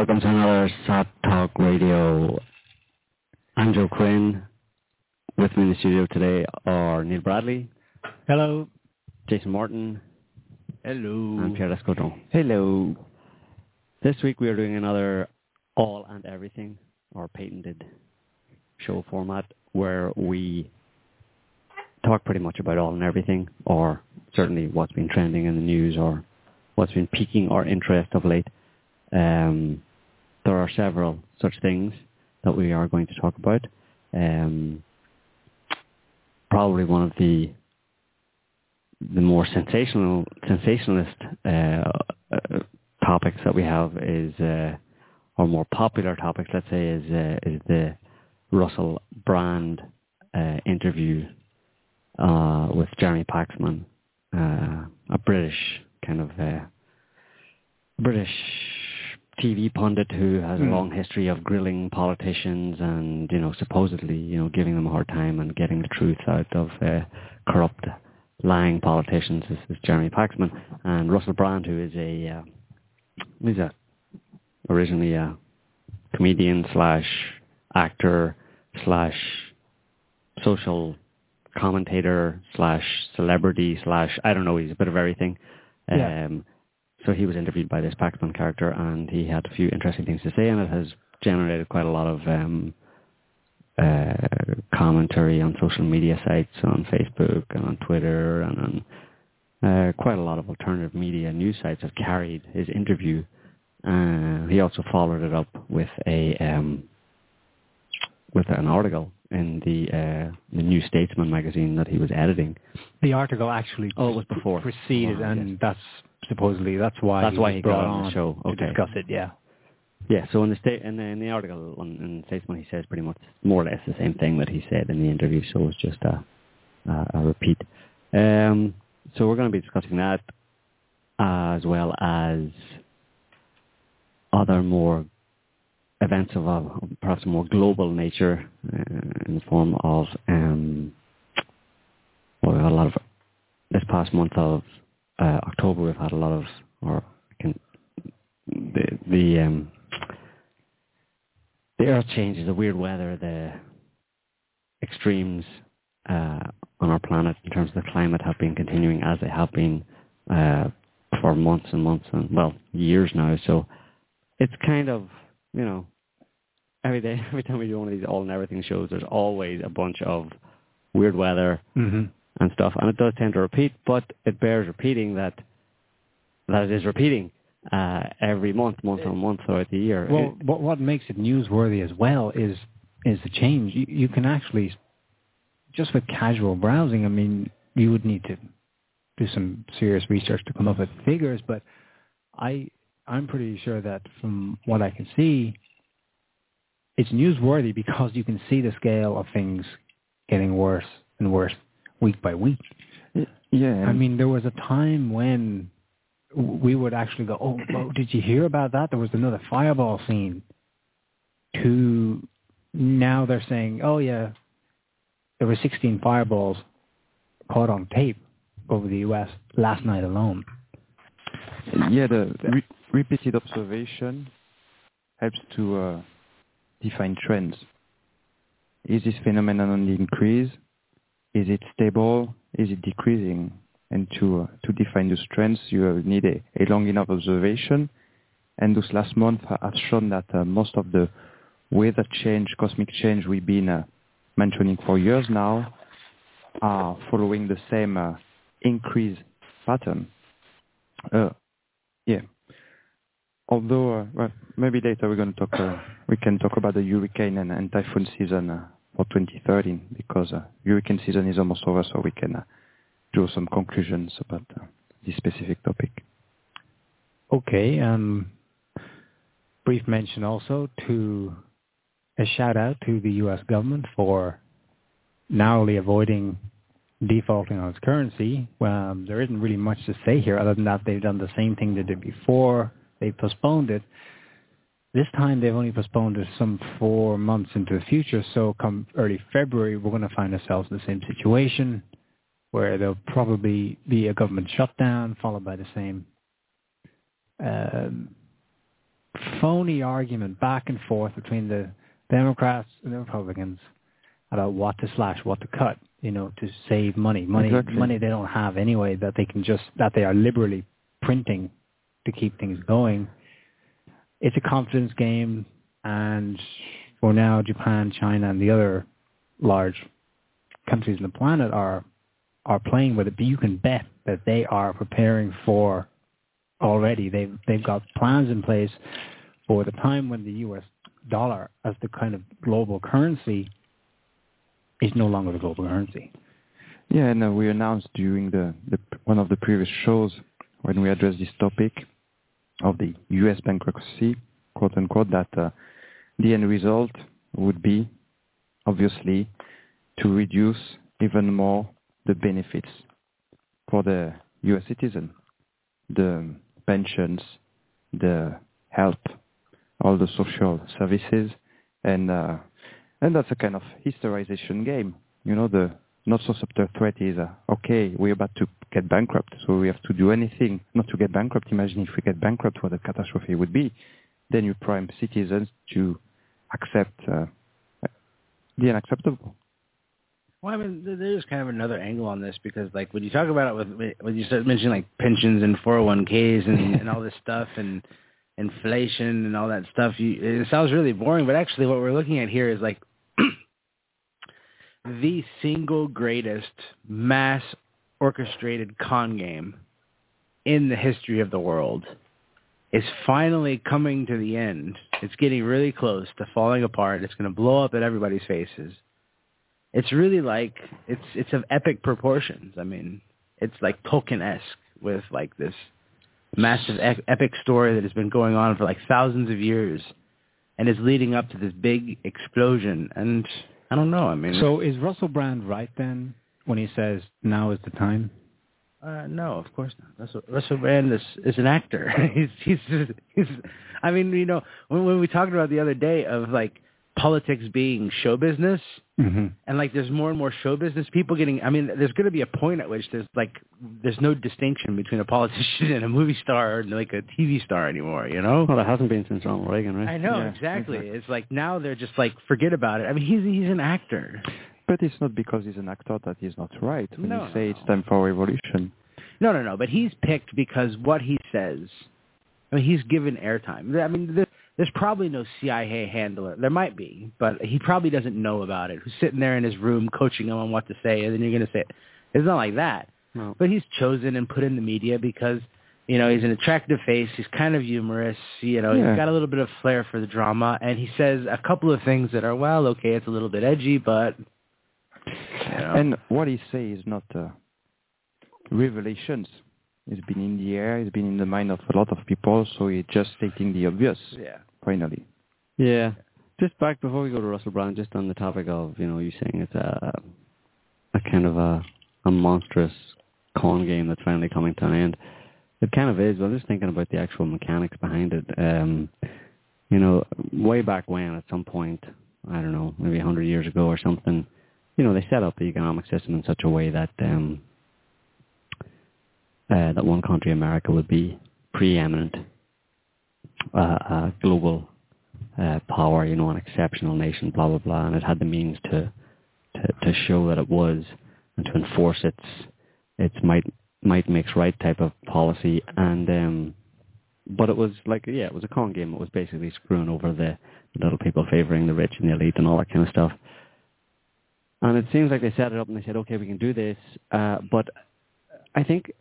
Welcome to another SOTT Talk Radio. I'm Joe Quinn. With me in the studio today are Niall Bradley. Hello. Jason Morton. Hello. And Pierre Lescaudron. Hello. This week we are doing another all and everything, or patented show format, where we talk pretty much about all and everything, or certainly what's been trending in the news, or what's been piquing our interest of late. Um, there are several such things that we are going to talk about. Um, probably one of the the more sensational sensationalist uh, uh, topics that we have is, uh, or more popular topics, let's say, is uh, is the Russell Brand uh, interview uh, with Jeremy Paxman, a British kind of British TV pundit who has a Mm. long history of grilling politicians and you know supposedly you know giving them a hard time and getting the truth out of uh, corrupt, lying politicians. This is Jeremy Paxman and Russell Brand, who is a uh, he's a originally a comedian slash actor slash social commentator slash celebrity slash I don't know. He's a bit of everything. Yeah. So he was interviewed by this Paxman character, and he had a few interesting things to say, and it has generated quite a lot of um, uh, commentary on social media sites, on Facebook and on Twitter, and on uh, quite a lot of alternative media news sites have carried his interview. Uh, he also followed it up with a um, with an article in the uh, the New Statesman magazine that he was editing. The article actually Oh, it was before. preceded, Oh, and yes. that's supposedly that's why That's he why he brought got on the show. to discuss it. Yeah. Yeah, so in the state in the, in the article on in Statesman, he says pretty much more or less the same thing that he said in the interview. So it's just a a, a repeat. Um, so we're going to be discussing that as well as other more events of a perhaps a more global nature uh, in the form of um, well, we had a lot of this past month of uh, October. We've had a lot of or can the the um, the earth changes, the weird weather, the extremes uh, on our planet in terms of the climate have been continuing as they have been uh, for months and months and well years now. So it's kind of you know every day, every time we do one of these all and everything shows, there's always a bunch of weird weather Mm-hmm. And stuff, and it does tend to repeat, but it bears repeating that that it is repeating uh, every month, month on month throughout the year. Well, what what makes it newsworthy as well is is the change. You, you can actually just with casual browsing. I mean, you would need to do some serious research to come up with figures, but I I'm pretty sure that from what I can see, it's newsworthy because you can see the scale of things getting worse and worse week by week. Yeah, I mean, there was a time when we would actually go, "Oh, oh, did you hear about that? There was another fireball scene." To now, they're saying, "Oh yeah, there were 16 fireballs caught on tape over the U.S. last night alone." yeah, the re- repeated observation helps to uh, define trends. Is this phenomenon on the increase? Is it stable? Is it decreasing? And to uh, to define the trends, you need a, a long enough observation. And those last months have shown that uh, most of the weather change, cosmic change we've been uh, mentioning for years now are following the same uh, increase pattern. Uh, yeah. Although, uh, well, maybe later we're going to talk. Uh, we can talk about the hurricane and, and typhoon season uh, for 2013 because uh, hurricane season is almost over, so we can uh, draw some conclusions about uh, this specific topic. Okay. Um, brief mention also to a shout out to the U.S. government for narrowly avoiding defaulting on its currency. Um, there isn't really much to say here other than that they've done the same thing they did before. They postponed it. This time they've only postponed it some four months into the future. So come early February, we're going to find ourselves in the same situation where there'll probably be a government shutdown followed by the same um, phony argument back and forth between the Democrats and the Republicans about what to slash, what to cut, you know, to save money. Money Exactly. money they don't have anyway that they can just that they are liberally printing to keep things going. It's a confidence game and for now Japan, China and the other large countries on the planet are are playing with it, but you can bet that they are preparing for already. They've they've got plans in place for the time when the U.S. dollar as the kind of global currency is no longer the global currency. Yeah, and uh, we announced during the, the one of the previous shows when we addressed this topic of the U.S. bankruptcy, quote unquote, that uh, the end result would be obviously to reduce even more the benefits for the U.S. citizen, the pensions, the health, all the social services, and uh, and that's a kind of hysterization game. You know, the not so subtle threat is, okay, we're about to get bankrupt, so we have to do anything not to get bankrupt. Imagine if we get bankrupt, what a catastrophe would be. Then you prime citizens to accept uh, the unacceptable. Well, I mean, there's kind of another angle on this because, like, when you talk about it with when you start mentioning like pensions and 401ks and, and all this stuff and inflation and all that stuff, you, it sounds really boring. But actually, what we're looking at here is like the single greatest mass orchestrated con game in the history of the world is finally coming to the end. It's getting really close to falling apart. It's going to blow up at everybody's faces it's really like it's it's of epic proportions. I mean, it's like Tolkien-esque with like this massive ep- epic story that has been going on for like thousands of years, and is leading up to this big explosion. And I don't know. I mean, So is Russell Brand right then when he says now is the time? Uh, no, of course not. Russell, Russell Brand is, is an actor. he's, he's, he's, I mean, you know, when, when we talked about the other day of like politics being show business, Mm-hmm. and like there's more and more show business people getting, I mean, there's going to be a point at which there's like, there's no distinction between a politician and a movie star or like a TV star anymore, you know? Well, it hasn't been since Ronald Reagan, right? I know, Yeah, exactly. exactly. It's like now they're just like, forget about it. I mean, he's, he's an actor. But it's not because he's an actor that he's not right. When No, you say no, it's time for a revolution, No, no, no. But he's picked because what he says. I mean, he's given airtime. I mean, there, there's probably no CIA handler. There might be, but he probably doesn't know about it. Who's sitting there in his room coaching him on what to say, and then you're going to say, it's not like that. No. But he's chosen and put in the media because, you know, he's an attractive face. He's kind of humorous. You know, Yeah. he's got a little bit of flair for the drama, and he says a couple of things that are, well, okay, it's a little bit edgy, but. You know. and what he says is not uh, revelations. It's been in the air. It's been in the mind of a lot of people. So he's just stating the obvious. yeah. Finally, Yeah. Just back before we go to Russell Brand, just on the topic of you know you saying it's a a kind of a a monstrous con game that's finally coming to an end. It kind of is. But I'm just thinking about the actual mechanics behind it. Um, you know, way back when, at some point, I don't know, maybe hundred years ago or something, you know, they set up the economic system in such a way that um, uh, that one country, America, would be preeminent, uh, uh, global uh, power, you know, an exceptional nation, blah blah blah, and it had the means to to, to show that it was and to enforce its its might might makes right type of policy, and um, but it was like yeah, it was a con game. It was basically screwing over the little people, favoring the rich and the elite, and all that kind of stuff. And it seems like they set it up and they said, okay, we can do this, uh, but I think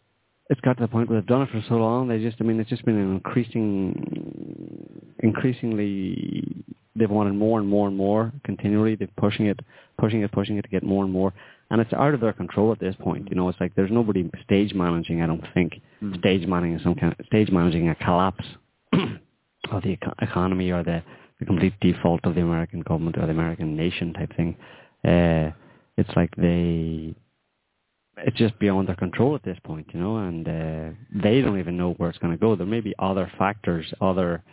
it's got to the point where they've done it for so long. They just, I mean, it's just been an increasing, increasingly. They've wanted more and more and more continually. They're pushing it, pushing it, pushing it to get more and more, and it's out of their control at this point. You know, it's like there's nobody stage managing. I don't think Mm. stage managing some kind of stage managing a collapse of the eco- economy or the, the complete default of the American government or the American nation type thing. Uh, it's like they it's just beyond their control at this point, you know, and uh, they don't even know where it's going to go. There may be other factors, other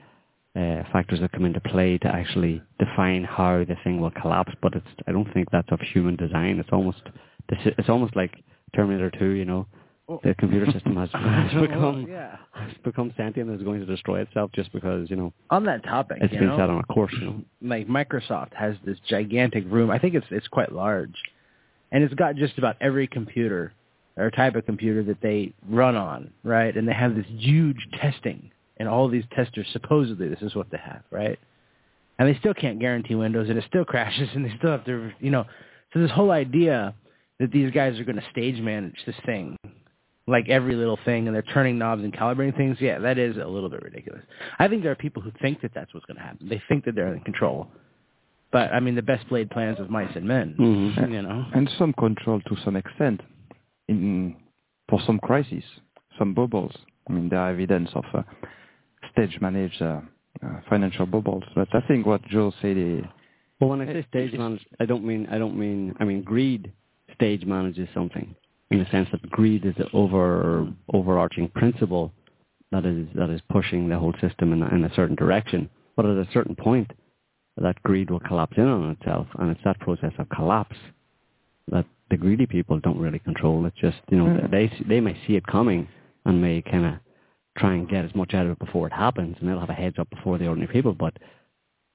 uh, factors that come into play to actually define how the thing will collapse, but it's I don't think that's of human design. It's almost it's almost like Terminator 2, you know. The computer system has, has become yeah. has become sentient and is going to destroy itself just because you know On that topic, it's you been know, set on a course. You know. like Microsoft has this gigantic room. I think it's it's quite large, and it's got just about every computer or type of computer that they run on, right? And they have this huge testing, and all these testers supposedly this is what they have, right? And they still can't guarantee Windows, and it still crashes, and they still have to, you know. So this whole idea that these guys are going to stage manage this thing like every little thing and they're turning knobs and calibrating things, yeah, that is a little bit ridiculous. I think there are people who think that that's what's going to happen. They think that they're in control. But I mean, the best laid plans of mice and men, Mhm. you know. and some control to some extent in for some crises, some bubbles. I mean, there are evidence of uh, stage managed uh, uh, financial bubbles. But I think what Joe said, uh, Well, when I say stage it's- manage, I don't mean I don't mean I mean greed. Stage manages something in the sense that greed is the over overarching principle that is that is pushing the whole system in, in a certain direction. But at a certain point, that greed will collapse in on itself, and it's that process of collapse that the greedy people don't really control. It's just you know Mm. they they may see it coming and may kind of try and get as much out of it before it happens, and they'll have a heads up before the ordinary people. But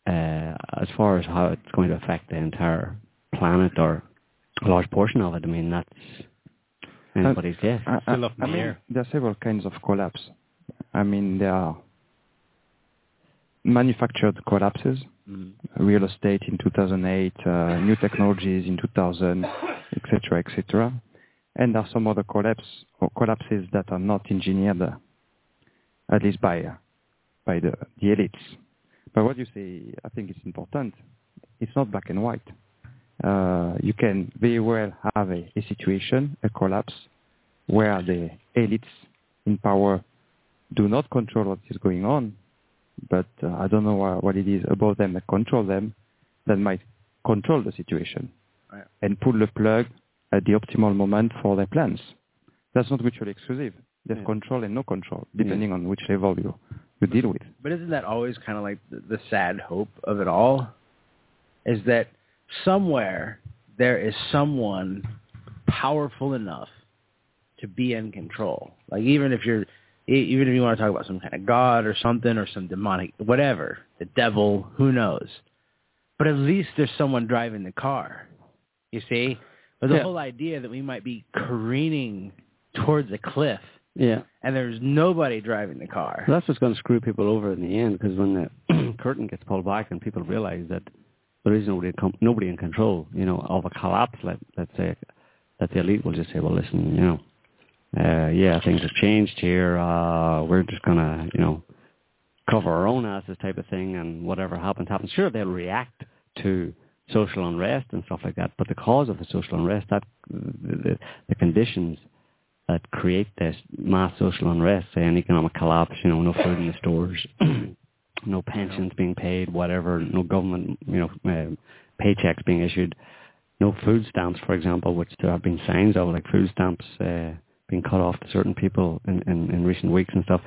uh, as far as how it's going to affect the entire planet or a large portion of it, I mean that's anybody's guess. I, I, Still up in I mean, there are several kinds of collapse. I mean, there are manufactured collapses. Real estate in 2008, uh, new technologies in 2000, etc., etc. And there are some other collapse or collapses that are not engineered, uh, at least by uh, by the, the elites. But what you say, I think it's important. It's not black and white. Uh, you can very well have a, a situation, a collapse, where the elites in power do not control what is going on, but uh, I don't know what, what it is about them that control them that might control the situation and pull the plug at the optimal moment for their plans. That's not mutually exclusive. There's Yeah. control and no control, depending on which level you, you deal with. But isn't that always kind of like the, the sad hope of it all? Is that somewhere there is someone powerful enough to be in control. Like even if you're, even if you want to talk about some kind of god or something or some demonic, whatever, the devil, who knows? But at least there's someone driving the car. You see, but the Yeah. whole idea that we might be careening towards a cliff Yeah. and there's nobody driving the car. That's what's going to screw people over in the end because when the curtain gets pulled back and people realize that there is nobody in nobody in control, you know, of a collapse, let let's say, that the elite will just say, well, listen, you know, uh, yeah, things have changed here. Uh, we're just gonna, you know, cover our own asses type of thing, and whatever happens, happens. Sure, they'll react to social unrest and stuff like that, but the cause of the social unrest, that the, the, the conditions that create this mass social unrest, say an economic collapse, you know, no food in the stores, no pensions being paid, whatever, no government, you know, uh, paychecks being issued, no food stamps, for example, which there have been signs of, like food stamps uh, being cut off to certain people in, in, in recent weeks and stuff.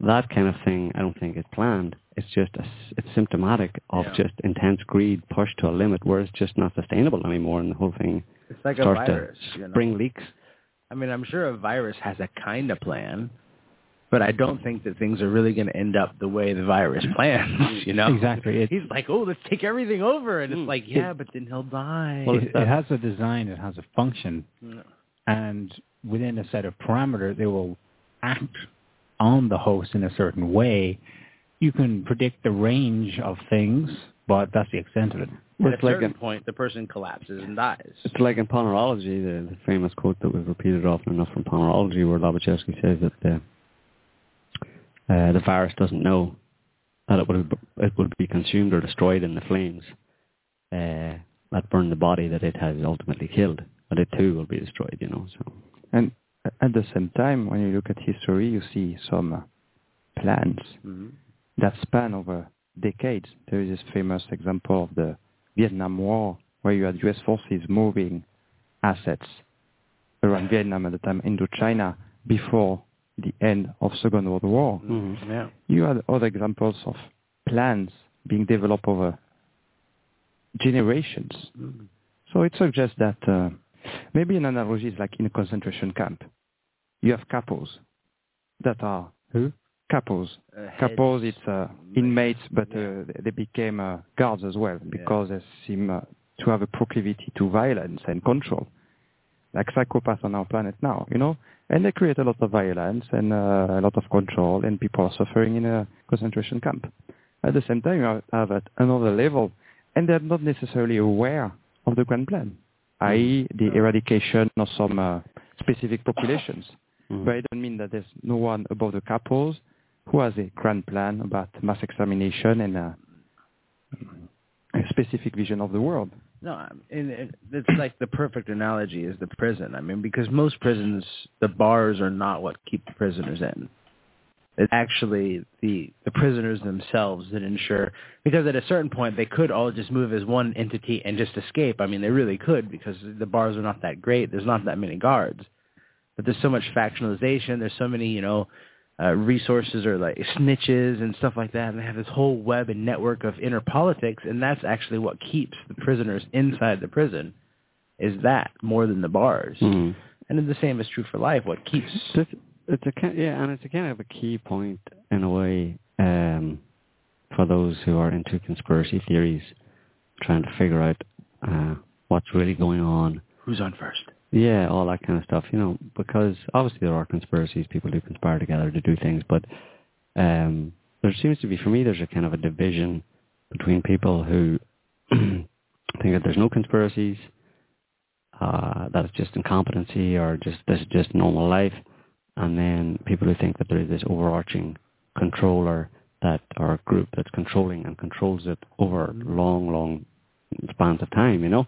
That kind of thing, I don't think is planned. It's just a, s- it's symptomatic of Yeah. just intense greed pushed to a limit where it's just not sustainable anymore, and the whole thing It's like a starts virus. to you know? spring leaks. I mean, I'm sure a virus has a kind of plan, but I don't think that things are really going to end up the way the virus plans. You know, Exactly. It- He's like, oh, let's take everything over, and it's Mm. like, yeah, but then he'll die. Well, it, it has a design, it has a function, Yeah. and within a set of parameters, they will act on the host in a certain way. You can predict the range of things, but that's the extent of it. Well, At it's a like certain in, point, the person collapses and dies. it's like in Ponerology, the, the famous quote that we've repeated often enough from Ponerology, where Lobaczewski says that the uh, the virus doesn't know that it would it will be consumed or destroyed in the flames uh, that burn the body that it has ultimately killed, but it too will be destroyed. You know, so And at the same time, when you look at history, you see some plans Mm-hmm. that span over decades. There is this famous example of the Vietnam War, where you had U.S. forces moving assets around Vietnam at the time, Indochina, before the end of Second World War. Mm-hmm. Yeah. You had other examples of plans being developed over generations. Mm-hmm. So it suggests that uh, maybe an analogy is like in a concentration camp. You have couples that are who? Couples. Uh, Capos, heads. it's uh, inmates, but Yeah. uh, they became uh, guards as well because they seem uh, to have a proclivity to violence and control, like psychopaths on our planet now, you know. And they create a lot of violence and uh, a lot of control, and people are suffering in a concentration camp. At the same time, you have- have at another level, and they're not necessarily aware of the grand plan, i.e., the eradication of some uh, specific populations. Mhm. But it doesn't mean that there's no one above the capos who has a grand plan about mass extermination and uh, a specific vision of the world. No, and it, it's like the perfect analogy is the prison. I mean, because most prisons, the bars are not what keep the prisoners in. It's actually the the prisoners themselves that ensure. Because at a certain point, they could all just move as one entity and just escape. I mean, they really could because the bars are not that great. There's not that many guards, but there's so much factionalization. There's so many, you know, uh, resources or like snitches and stuff like that, and they have this whole web and network of inner politics, and that's actually what keeps the prisoners inside the prison, is that more than the bars. Mhm. And the same is true for life. What keeps it's, a yeah, and it's a kind of a key point in a way um, for those who are into conspiracy theories, trying to figure out uh, what's really going on. who's on first? Yeah, all that kind of stuff. You know, because obviously there are conspiracies. People do conspire together to do things, but um, there seems to be, for me, there's a kind of a division between people who think that there's no conspiracies, uh, that it's just incompetency or just this is just normal life, and then people who think that there is this overarching controller that or group that's controlling and controls it over long, long spans of time, you know.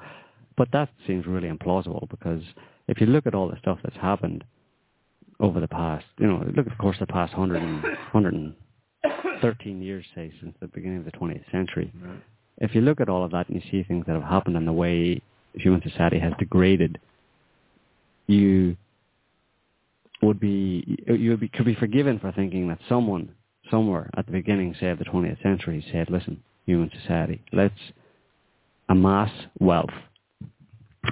But that seems really implausible because if you look at all the stuff that's happened over the past, you know, look at, of course, the past 100 and, 113 years, say, since the beginning of the 20th century. If you look at all of that and you see things that have happened and the way human society has degraded, you would be you would be could be forgiven for thinking that someone somewhere at the beginning, say of the 20th century, said, "Listen, human society, let's amass wealth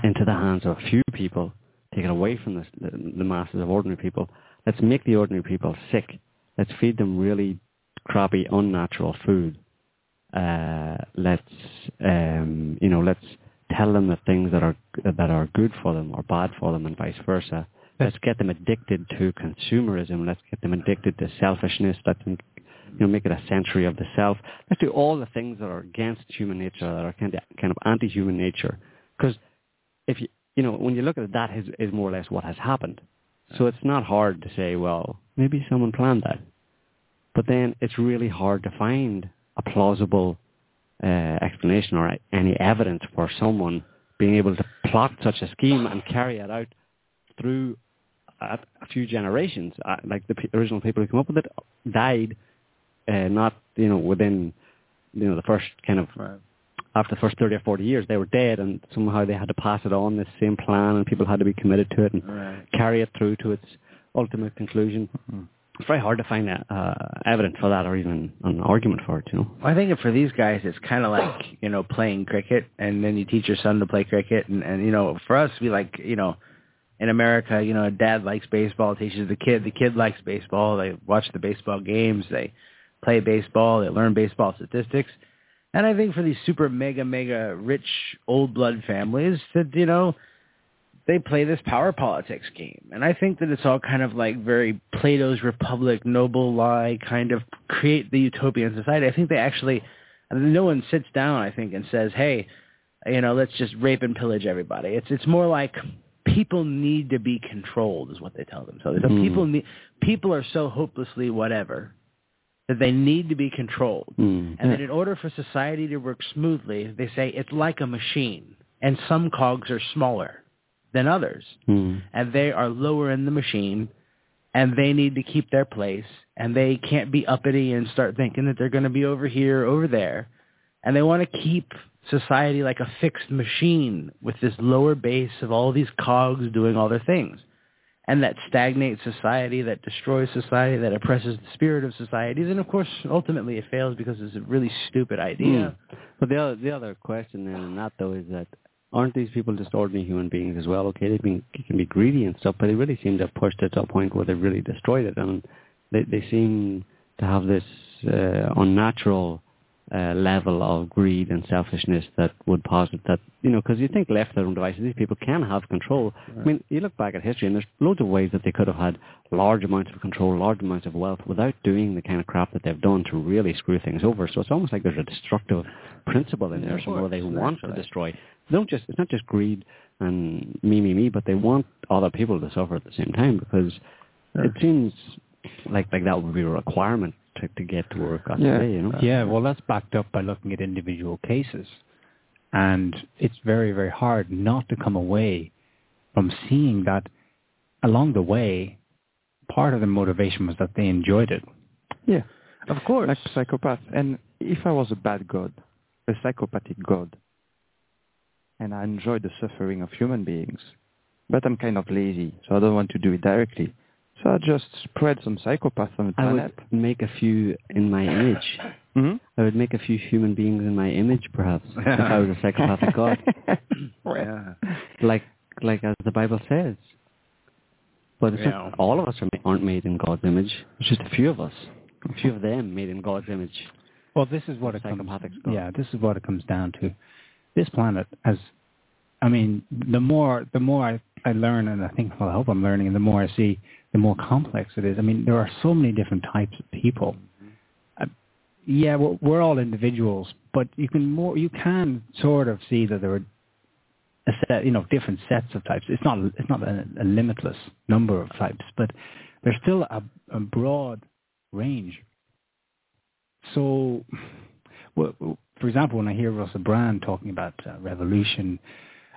into the hands of a few people, take it away from the, the, masses of ordinary people. Let's make the ordinary people sick. Let's feed them really crappy, unnatural food. Uh, let's um, you know, let's tell them the things that are that are good for them or bad for them, and vice versa. Let's get them addicted to consumerism. Let's get them addicted to selfishness. Let them, you know, make it a century of the self. Let's do all the things that are against human nature, that are kind of kind of anti-human nature. Because if you you know when you look at it, that is, is more or less what has happened. So it's not hard to say, well, maybe someone planned that. But then it's really hard to find a plausible uh, explanation or any evidence for someone being able to plot such a scheme and carry it out through a, a few generations. Uh, like the p- original people who came up with it died, uh, not you know within you know the first kind of after the first 30 or 40 years, they were dead, and somehow they had to pass it on, this same plan, and people had to be committed to it and Right. carry it through to its ultimate conclusion. It's very hard to find uh, uh, evidence for that or even an argument for it, you know. Well, I think for these guys, it's kind of like you know playing cricket, and then you teach your son to play cricket, and and you know for us, we like you know in America, you know, a dad likes baseball, teaches the kid, the kid likes baseball, they watch the baseball games, they play baseball, they learn baseball statistics, and I think for these super mega mega rich old blood families, that you know they play this power politics game. And I think that it's all kind of like very Plato's Republic, noble lie, kind of create the utopian society. I think they actually, no one sits down, I think, and says, hey, you know, let's just rape and pillage everybody. It's it's more like people need to be controlled is what they tell themselves. So Mm. people need people are so hopelessly whatever that they need to be controlled. Mm. And that in order for society to work smoothly, they say it's like a machine, and some cogs are smaller than others, Mm. and they are lower in the machine, and they need to keep their place, and they can't be uppity and start thinking that they're going to be over here, over there, and they want to keep society like a fixed machine with this lower base of all these cogs doing all their things. And that stagnates society, that destroys society, that oppresses the spirit of societies, and of course, ultimately, it fails because it's a really stupid idea. But the other, the other question then in that though is that aren't these people just ordinary human beings as well? Okay, they can, can be greedy and stuff, but they really seem to have pushed it to a point where they've really destroyed it, and they they seem to have this uh, unnatural uh, level of greed and selfishness that would posit that you know because you think left to their own devices, these people can have control. I mean, you look back at history, and there's loads of ways that they could have had large amounts of control, large amounts of wealth, without doing the kind of crap that they've done to really screw things over. So it's almost like there's a destructive principle in Yeah, there somewhere they want to destroy. They don't just it's not just greed and me me me, but they want other people to suffer at the same time because it seems like like that would be a requirement to, to get to where it Yeah. today. You know. Yeah, well, that's backed up by looking at individual cases. And it's very, very hard not to come away from seeing that along the way, part of the motivation was that they enjoyed it. Yeah. Of course. Like psychopath. And if I was a bad god, a psychopathic god, and I enjoy the suffering of human beings, but I'm kind of lazy, so I don't want to do it directly. So I just spread some psychopaths on the I planet. would make a few in my image. hmm I would make a few human beings in my image, perhaps, if I was a psychopathic god, yeah. like like as the Bible says. But it's Yeah. not, all of us are, aren't made in God's image. It's just a few of us, a few of them made in God's image. Well, this is what it comes. Psychopathic skull. Yeah, this is what it comes down to. This planet has, I mean, the more the more I, I learn, and I think well, I hope I'm learning, and the more I see, the more complex it is. I mean, there are so many different types of people. Uh, yeah, we're, we're all individuals, but you can more you can sort of see that there are a set, you know, different sets of types. It's not it's not a, a limitless number of types, but there's still a, a broad range. So, well, well, for example, when I hear Russell Brand talking about uh, revolution,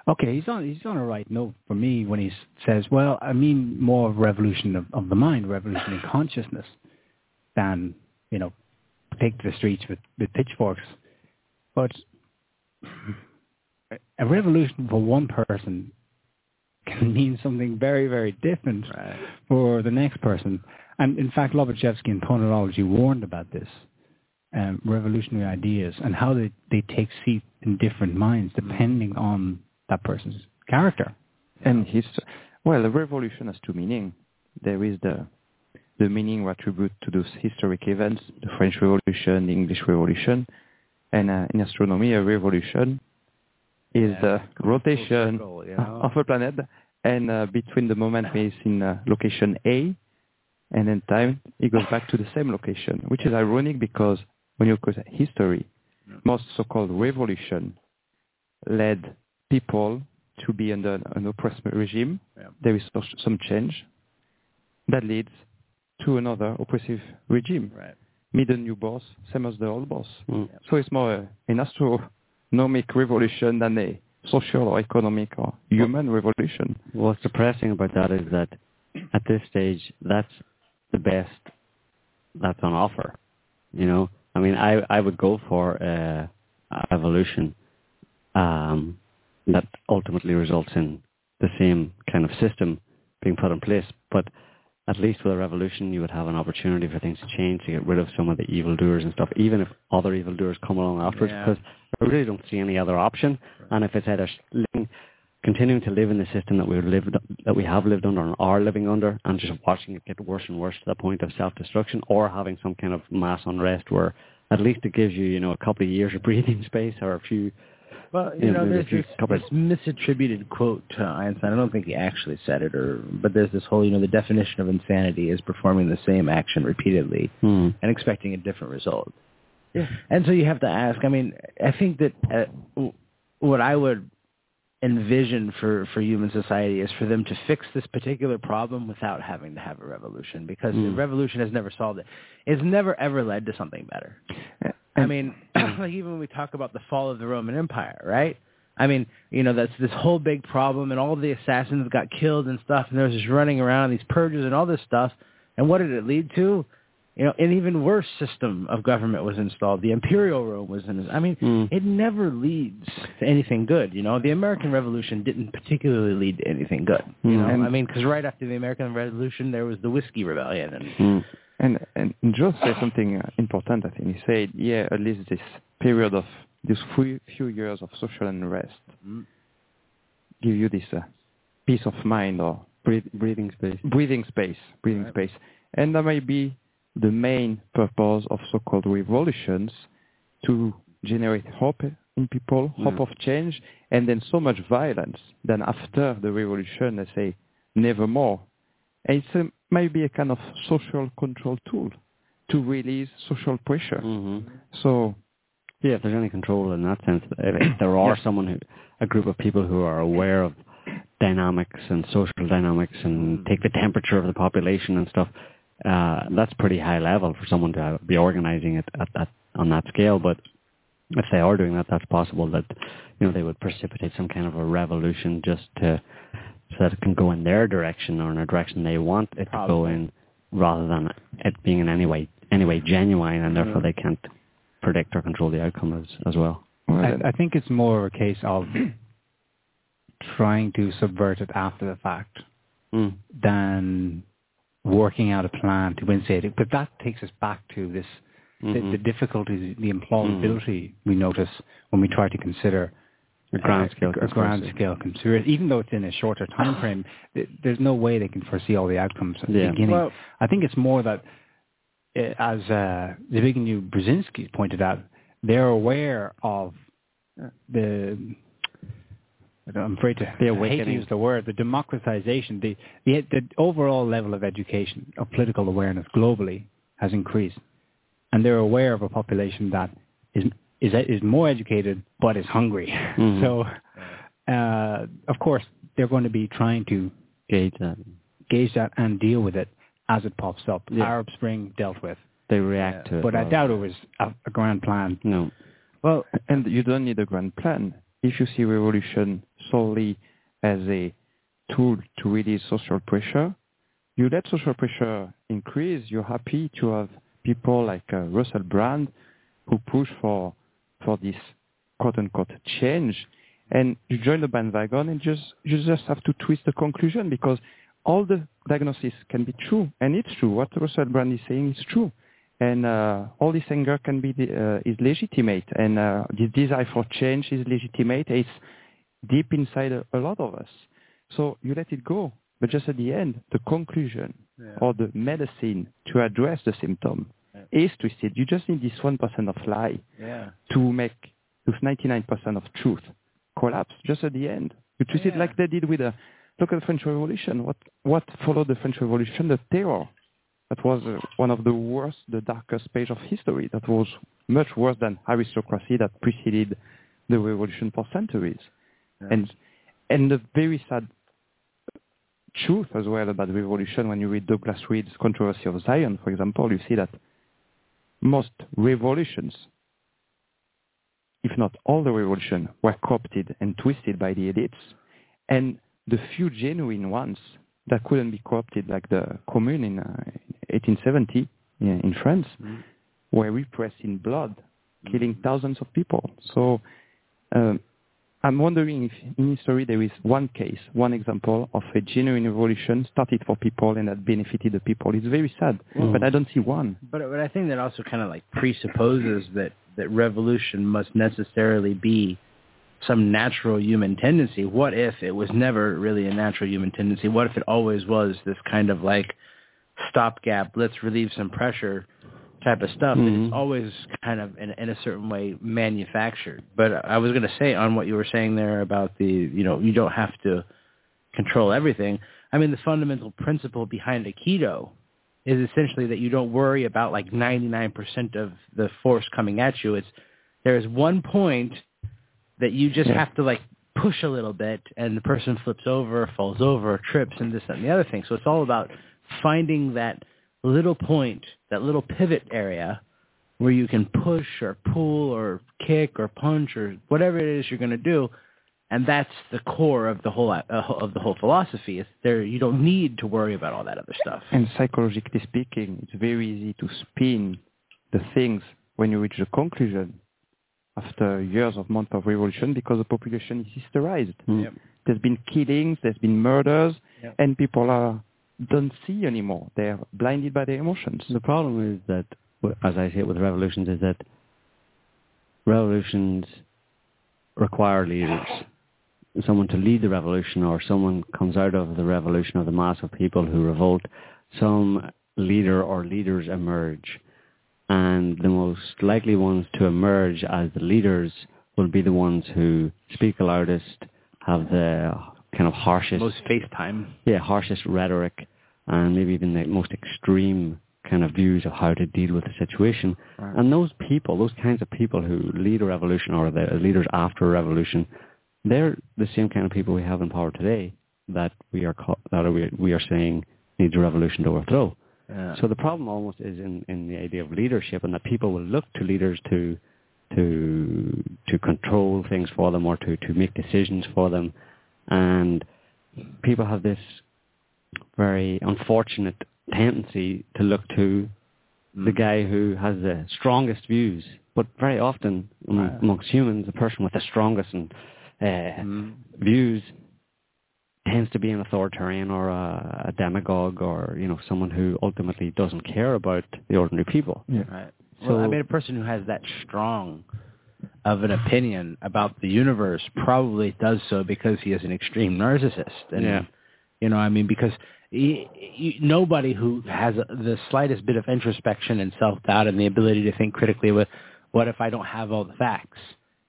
okay, he's on he's on a right note for me when he says, "Well, I mean more of revolution of, of the mind, revolution in consciousness, than you know, take to the streets with, with pitchforks." But a revolution for one person can mean something very, very different Right. for the next person. And in fact, Lobaczewski in Ponerology warned about this, um, revolutionary ideas and how they, they take seat in different minds depending on that person's character. And his, well, a revolution has two meanings. There is the the meaning we attribute to those historic events, the French Revolution, the English Revolution, and uh, in astronomy, a revolution is Yeah, the rotation circle, you know? of a planet, and uh, between the moment it's in uh, location A, and then time it goes back to the same location, which is ironic because when you look at history, most so-called revolution led people to be under an oppressive regime. Yeah. There is some change that leads to another oppressive regime. Right. Meet a new boss, same as the old boss. Mm. So it's more uh, an astronomic revolution than a social or economic or human revolution. What's depressing about that is that at this stage, that's the best that's on offer. You know, I mean, I I would go for uh, evolution um, that ultimately results in the same kind of system being put in place, but at least with a revolution, you would have an opportunity for things to change, to get rid of some of the evildoers and stuff, even if other evildoers come along afterwards, Yeah. because I really don't see any other option. And if it's either living, continuing to live in the system that we've lived, that we have lived under and are living under, and just watching it get worse and worse to the point of self-destruction, or having some kind of mass unrest where at least it gives you, you know, a couple of years of breathing space or a few Well, you know, there's this, this misattributed quote to Einstein. I don't think he actually said it, or but there's this whole, you know, the definition of insanity is performing the same action repeatedly Hmm. and expecting a different result. Yeah. And so you have to ask. I mean, I think that uh, what I would envision for for human society is for them to fix this particular problem without having to have a revolution because Mm. the revolution has never solved it. It's never ever led to something better. I mean, like even when we talk about the fall of the Roman Empire, right? I mean, you know, that's this whole big problem, and all the assassins got killed and stuff, and there's was just running around these purges and all this stuff. And what did it lead to? You know, an even worse system of government was installed. The imperial Rome was in. I mean, Mm. it never leads to anything good. You know, the American Revolution didn't particularly lead to anything good. You Mm. know, And- I mean, because right after the American Revolution, there was the Whiskey Rebellion, and Mm. And and Joe said something uh, important. I think he said, yeah, at least this period of these few, few years of social unrest Mm. give you this uh, peace of mind or Breathe, breathing space. breathing space, breathing Right. space, and that might be the main purpose of so-called revolutions to generate hope in people, hope Yeah. of change, and then so much violence. Then after the revolution, they say never more. And it's a, might be a kind of social control tool to release social pressure. hmm So Yeah, if there's any control in that sense, if, if there are someone who, a group of people who are aware of dynamics and social dynamics and take the temperature of the population and stuff, uh, that's pretty high level for someone to be organizing it at that on that scale. But if they are doing that, that's possible that you know they would precipitate some kind of a revolution just to so that it can go in their direction or in a direction they want it to go in, rather than it being in any way any way genuine, and therefore they can't predict or control the outcome as as well. well, I, I think it's more of a case of trying to subvert it after the fact Mm. than working out a plan to instate it. But that takes us back to this the, Mhm. the difficulties, the implausibility we notice when we try to consider A grand uh, scale a grand scale conspiracy. Even though it's in a shorter time frame, th- there's no way they can foresee all the outcomes at Yeah. the beginning. Well- I think it's more that, uh, as uh, Zbigniew Brzezinski pointed out, they're aware of the. I'm afraid to The I hate to use the word, the democratization, the, the the overall level of education of political awareness globally has increased, and they're aware of a population that is is is more educated but is hungry. Mhm. So, uh, of course, they're going to be trying to Gauge that. gauge that and deal with it as it pops up. Yeah. Arab Spring dealt with, They react Yeah. to it. but I doubt it was a, a grand plan. No. Well, and you don't need a grand plan. If you see revolution solely as a tool to release social pressure, you let social pressure increase. You're happy to have people like uh, Russell Brand who push for for this quote unquote change, and you join the bandwagon and just you just have to twist the conclusion because all the diagnosis can be true, and it's true. What Russell Brand is saying is true and uh, all this anger can be uh, is legitimate, and uh, this desire for change is legitimate. It's deep inside a, a lot of us. So you let it go, but just at the end, the conclusion Yeah. or the medicine to address the symptom is twisted. You just need this one percent of lie yeah. to make this ninety nine percent of truth collapse just at the end. You twist it like they did with the look at the French Revolution. What what followed the French Revolution? The terror. That was uh, one of the worst, the darkest page of history. That was much worse than aristocracy that preceded the revolution for centuries. Yeah. And and the very sad truth as well about the revolution, when you read Douglas Reed's Controversy of Zion, for example, you see that most revolutions, if not all the revolution, were co-opted and twisted by the elites. And the few genuine ones that couldn't be co-opted, like the Commune in uh, 1870 in, in France, Mhm. were repressed in blood, killing thousands of people. So um, I'm wondering if in history there is one case, one example of a genuine revolution started for people and that benefited the people. It's very sad, hmm. but I don't see one. But but I think that also kind of like presupposes that that revolution must necessarily be some natural human tendency. What if it was never really a natural human tendency? What if it always was this kind of like stopgap, let's relieve some pressure type of stuff Mhm. is always kind of in, in a certain way manufactured. But I was going to say on what you were saying there about the, you know, you don't have to control everything. I mean, the fundamental principle behind Aikido is essentially that you don't worry about like 99% of the force coming at you. It's there is one point that you just have to like push a little bit and the person flips over, falls over, trips and this that, and the other thing. So it's all about finding that little point, that little pivot area where you can push or pull or kick or punch or whatever it is you're going to do. And that's the core of the whole uh, of the whole philosophy. Is there you don't need to worry about all that other stuff. And psychologically speaking, it's very easy to spin the things when you reach the conclusion after years of months of revolution because the population is hysterized. Mm. Yep. There's been killings, there's been murders, Yep. and people are don't see anymore. They're blinded by their emotions. The problem is that, as I see it with revolutions, is that revolutions require leaders. Someone to lead the revolution or someone comes out of the revolution of the mass of people who revolt. Some leader or leaders emerge. And the most likely ones to emerge as the leaders will be the ones who speak loudest, have the kind of harshest Most FaceTime. yeah, harshest rhetoric and maybe even the most extreme kind of views of how to deal with the situation. Right. And those people, those kinds of people who lead a revolution or the leaders after a revolution, they're the same kind of people we have in power today that we are that we, we are saying needs a revolution to overthrow. Yeah. So the problem almost is in, in the idea of leadership and that people will look to leaders to to to control things for them or to, to make decisions for them. And people have this very unfortunate tendency to look to the Mm. guy who has the strongest views. But very often am- Right. amongst humans, the person with the strongest and, uh, Mm. views tends to be an authoritarian or a, a demagogue or you know someone who ultimately doesn't care about the ordinary people. Yeah. Right. Well, I mean, a person who has that strong of an opinion about the universe probably does so because he is an extreme narcissist. And, Yeah. You know, I mean, because he, he, nobody who has the slightest bit of introspection and self-doubt and the ability to think critically with, what if I don't have all the facts?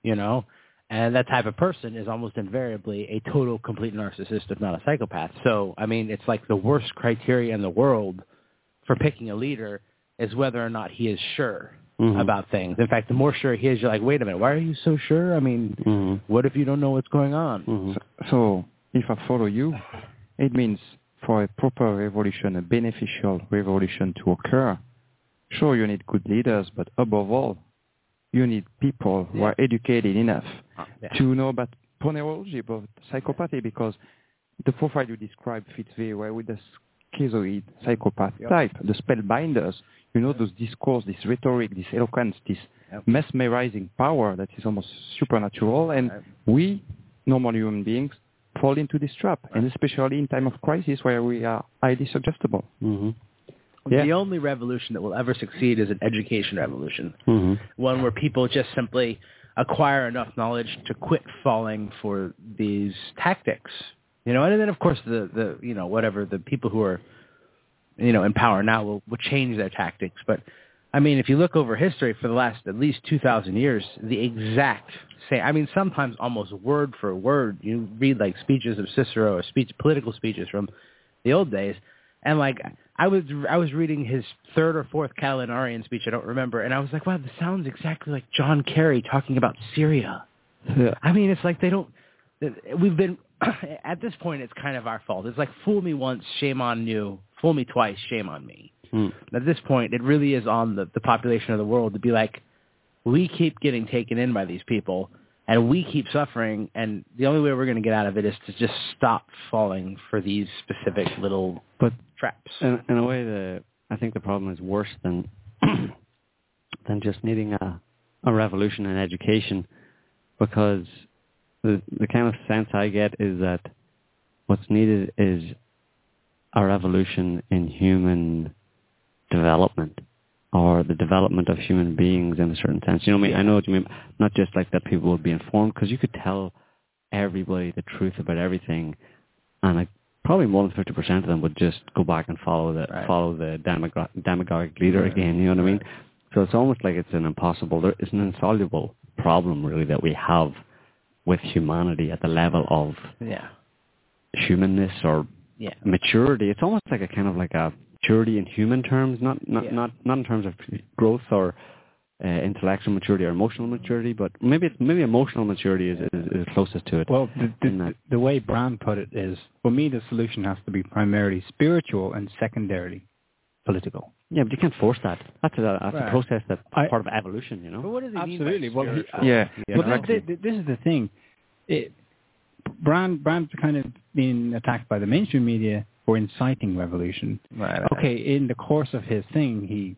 You know? And that type of person is almost invariably a total, complete narcissist, if not a psychopath. So, I mean, it's like the worst criteria in the world for picking a leader is whether or not he is sure Mhm. about things. In fact, the more sure he is, you're like, wait a minute, why are you so sure? I mean, Mhm. what if you don't know what's going on? Mhm. So, so if I follow you, it means for a proper revolution, a beneficial revolution to occur, sure you need good leaders, but above all, you need people who are educated enough Yeah. to know about ponerology, about psychopathy, because the profile you described fits very well with the schizoid psychopath Yep. type, the spellbinders. You know, this discourse, this rhetoric, this eloquence, this Yep. mesmerizing power that is almost supernatural. And Right. we, normal human beings, fall into this trap, and especially in time of crisis where we are highly suggestible. Mhm. Yeah. The only revolution that will ever succeed is an education revolution, Mhm. one where people just simply acquire enough knowledge to quit falling for these tactics. You know, and then of course the the you know whatever the people who are you know in power now will will change their tactics, but I mean, if you look over history for the last at least 2,000 years, the exact same, I mean, sometimes almost word for word, you read like speeches of Cicero or speech, political speeches from the old days, and like I was I was reading his third or fourth Catilinarian speech, I don't remember, and I was like, wow, this sounds exactly like John Kerry talking about Syria. Yeah. I mean, it's like they don't. We've been at this point. It's kind of our fault. It's like fool me once, shame on you. Fool me twice, shame on me. Mm. At this point, it really is on the, the population of the world to be like, we keep getting taken in by these people, and we keep suffering, and the only way we're going to get out of it is to just stop falling for these specific little But traps. in, in a way, the I think the problem is worse than than just needing a a revolution in education, because the the kind of sense I get is that what's needed is a evolution in human development or the development of human beings in a certain sense. You know what I mean? I know what you mean. Not just like that people would be informed, because you could tell everybody the truth about everything, and like probably more than fifty percent of them would just go back and follow the Right. follow the demagogue, demagogic leader Right. again. You know what I mean? So it's almost like it's an impossible. There, it's an insoluble problem really that we have with humanity at the level of Yeah. humanness or Yeah. maturity. It's almost like a kind of like a maturity in human terms, not not Yeah. not not in terms of growth or uh, intellectual maturity or emotional maturity, but maybe it's, maybe emotional maturity is, is, is closest to it. Well, the, the, the way Brand put it is, for me, the solution has to be primarily spiritual and secondarily political. Yeah, but you can't force that. That's a, that's Right. a process that's I- part of evolution, you know. But what does it Absolutely. mean by Well, he- spiritual? Yeah, You But know? thi- thi- this is the thing. It, Brand, Brand's kind of been attacked by the mainstream media for inciting revolution. Right, right. Okay, in the course of his thing, he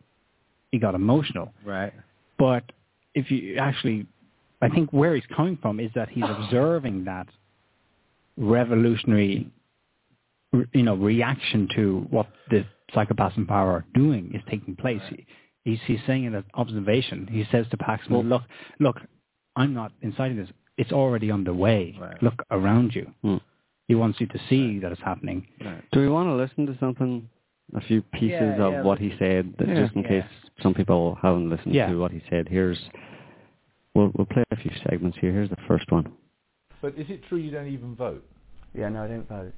he got emotional. Right. But if you actually, I think where he's coming from is that he's observing that revolutionary, you know, reaction to what the psychopaths in power are doing is taking place. He, he's, he's saying in an observation, he says to Paxman, look, look, I'm not inciting this. It's already underway. Right. Look around you. Hmm. He wants you to see that it's happening. Do we want to listen to something, a few pieces Yeah, of yeah, what he said, that Yeah. just in Yeah. case some people haven't listened Yeah. to what he said? Here's, we'll we'll play a few segments here. Here's the first one. But is it true you don't even vote? Yeah, no, I don't vote.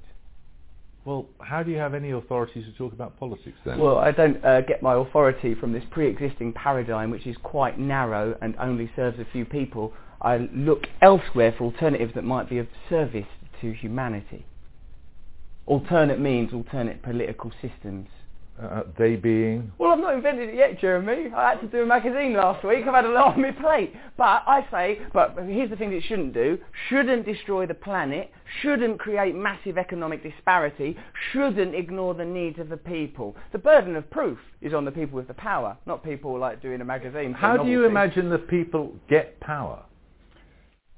Well, how do you have any authority to talk about politics then? Well, I don't uh, get my authority from this pre-existing paradigm, which is quite narrow and only serves a few people. I look elsewhere for alternatives that might be of service to humanity. Alternate means alternate political systems. uh, they being Well, I've not invented it yet, Jeremy. I had to do a magazine last week. I've had a lot on my plate. But I say, but here's the thing that it shouldn't do. Shouldn't destroy the planet. Shouldn't create massive economic disparity. Shouldn't ignore the needs of the people. The burden of proof is on the people with the power, not people like doing a magazine. How do you imagine the people get power?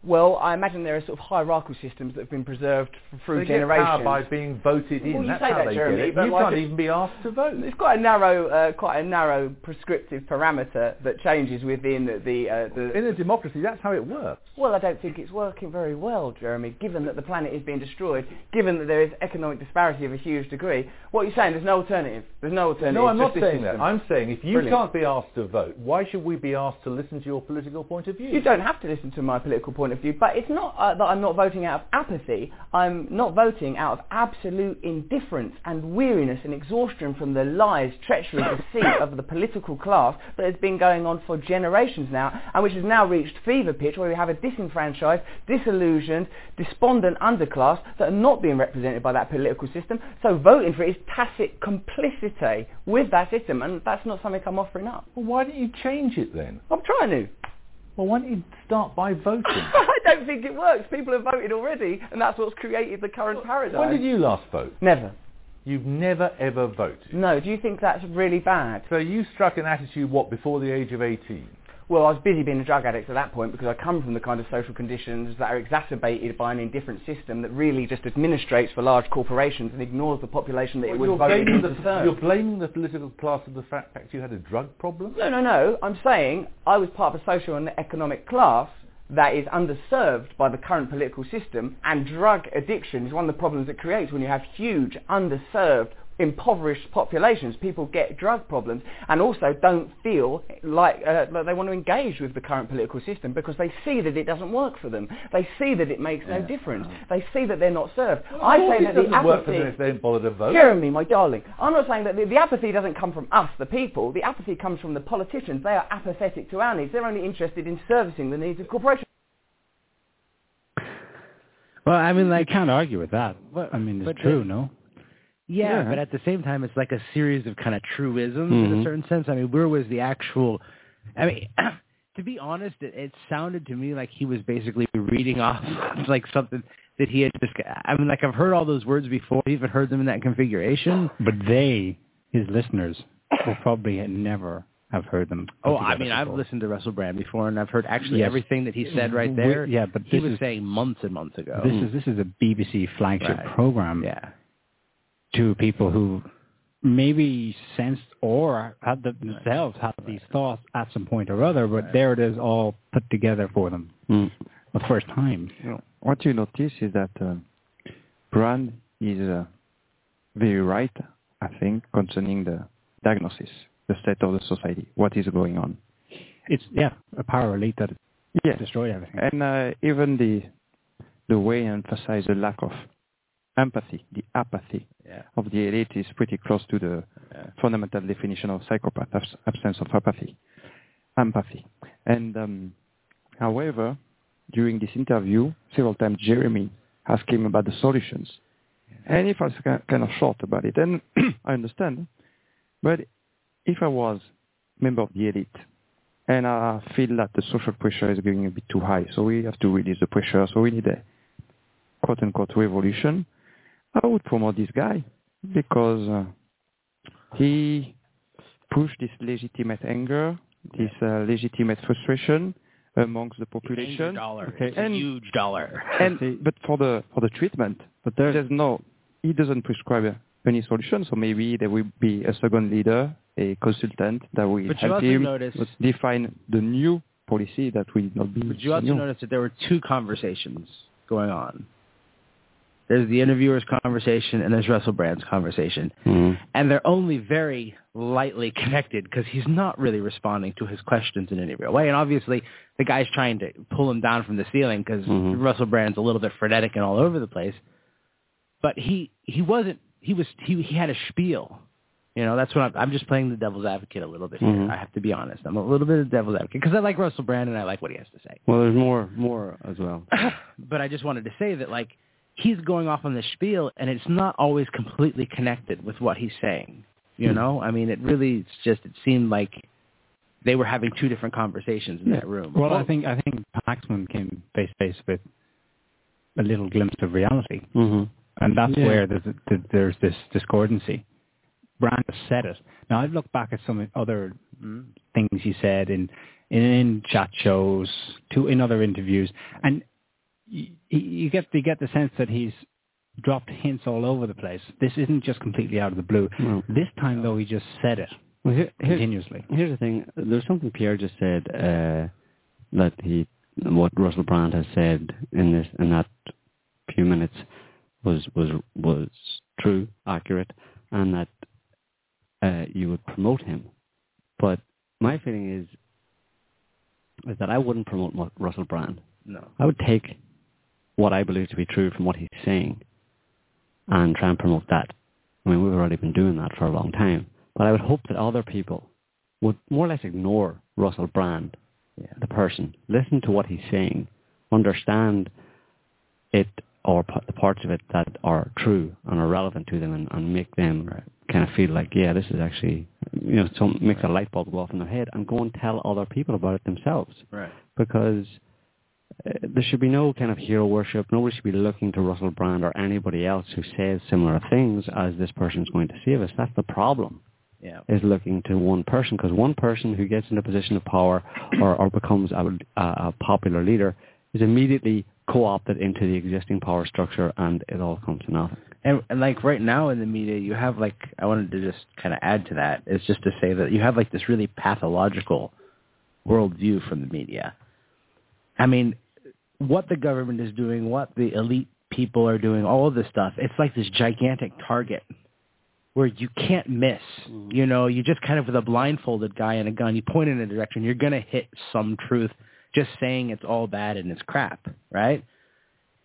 Well, I imagine there are sort of hierarchical systems that have been preserved f- through they generations. get power by being voted in. Well, you That's say how that, they Jeremy, get it. but You like can't even be asked to vote. It's quite a narrow, uh, quite a narrow prescriptive parameter that changes within the the, uh, the In a democracy, that's how it works. Well, I don't think it's working very well, Jeremy, given that the planet is being destroyed, given that there is economic disparity of a huge degree. What are you saying? There's no alternative. There's no alternative. No, I'm not this saying that. I'm saying if you Brilliant. can't be asked to vote, why should we be asked to listen to your political point of view? You don't have to listen to my political point of view, but it's not uh, that I'm not voting out of apathy. I'm not voting out of absolute indifference and weariness and exhaustion from the lies, treachery, deceit of the political class that has been going on for generations now, and which has now reached fever pitch where we have a disenfranchised, disillusioned, despondent underclass that are not being represented by that political system. So voting for it is tacit complicity with that system, and that's not something I'm offering up. Well, why don't you change it then? I'm trying to. Well, why don't you start by voting? I don't think it works. People have voted already, and that's what's created the current paradigm. when did you last vote? Never. You've never ever voted. No. Do you think that's really bad? So you struck an attitude, what, before the age of 18? Well, I was busy being a drug addict at that point because I come from the kind of social conditions that are exacerbated by an indifferent system that really just administrates for large corporations and ignores the population that it Well, was you're, voted blaming in the, to serve. you're blaming the political class of the fact that you had a drug problem? No, no, no. I'm saying I was part of a social and economic class that is underserved by the current political system, and drug addiction is one of the problems it creates when you have huge, underserved, impoverished populations. People get drug problems and also don't feel like, uh, like they want to engage with the current political system because they see that it doesn't work for them. They see that it makes no difference. They see that they're not served. I say that the doesn't work for apathy... them if they don't bother to vote. Jeremy, my darling, I'm not saying that the, the apathy doesn't come from us, the people. The apathy comes from the politicians. They are apathetic to our needs. They're only interested in servicing the needs of corporations. Well, I mean, like, you can't argue with that. But- I mean, it's but true, the- no? Yeah, Yeah. but at the same time, it's like a series of kind of truisms in a Mhm. certain sense. I mean, where was the actual? I mean, to be honest, it, it sounded to me like he was basically reading off like something that he had just. I mean, like I've heard all those words before. I've even heard them in that configuration. But they, his listeners, will probably never have heard them. Oh, I mean, I've listened to Russell Brand before, and I've heard actually Yes. everything that he said right We- there. yeah, but he was is- saying months and months ago. This is this is a BBC flagship Right. program yeah. To people who maybe sensed or had the, themselves had these thoughts at some point or other, but there it is all put together for them Mm. the first time. You know, what you notice is that um, Brand is uh, very right, I think, concerning the diagnosis, the state of the society, what is going on. It's yeah, a power elite that Yes, destroyed everything. and uh, even the the way he emphasized the lack of empathy, the apathy Yeah. of the elite is pretty close to the Yeah. fundamental definition of psychopath, abs- absence of apathy. empathy. And um, however, during this interview, several times Jeremy asked him about the solutions. And he felt ki- kind of short about it. And I understand. But if I was member of the elite and I feel that the social pressure is going a bit too high, so we have to release the pressure, so we need a quote-unquote revolution, I would promote this guy because uh, he pushed this legitimate anger, this uh, legitimate frustration amongst the The anger population. dollar. Okay. It's a huge dollar. And but for the for the treatment, But there's there's no he doesn't prescribe any solution. So maybe there will be a second leader, a consultant that will But help him notice- define the new policy that will not be. But you so also new. notice that there were two conversations going on. There's the interviewer's conversation and there's Russell Brand's conversation. Mhm. And they're only very lightly connected because he's not really responding to his questions in any real way. And obviously, the guy's trying to pull him down from the ceiling because Mhm. Russell Brand's a little bit frenetic and all over the place. But he he wasn't. He was he he had a spiel. You know, that's what I'm, I'm just playing the devil's advocate a little bit here. Mhm. I have to be honest. I'm a little bit of devil's advocate because I like Russell Brand and I like what he has to say. Well, there's more, more as well. but I just wanted to say that like he's going off on this spiel and it's not always completely connected with what he's saying. You Hmm. know? I mean it really it's just it seemed like they were having two different conversations in that room. Well, I think I think Paxman came face to face with a little glimpse of reality, hmm and that's Yeah. where there's, there's this discordancy. Brand has said it. Now I've looked back at some other Mm. things he said in in, in chat shows, to in other interviews, and you, you get you get the sense that he's dropped hints all over the place. This isn't just completely out of the blue. No. This time though, he just said it Well, here, here, continuously. here's the thing. There's something Pierre just said uh, that he, what Russell Brand has said in this in that few minutes was was was true, accurate, and that uh, you would promote him. But my feeling is is that I wouldn't promote Russell Brand. No. I would take what I believe to be true from what he's saying and try and promote that. I mean, we've already been doing that for a long time. But I would hope that other people would more or less ignore Russell Brand, Yeah. the person, listen to what he's saying, understand it or the parts of it that are true and are relevant to them and, and make them kind of feel like, yeah, this is actually, you know, some makes a light bulb go off in their head and go and tell other people about it themselves Right. because there should be no kind of hero worship. Nobody should be looking to Russell Brand or anybody else who says similar things as this person's going to save us. That's the problem, Yeah. is looking to one person because one person who gets in a position of power or, or becomes a, a, a popular leader is immediately co-opted into the existing power structure and it all comes to nothing. And, and like right now in the media, you have like I wanted to just kind of add to that is just to say that you have like this really pathological worldview from the media. I mean, what the government is doing, what the elite people are doing, all of this stuff, it's like this gigantic target where you can't miss. Mm-hmm. You know, you just kind of with a blindfolded guy and a gun, you point in a direction, you're going to hit some truth just saying it's all bad and it's crap, right?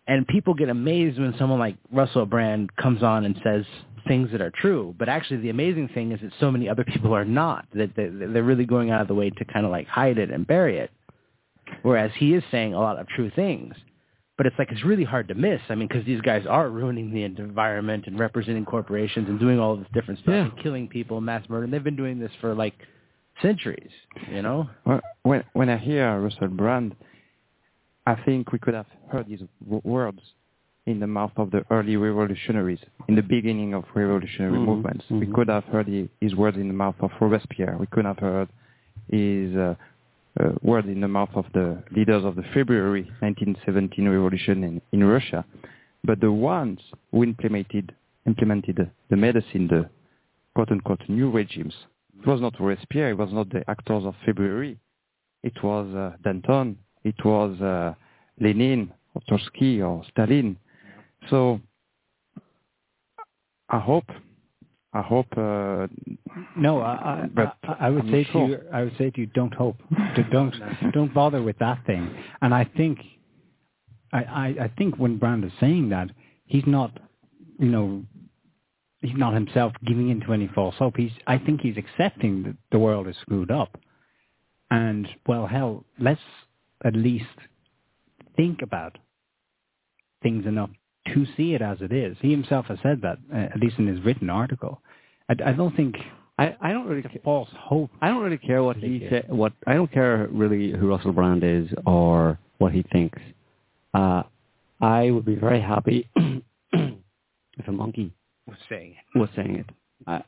And people get amazed when someone like Russell Brand comes on and says things that are true. But actually, the amazing thing is that so many other people are not. That they- they're really going out of the way to kind of like hide it and bury it. Whereas he is saying a lot of true things. But it's like it's really hard to miss. I mean, because these guys are ruining the environment and representing corporations and doing all this different stuff Yeah. and killing people, mass murder. And they've been doing this for like centuries. You know? When when I hear Russell Brand, I think we could have heard his words in the mouth of the early revolutionaries, in the beginning of revolutionary Mhm, movements. We mhm. could have heard his words in the mouth of Robespierre. We could have heard his uh, uh, words in the mouth of the leaders of the February 1917 revolution in, in Russia. But the ones who implemented implemented the medicine, the quote-unquote new regimes, it was not Robespierre, it was not the actors of February. It was uh, Danton, it was uh, Lenin, or Trotsky, or Stalin. So I hope, I hope. Uh, No, I, I, But I, I would I'm say sure. to you, I would say to you, don't hope, don't, don't bother with that thing. And I think, I, I, I think when Brand is saying that, he's not, you know, he's not himself giving into any false hope. He's, I think he's accepting that the world is screwed up, And well, hell, let's at least think about things enough to see it as it is. He himself has said that, uh, at least in his written article. I, I don't think I, I don't really false hope. I don't really care what he said. What I don't care really who Russell Brand is or what he thinks. Uh, I would be very happy if a monkey Was saying it. was saying it. Uh,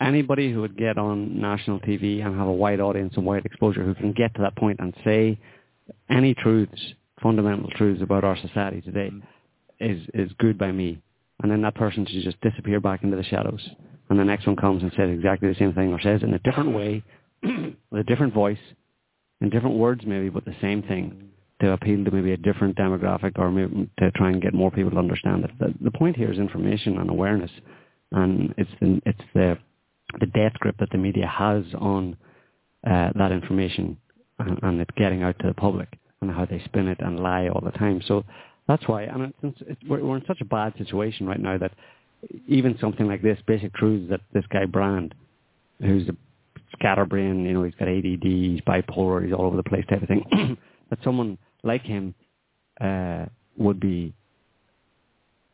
anybody who would get on national TV and have a wide audience and wide exposure who can get to that point and say any truths, fundamental truths about our society today is, is good by me. And then that person should just disappear back into the shadows. And the next one comes and says exactly the same thing or says it in a different way, with a different voice, in different words maybe, but the same thing to appeal to maybe a different demographic or maybe to try and get more people to understand it. The, the point here is information and awareness, and it's the, it's the the death grip that the media has on uh, that information and, and it getting out to the public and how they spin it and lie all the time. So that's why, and it's, it's, we're, we're in such a bad situation right now that even something like this, basic truths that this guy Brand, who's a scatterbrain, you know, he's got ADD, he's bipolar, he's all over the place type of thing, that someone like him uh, would be,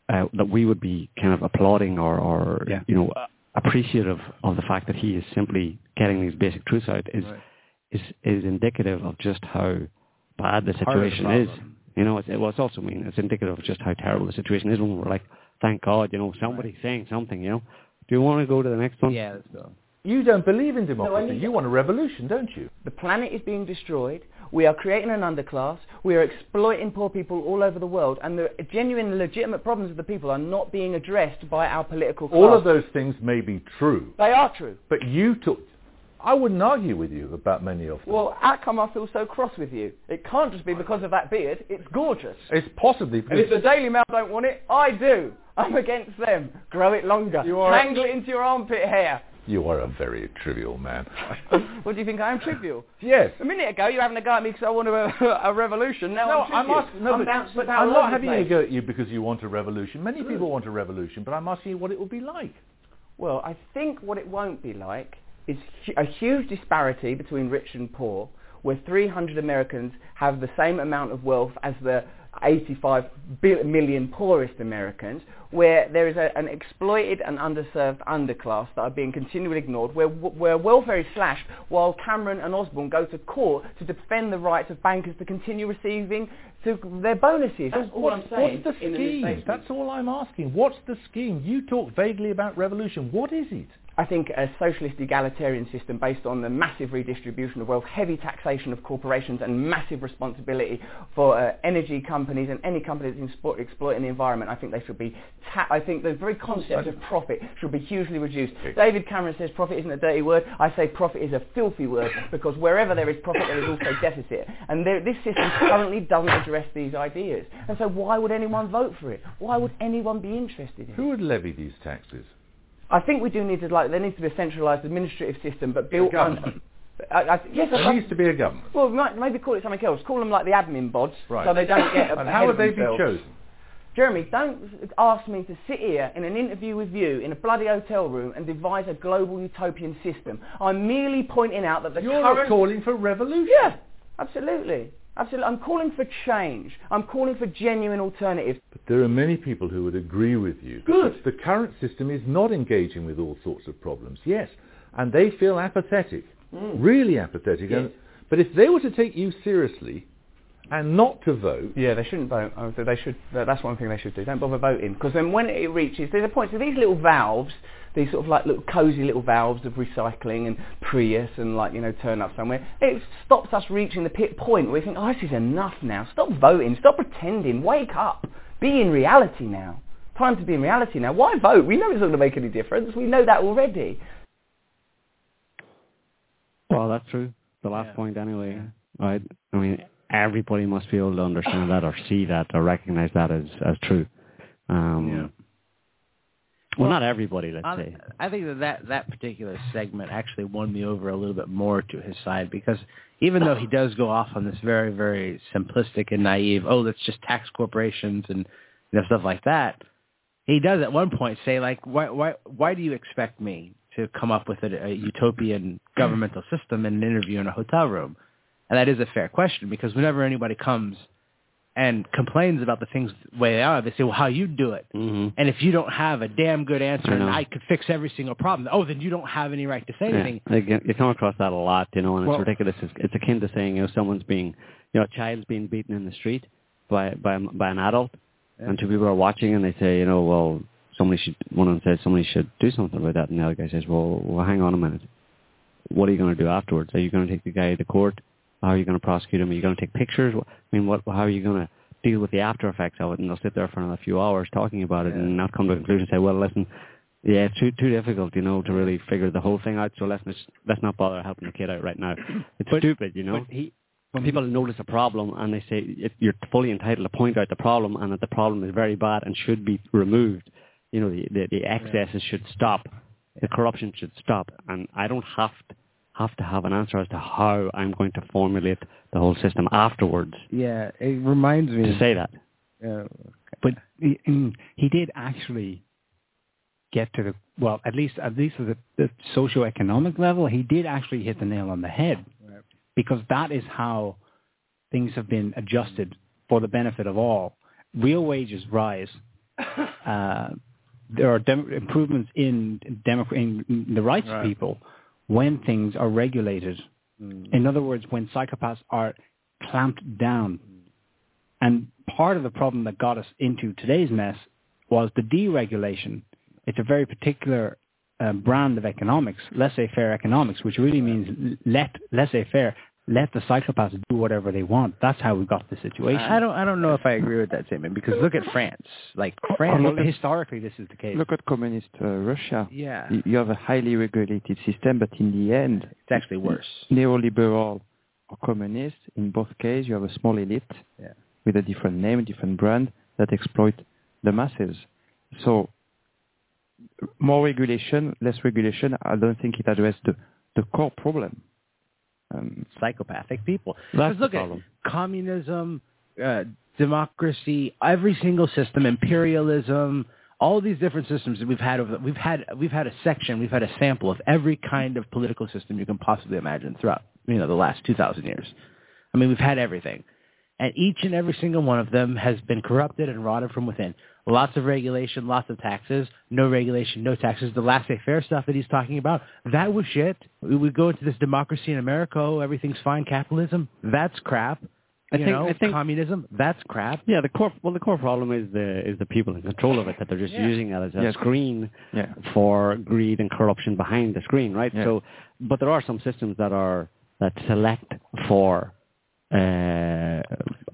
uh, that we would be kind of applauding or, or Yeah. you know, appreciative of the fact that he is simply getting these basic truths out is Right. is is indicative of just how bad the situation is. You know, it's, it, well, it's also mean it's indicative of just how terrible the situation is when we're like, thank God, you know, somebody's saying something. You know, do you want to go to the next one? Yeah, let's go. You don't believe in No, I democracy. need- you want a revolution, don't you? The planet is being destroyed. We are creating an underclass. We are exploiting poor people all over the world. And the genuine, legitimate problems of the people are not being addressed by our political class. All of those things may be true, They are true. but you took. I wouldn't argue with you about many of them. Well, how come I feel so cross with you? It can't just be because of that beard. It's gorgeous. it's possibly And if the Daily Mail don't want it, I do. I'm against them. Grow it longer. You are- Tangle it into your armpit hair. you are a very trivial man. what do you think I am trivial? yes. A minute ago you were having a go at me because I want a, a revolution. Now No, I'm I'm asking. No, I'm but, bouncing but about I'm all not over the having a go at you because you want a revolution. Many people want a revolution, but I'm asking you what it will be like. Well, I think what it won't be like is hu- a huge disparity between rich and poor, where 300 Americans have the same amount of wealth as the 85 bil- million poorest Americans, where there is a, an exploited and underserved underclass that are being continually ignored, where, where welfare is slashed while Cameron and Osborne go to court to defend the rights of bankers to continue receiving to their bonuses. That's all what's, I'm saying. what's the scheme? statement. That's all I'm asking. What's the scheme? You talk vaguely about revolution. What is it? I think a socialist egalitarian system based on the massive redistribution of wealth, heavy taxation of corporations and massive responsibility for uh, energy companies and any company that's expo- exploiting the environment, I think they should be, ta- I think the very concept of profit should be hugely reduced. David Cameron says profit isn't a dirty word. I say profit is a filthy word because wherever there is profit there is also deficit. And there, this system currently doesn't address these ideas. And so why would anyone vote for it? Why would anyone be interested in it? Who would levy these taxes? I think we do need to like there needs to be a centralised administrative system, but built on. I, I, yes, I, There needs to be a government. well, might, maybe call it something else. Call them like the admin bods, Right. so they don't get. And how would they be chosen? Jeremy, don't ask me to sit here in an interview with you in a bloody hotel room and devise a global utopian system. I'm merely pointing out that the You're current. calling for revolution. yeah, absolutely, absolutely. I'm calling for change. I'm calling for genuine alternatives. But there are many people who would agree with you. Good. The current system is not engaging with all sorts of problems. Yes. And they feel apathetic. Mm. Really apathetic. Yes. And, but if they were to take you seriously and not to vote, Yeah, they shouldn't vote. They should. That's one thing they should do. Don't bother voting because then when it reaches, there's a point. So these little valves, these sort of like little cosy little valves of recycling and Prius and like you know turn up somewhere. It stops us reaching the pit point where we think, oh, this is enough now. Stop voting. Stop pretending. Wake up. Be in reality now. Time to be in reality now. Why vote? We know it's not going to make any difference. We know that already. Well, that's true. The last Yeah. point, anyway. Right? I mean, everybody must be able to understand that, or see that, or recognize that as as true. Um, Yeah. Well, Well, not everybody, let's Um, say. I think that, that that particular segment actually won me over a little bit more to his side because even though he does go off on this very very simplistic and naive, oh, let's just tax corporations and you know stuff like that, he does at one point say like, why why why do you expect me to come up with a, a utopian governmental system in an interview in a hotel room? And that is a fair question because whenever anybody comes and complains about the things the way they are, they say, well, how you do it? hmm And if you don't have a damn good answer I and. I could fix every single problem, oh, then you don't have any right to say anything. Yeah, you you come across that a lot, you know, and Well- it's ridiculous. It's, it's akin to saying, you know, someone's being, you know, a child's being beaten in the street by by by an adult, Yeah. and two people are watching, and they say, you know, well, somebody should. One of them says somebody should do something about that, and the other guy says, well, well, hang on a minute. What are you going to do afterwards? Are you going to take the guy to court? How are you going to prosecute him? Are you going to take pictures? I mean, what? How are you going to deal with the after effects of it? And they'll sit there for another few hours talking about it, Yeah. and not come to a conclusion. Say, well, listen, yeah, it's too too difficult, you know, to really figure the whole thing out. So let's let's not bother helping the kid out right now. It's But- stupid, you know. He, when people notice a problem and they say it, you're fully entitled to point out the problem and that the problem is very bad and should be removed, you know, the the, the excesses should stop, the corruption should stop, and I don't have to have to have an answer as to how I'm going to formulate the whole system afterwards Yeah, it reminds me. to say that. uh, but he, he did actually get to the well, at least at least at the, the socioeconomic level, he did actually hit the nail on the head, Right. because that is how things have been adjusted for the benefit of all. Real wages rise. Uh, there are dem- improvements in, democ- in the rights Right. of people when things are regulated. In other words, when psychopaths are clamped down. And part of the problem that got us into today's mess was the deregulation. It's a very particular uh, brand of economics, laissez-faire economics, which really means let laissez-faire, let the psychopaths do whatever they want. That's how we got the situation. I don't. I don't know if I agree with that statement because look at France. Like France. Well, historically, this is the case. Look at communist uh, Russia. yeah, You have a highly regulated system, but in the end, it's actually worse. neoliberal or communist, in both cases, you have a small elite Yeah. with a different name, a different brand that exploit the masses. So more regulation, less regulation, I don't think it addresses the, the core problem. Um, Psychopathic people. That's Because look the at communism, uh, democracy, every single system, imperialism, all these different systems that we've had over. We've had we've had a section, we've had a sample of every kind of political system you can possibly imagine throughout you know the last two thousand years. I mean, we've had everything, and each and every single one of them has been corrupted and rotted from within. Lots of regulation, lots of taxes, no regulation, no taxes. The laissez-faire stuff that he's talking about, that was shit. We would go into this democracy in America, oh, everything's fine, capitalism, that's crap. I you think- know, I think- communism, that's crap. Yeah, the core well the core problem is the is the people in control of it that they're just Yeah. using it as a Yes. screen yeah. for greed and corruption behind the screen, right? Yeah. So, but there are some systems that are that select for uh,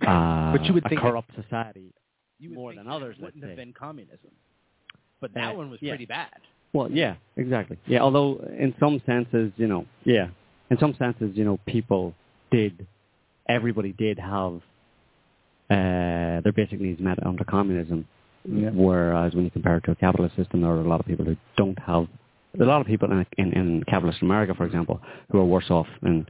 uh, But you would a think- corrupt society. You More than that others, wouldn't let's have say. been communism. But that Uh, one was yeah. pretty bad. Well, yeah, exactly. Yeah, although in some senses, you know, yeah, in some senses, you know, people did, everybody did have uh, their basic needs met under communism. Yeah. Whereas when you compare it to a capitalist system, there are a lot of people who don't have. A lot of people in, in, in capitalist America, for example, who are worse off in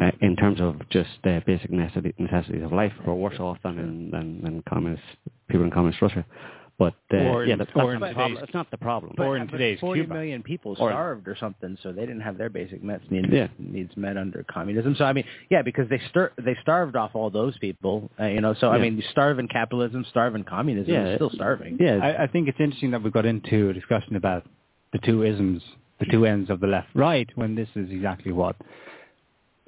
uh, in terms of just uh, basic necessity, necessities of life, who are worse off than in than, than communist people in communist Russia. But uh, in- yeah, that's, that's not the problem. today's- It's not the problem. Or in today's 40 Cuba. million people starved or something, so they didn't have their basic needs needs, Yeah. needs met under communism. So I mean, yeah, because they stir- they starved off all those people, uh, you know. So I mean, you starve in capitalism, starve in communism, Yeah. still starving. Yeah, I, I think it's interesting that we got into a discussion about the two isms, the two ends of the left-right, when this is exactly what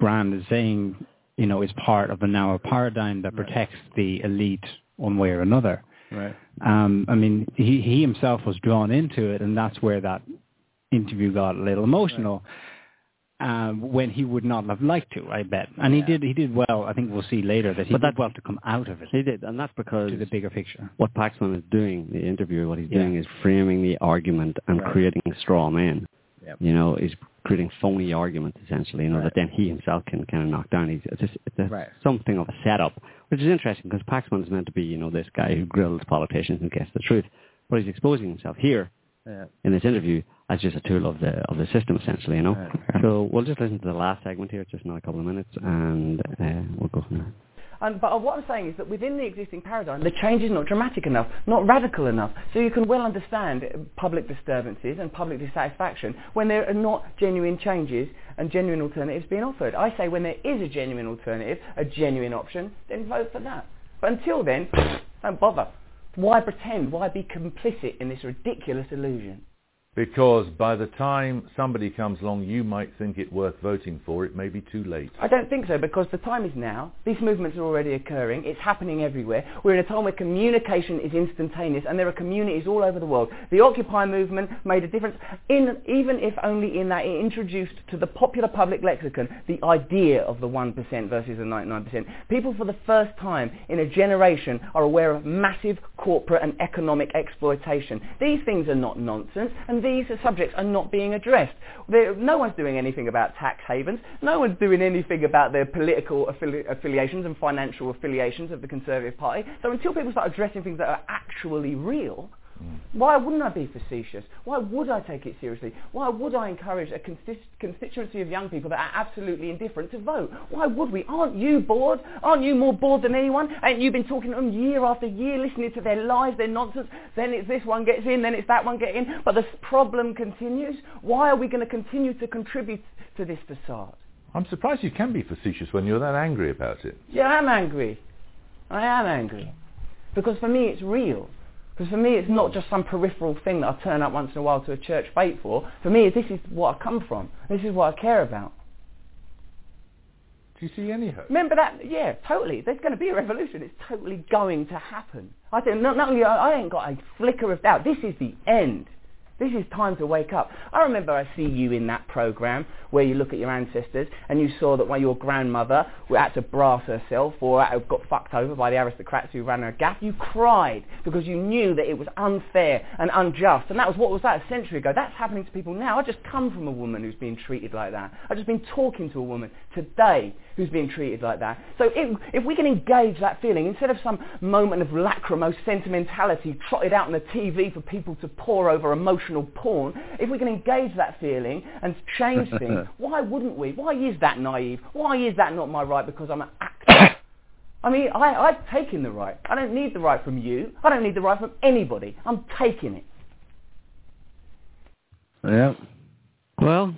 Brand is saying, you know, is part of a narrow paradigm that protects the elite one way or another. Right. Um, I mean, he, he himself was drawn into it, and that's where that interview got a little emotional. Um, when he would not have liked to, I bet, and he did. He did well. I think we'll see later that he But did well to come out of it he did, and that's because to the bigger picture. what Paxman is doing, the interviewer, what he's Yeah. doing is framing the argument and Right. creating straw men. Yep. You know, he's creating phony arguments essentially, you know, Right. that then he himself can kind of knock down. He's it's, just, it's a, Right. something of a setup, which is interesting because Paxman is meant to be, you know, this guy who grills politicians and gets the truth, but he's exposing himself here Yeah. in this interview as just a tool of the of the system essentially, you know. Right. So we'll just listen to the last segment here, it's just another couple of minutes, and uh, we'll go from there. And, but what I'm saying is that within the existing paradigm, the change is not dramatic enough, not radical enough. So you can well understand public disturbances and public dissatisfaction when there are not genuine changes and genuine alternatives being offered. I say when there is a genuine alternative, a genuine option, then vote for that. But until then, don't bother. Why pretend? Why be complicit in this ridiculous illusion? Because by the time somebody comes along you might think it worth voting for, it may be too late. I don't think so because the time is now. These movements are already occurring. It's happening everywhere. We're in a time where communication is instantaneous and there are communities all over the world. The Occupy movement made a difference, in, even if only in that it introduced to the popular public lexicon the idea of the 1% versus the 99%. People for the first time in a generation are aware of massive corporate and economic exploitation. These things are not nonsense and these subjects are not being addressed. There, no one's doing anything about tax havens. No one's doing anything about their political affili- affiliations and financial affiliations of the Conservative Party. So until people start addressing things that are actually real, why wouldn't I be facetious? Why would I take it seriously? Why would I encourage a consist- constituency of young people that are absolutely indifferent to vote? Why would we? Aren't you bored? Aren't you more bored than anyone? Ain't you been talking to them year after year, listening to their lies, their nonsense? Then it's this one gets in, then it's that one gets in. But the problem continues. Why are we going to continue to contribute to this facade? I'm surprised you can be facetious when you're that angry about it. Yeah, I'm angry. I am angry. Because for me it's real. Because for me, it's not just some peripheral thing that I turn up once in a while to a church fete for. For me, this is what I come from. This is what I care about. Do you see any hope? Remember that? Yeah, totally. There's going to be a revolution. It's totally going to happen. I think not, not only I, I ain't got a flicker of doubt. This is the end. This is time to wake up. I remember I see you in that program where you look at your ancestors and you saw that when your grandmother had to brass herself or got fucked over by the aristocrats who ran her gaff, you cried because you knew that it was unfair and unjust. And that was what was that a century ago. That's happening to people now. I just come from a woman who's being treated like that. I've just been talking to a woman today who's being treated like that. So if, if we can engage that feeling, instead of some moment of lachrymose sentimentality trotted out on the TV for people to pore over emotional porn, if we can engage that feeling and change things, why wouldn't we? Why is that naive? Why is that not my right because I'm an actor? I mean, I, I've taken the right. I don't need the right from you. I don't need the right from anybody. I'm taking it. Yeah. Well,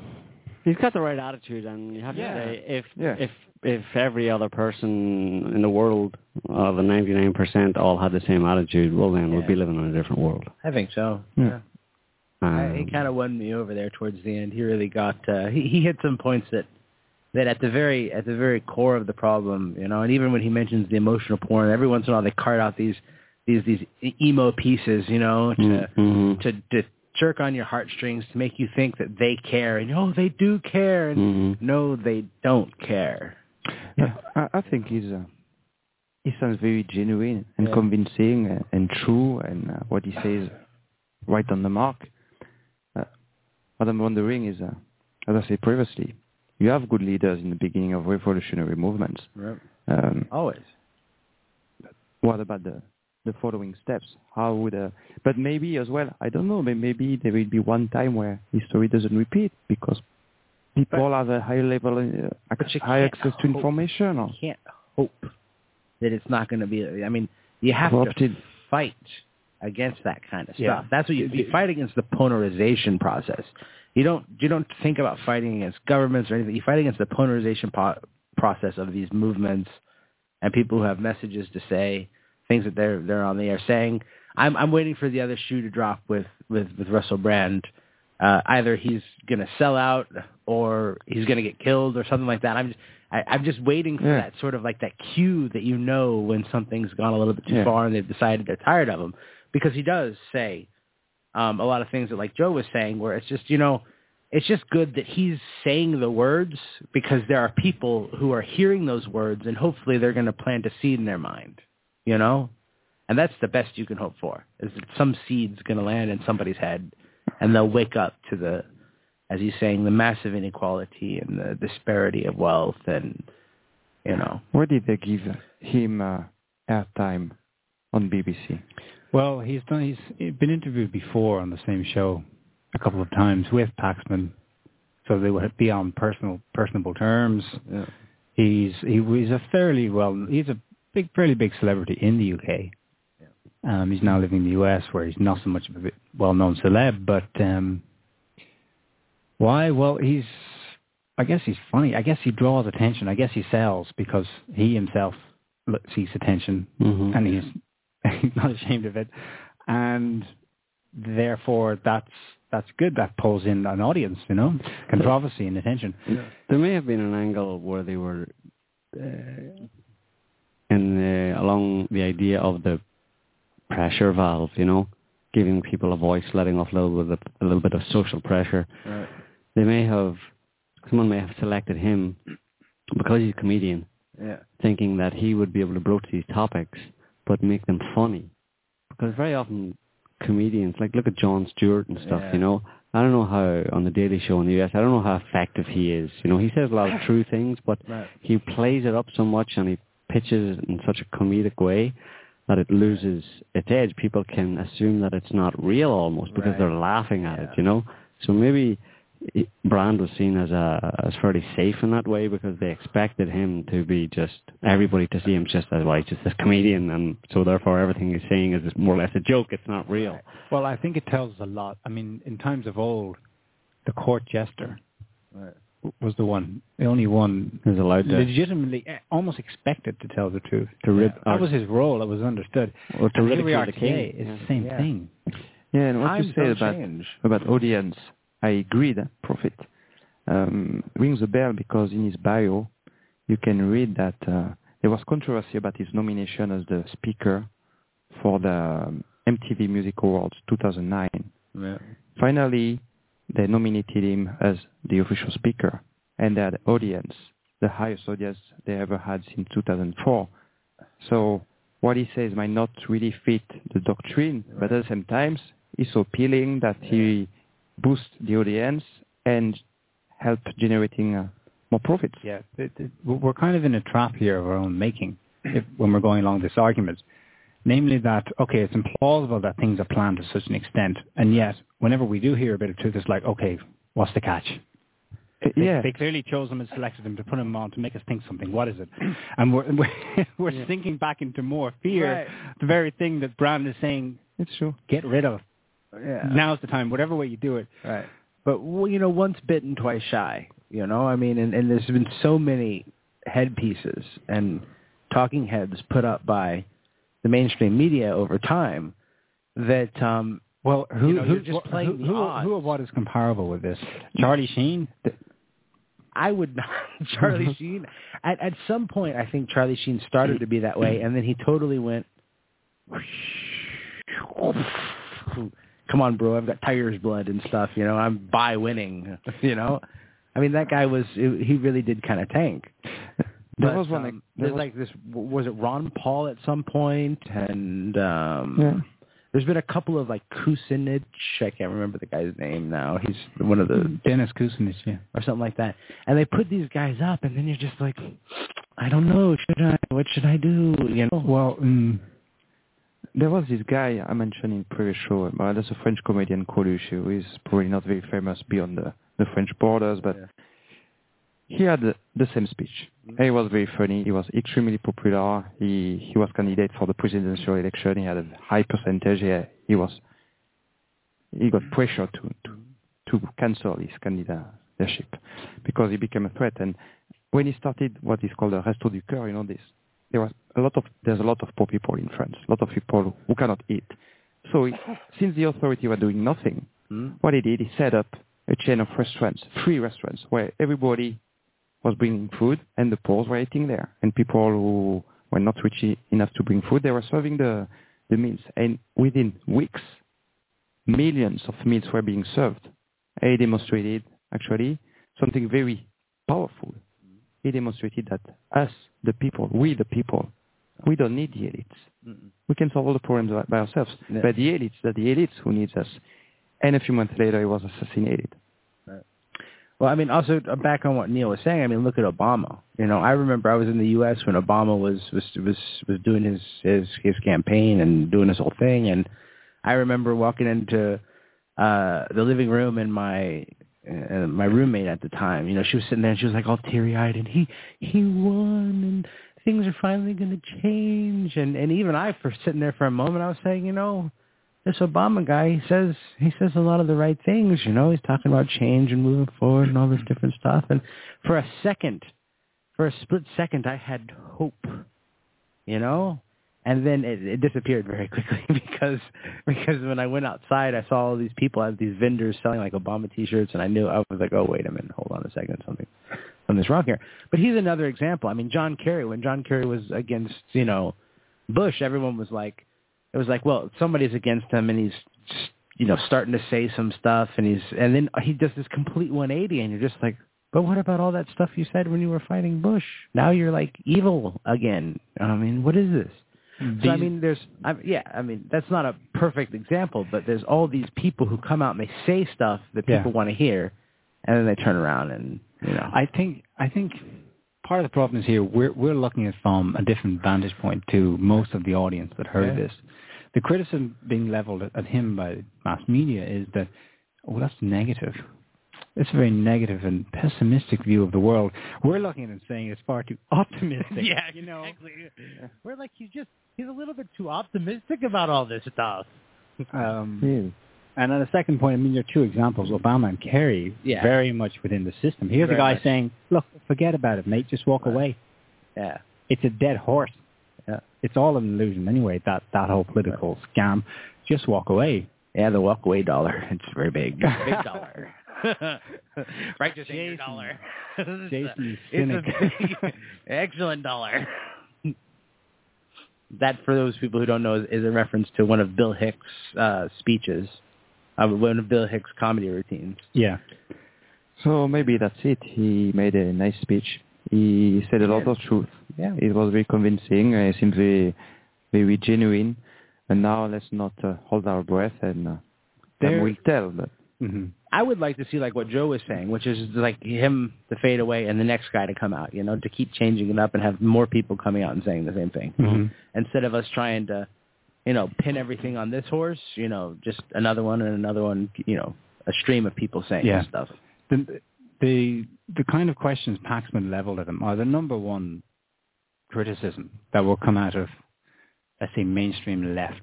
he's got the right attitude, and you have Yeah. to say if Yeah. if if every other person in the world of the ninety nine percent all had the same attitude, well then we'd be living in a different world. I think so. Yeah. Uh, he Um, kind of won me over there towards the end. He really got uh, he he hit some points that that at the very at the very core of the problem, you know, and even when he mentions the emotional porn, every once in a while they cart out these these these emo pieces, you know, to mhm. to to jerk on your heartstrings to make you think that they care and oh they do care and Mhm. no they don't care. Yeah, I, I think he's uh, he sounds very genuine and Yeah. convincing and, and true, and uh, what he says right on the mark. Uh, what I'm wondering is, uh, as I said previously, you have good leaders in the beginning of revolutionary movements. Right. Um, Always. what about the the following steps? How would uh, but maybe as well, I don't know, may- maybe there will be one time where history doesn't repeat because people have a high level, uh, high access to information or You can't hope that it's not going to be. I mean, you have corrupted. to fight against that kind of stuff. Yeah. That's what you, you fight against the ponerization process. You don't you don't think about fighting against governments or anything. You fight against the ponerization po- process of these movements and people who have messages to say, things that they're they're on the air saying. I'm I'm waiting for the other shoe to drop with with with Russell Brand. Uh, either he's going to sell out or he's going to get killed or something like that. I'm just I, I'm just waiting for Yeah. that sort of like that cue that you know when something's gone a little bit too Yeah. far and they've decided they're tired of him because he does say um, a lot of things that like Joe was saying where it's just you know it's just good that he's saying the words because there are people who are hearing those words and hopefully they're going to plant a seed in their mind, you know? And that's the best you can hope for, is that some seed's going to land in somebody's head and they'll wake up to the, as he's saying, the massive inequality and the disparity of wealth and, you know. Where did they give him uh, airtime on BBC? Well, he's done. He's he's been interviewed before on the same show a couple of times with Paxman, so they would be on personal, personable terms. Yeah. He's he, he's a fairly well. He's a big, fairly big celebrity in the UK. Um, he's now living in the US, where he's not so much of a well-known celeb. But um, why? Well, he's. I guess he's funny. I guess he draws attention. I guess he sells because he himself seeks attention, Mhm. and he's he's not ashamed of it, and therefore that's that's good. That pulls in an audience, you know, controversy and attention. There may have been an angle where they were uh, in the, along the idea of the pressure valve, you know, giving people a voice, letting off a little bit of, a little bit of social pressure. Right. They may have someone may have selected him because he's a comedian, Yeah. thinking that he would be able to broach these topics but make them funny. Because very often comedians, like look at Jon Stewart and stuff, Yeah. you know. I don't know how on the Daily Show in the US, I don't know how effective he is. You know, he says a lot of true things, but Right. he plays it up so much and he pitches it in such a comedic way that it loses its edge. People can assume that it's not real almost because Right. they're laughing at Yeah. it, you know. So maybe Brand was seen as a as fairly safe in that way because they expected him to be just everybody to see him just as well, he's just this comedian, and so therefore everything he's saying is more or less a joke. It's not real. Well, I think it tells a lot. I mean, in times of old, the court jester Right. W- was the one, the only one He's allowed to legitimately, eh, almost expected to tell the truth. to rip That was his role. It was understood. or to And here we are the today. king. It's Yeah. the same Yeah. thing. Yeah, and what Times you say about change. about audience, I agree that Prophet um, rings a bell because in his bio, you can read that uh, there was controversy about his nomination as the speaker for the um, MTV Music Awards 2009. Yeah. Finally, they nominated him as the official speaker, and had audience, the highest audience they ever had since 2004. So what he says might not really fit the doctrine, but at the same time, it's so appealing that he boosts the audience and help generating uh, more profits. Yeah, it, it, we're kind of in a trap here of our own making if, when we're going along this argument. Namely that, okay, it's implausible that things are planned to such an extent, and yet whenever we do hear a bit of truth, it's like, okay, what's the catch? Uh, They, yeah, they clearly chose him and selected him to put him on to make us think something. What is it? And we're we're, we're sinking back into more fear. Right. The very thing that Brand is saying, it's true. get rid of. Yeah. Now's the time. Whatever way you do it. Right. But well, you know, once bitten, twice shy. You know, I mean, and, and there's been so many headpieces and talking heads put up by the mainstream media over time that um Well, who, You know, who just who- playing who, the who, odds. who or what is comparable with this? Charlie Sheen. I would not Charlie Sheen at at some point I think Charlie Sheen started to be that way and then he totally went come on bro I've got tiger's blood and stuff you know I'm by winning you know I mean that guy was he really did kind of tank There But, was one. um, there there's was- like this was it Ron Paul at some point? point and um Yeah. there's been a couple of like Kucinich I can't remember the guy's name now he's one of the Dennis Kucinich, yeah. or something like that. And they put these guys up, and then you're just like, I don't know, should I? What should I do? You know? Well, mm, There was this guy I mentioned in previous show, but that's a French comedian Coluche, who is probably not very famous beyond the, the French borders, but Yeah. he had the, the same speech. He was very funny. He was extremely popular. He he was candidate for the presidential election. He had a high percentage. He, he was he got pressure to, to to cancel his candidacy because he became a threat. And when he started what is called a resto du cœur, you know this, there was a lot of there's a lot of poor people in France, a lot of people who cannot eat. So he, since the authority were doing nothing, Hmm? what he did, he set up a chain of restaurants, free restaurants, where everybody was bringing food and the poor were eating there. And people who were not rich enough to bring food, they were serving the, the meals. And within weeks, millions of meals were being served. And he demonstrated, actually, something very powerful. He demonstrated that us, the people, we the people, we don't need the elites. We can solve all the problems by- by ourselves. Yeah. But the elites, that the elites who needs us. And a few months later, he was assassinated. Well, I mean, also uh, back on what Niall was saying. I mean, look at Obama. You know, I remember I was in the U.S. when Obama was was was was doing his his his campaign and doing this whole thing, and I remember walking into uh the living room and my uh, my roommate at the time, you know, she was sitting there and she was like all teary eyed and he he won and things are finally going to change. And and even I, for sitting there for a moment, I was saying, you know, this Obama guy, he says he says a lot of the right things. You know, he's talking about change and moving forward and all this different stuff. And for a second, for a split second, I had hope. You know, and then it, it disappeared very quickly because because when I went outside, I saw all these people at these vendors selling like Obama T-shirts, and I knew I was like, oh wait a minute, hold on a second, something something's wrong here. But he's another example. I mean, John Kerry, when John Kerry was against you know Bush, everyone was like, it was like, well, somebody's against him, and he's just, you know starting to say some stuff, and he's and then he does this complete 180, and you're just like. But what about all that stuff you said when you were fighting Bush? Now you're like evil again. I mean, what is this? Mm-hmm. So I mean, there's, I, yeah, I mean, that's not a perfect example, but there's all these people who come out and they say stuff that people Yeah. want to hear, and then they turn around and you know, I think I think part of the problem is here we're we're looking at it from a different vantage point to most of the audience that heard Yeah. this. The criticism being leveled at, at him by mass media is that oh that's negative. It's a very negative and pessimistic view of the world. We're looking at it and saying it's far too optimistic. yeah, you know. We're like he's just he's a little bit too optimistic about all this stuff. Um, Really. And on the second point, I mean, there are two examples, Obama and Kerry, Yeah. very much within the system. Here's Very a guy much. saying, look, forget about it, mate, just walk Right. away. Yeah, It's a dead horse. Yeah. It's all an illusion anyway, that, that whole political scam. Just walk away. yeah, the walkaway dollar. It's very big, big dollar. right, just Jason. dollar. Jason it's a Cynic. big, excellent dollar. that, for those people who don't know, is, is a reference to one of Bill Hicks' uh, speeches, uh, one of Bill Hicks' comedy routines. Yeah. So maybe that's it. He made a nice speech. He said a lot Yeah. of truth. Yeah. It was very convincing. Uh, it seemed very, very genuine. And now let's not uh, hold our breath and uh, There- will tell. But hmm I would like to see like what Joe was saying, which is like him to fade away and the next guy to come out, you know, to keep changing it up and have more people coming out and saying the same thing. Mhm. Instead of us trying to, you know, pin everything on this horse, you know, just another one and another one, you know, a stream of people saying Yeah. stuff. The, the, the kind of questions Paxman leveled at them are the number one criticism that will come out of, let's say, mainstream left,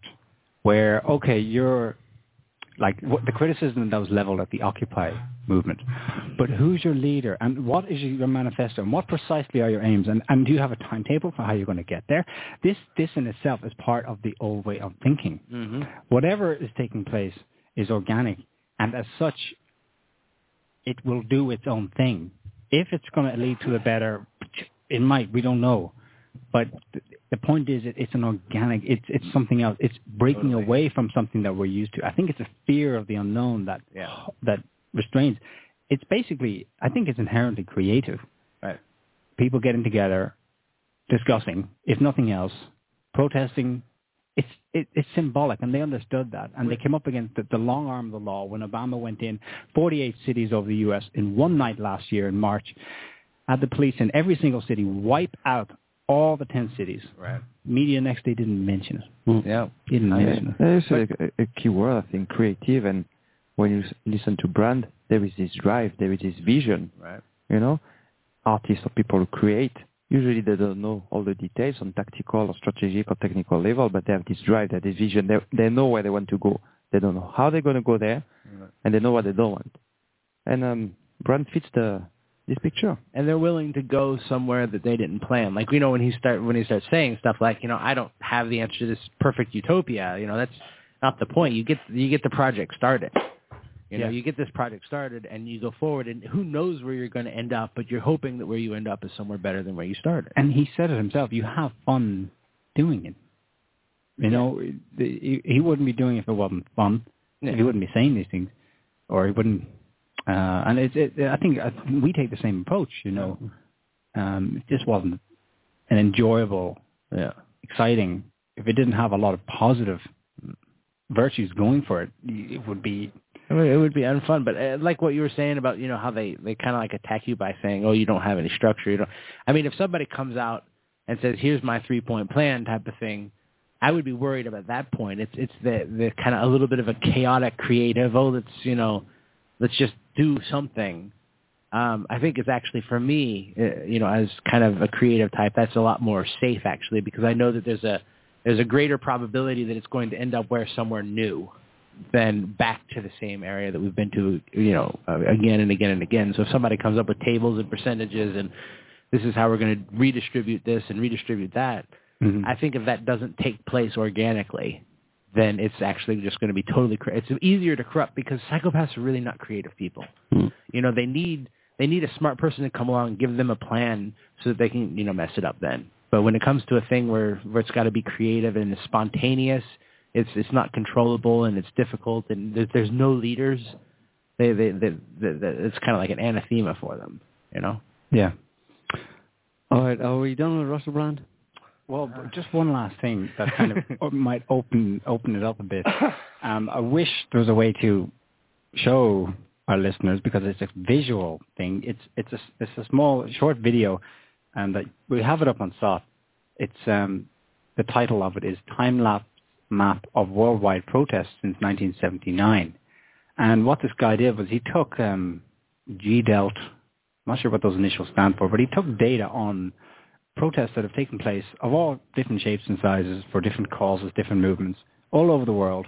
where, okay, you're like what, the criticism that was leveled at the Occupy movement, but who's your leader and what is your manifesto and what precisely are your aims and, and do you have a timetable for how you're going to get there? This, this in itself is part of the old way of thinking. Mm-hmm. Whatever is taking place is organic and as such it will do its own thing. If it's going to lead to a better, it might. We don't know. But th- the point is, it, it's an organic. It's it's something else. It's breaking Totally. away from something that we're used to. I think it's a fear of the unknown that Yeah. that restrains. It's basically. I think it's inherently creative. Right. People getting together, discussing, if nothing else, protesting. It's it, it's symbolic, and they understood that, and they came up against the, the long arm of the law when Obama went in 48 cities over the U.S. in one night last year in March, had the police in every single city wipe out all the 10 cities. Right. Media next day didn't mention it. Mm. Yeah. Didn't I mention mean, it. there is a, a key word, I think, creative. And when you listen to brand, there is this drive, there is this vision. Right. You know, artists or people who create. Usually they don't know all the details on tactical or strategic or technical level, but they have this drive, they have this vision. They, they know where they want to go. They don't know how they're going to go there, and they know what they don't want. And um, brand fits the this picture. and they're willing to go somewhere that they didn't plan. Like you know when he start when he starts saying stuff like you know I don't have the answer to this perfect utopia. You know that's not the point. You get you get the project started. You know Yeah. you get this project started and you go forward and who knows where you're going to end up, but you're hoping that where you end up is somewhere better than where you started. And he said it himself. You have fun doing it. You know, the- he, he wouldn't be doing it if it wasn't fun. Yeah. He wouldn't be saying these things, or he wouldn't. Uh, and it's, it, I think I, we take the same approach. You know, um, it just wasn't an enjoyable, Yeah. exciting. If it didn't have a lot of positive virtues going for it, it would be. I mean, it would be unfun, but uh, like what you were saying about you know how they they kind of like attack you by saying, "Oh, you don't have any structure." You don't. I mean, if somebody comes out and says, "Here's my three point plan," type of thing, I would be worried about that point. It's it's the the kind of a little bit of a chaotic, creative. Oh, let's you know, let's just do something. Um, I think it's actually for me, uh, you know, as kind of a creative type, that's a lot more safe actually because I know that there's a there's a greater probability that it's going to end up where somewhere new than back to the same area that we've been to, you know, uh, again and again and again. So if somebody comes up with tables and percentages and this is how we're going to redistribute this and redistribute that, Mhm. I think if that doesn't take place organically, then it's actually just going to be totally. Cre- it's easier to corrupt because psychopaths are really not creative people. Mm. You know, they need they need a smart person to come along and give them a plan so that they can you know mess it up. Then, but when it comes to a thing where where it's got to be creative and spontaneous, it's it's not controllable and it's difficult and there's, there's no leaders. They they, they, they, they it's kind of like an anathema for them. You know. Yeah. All right, are we done with Russell Brand? Well, just one last thing that kind of might open open it up a bit. Um, I wish there was a way to show our listeners because it's a visual thing. It's it's a s- it's a small short video, and that we have it up on SOTT. It's um, the title of it is time lapse map of worldwide protests since 1979. And what this guy did was he took um, GDELT, I'm not sure what those initials stand for, but he took data on protests that have taken place of all different shapes and sizes for different causes, different movements all over the world,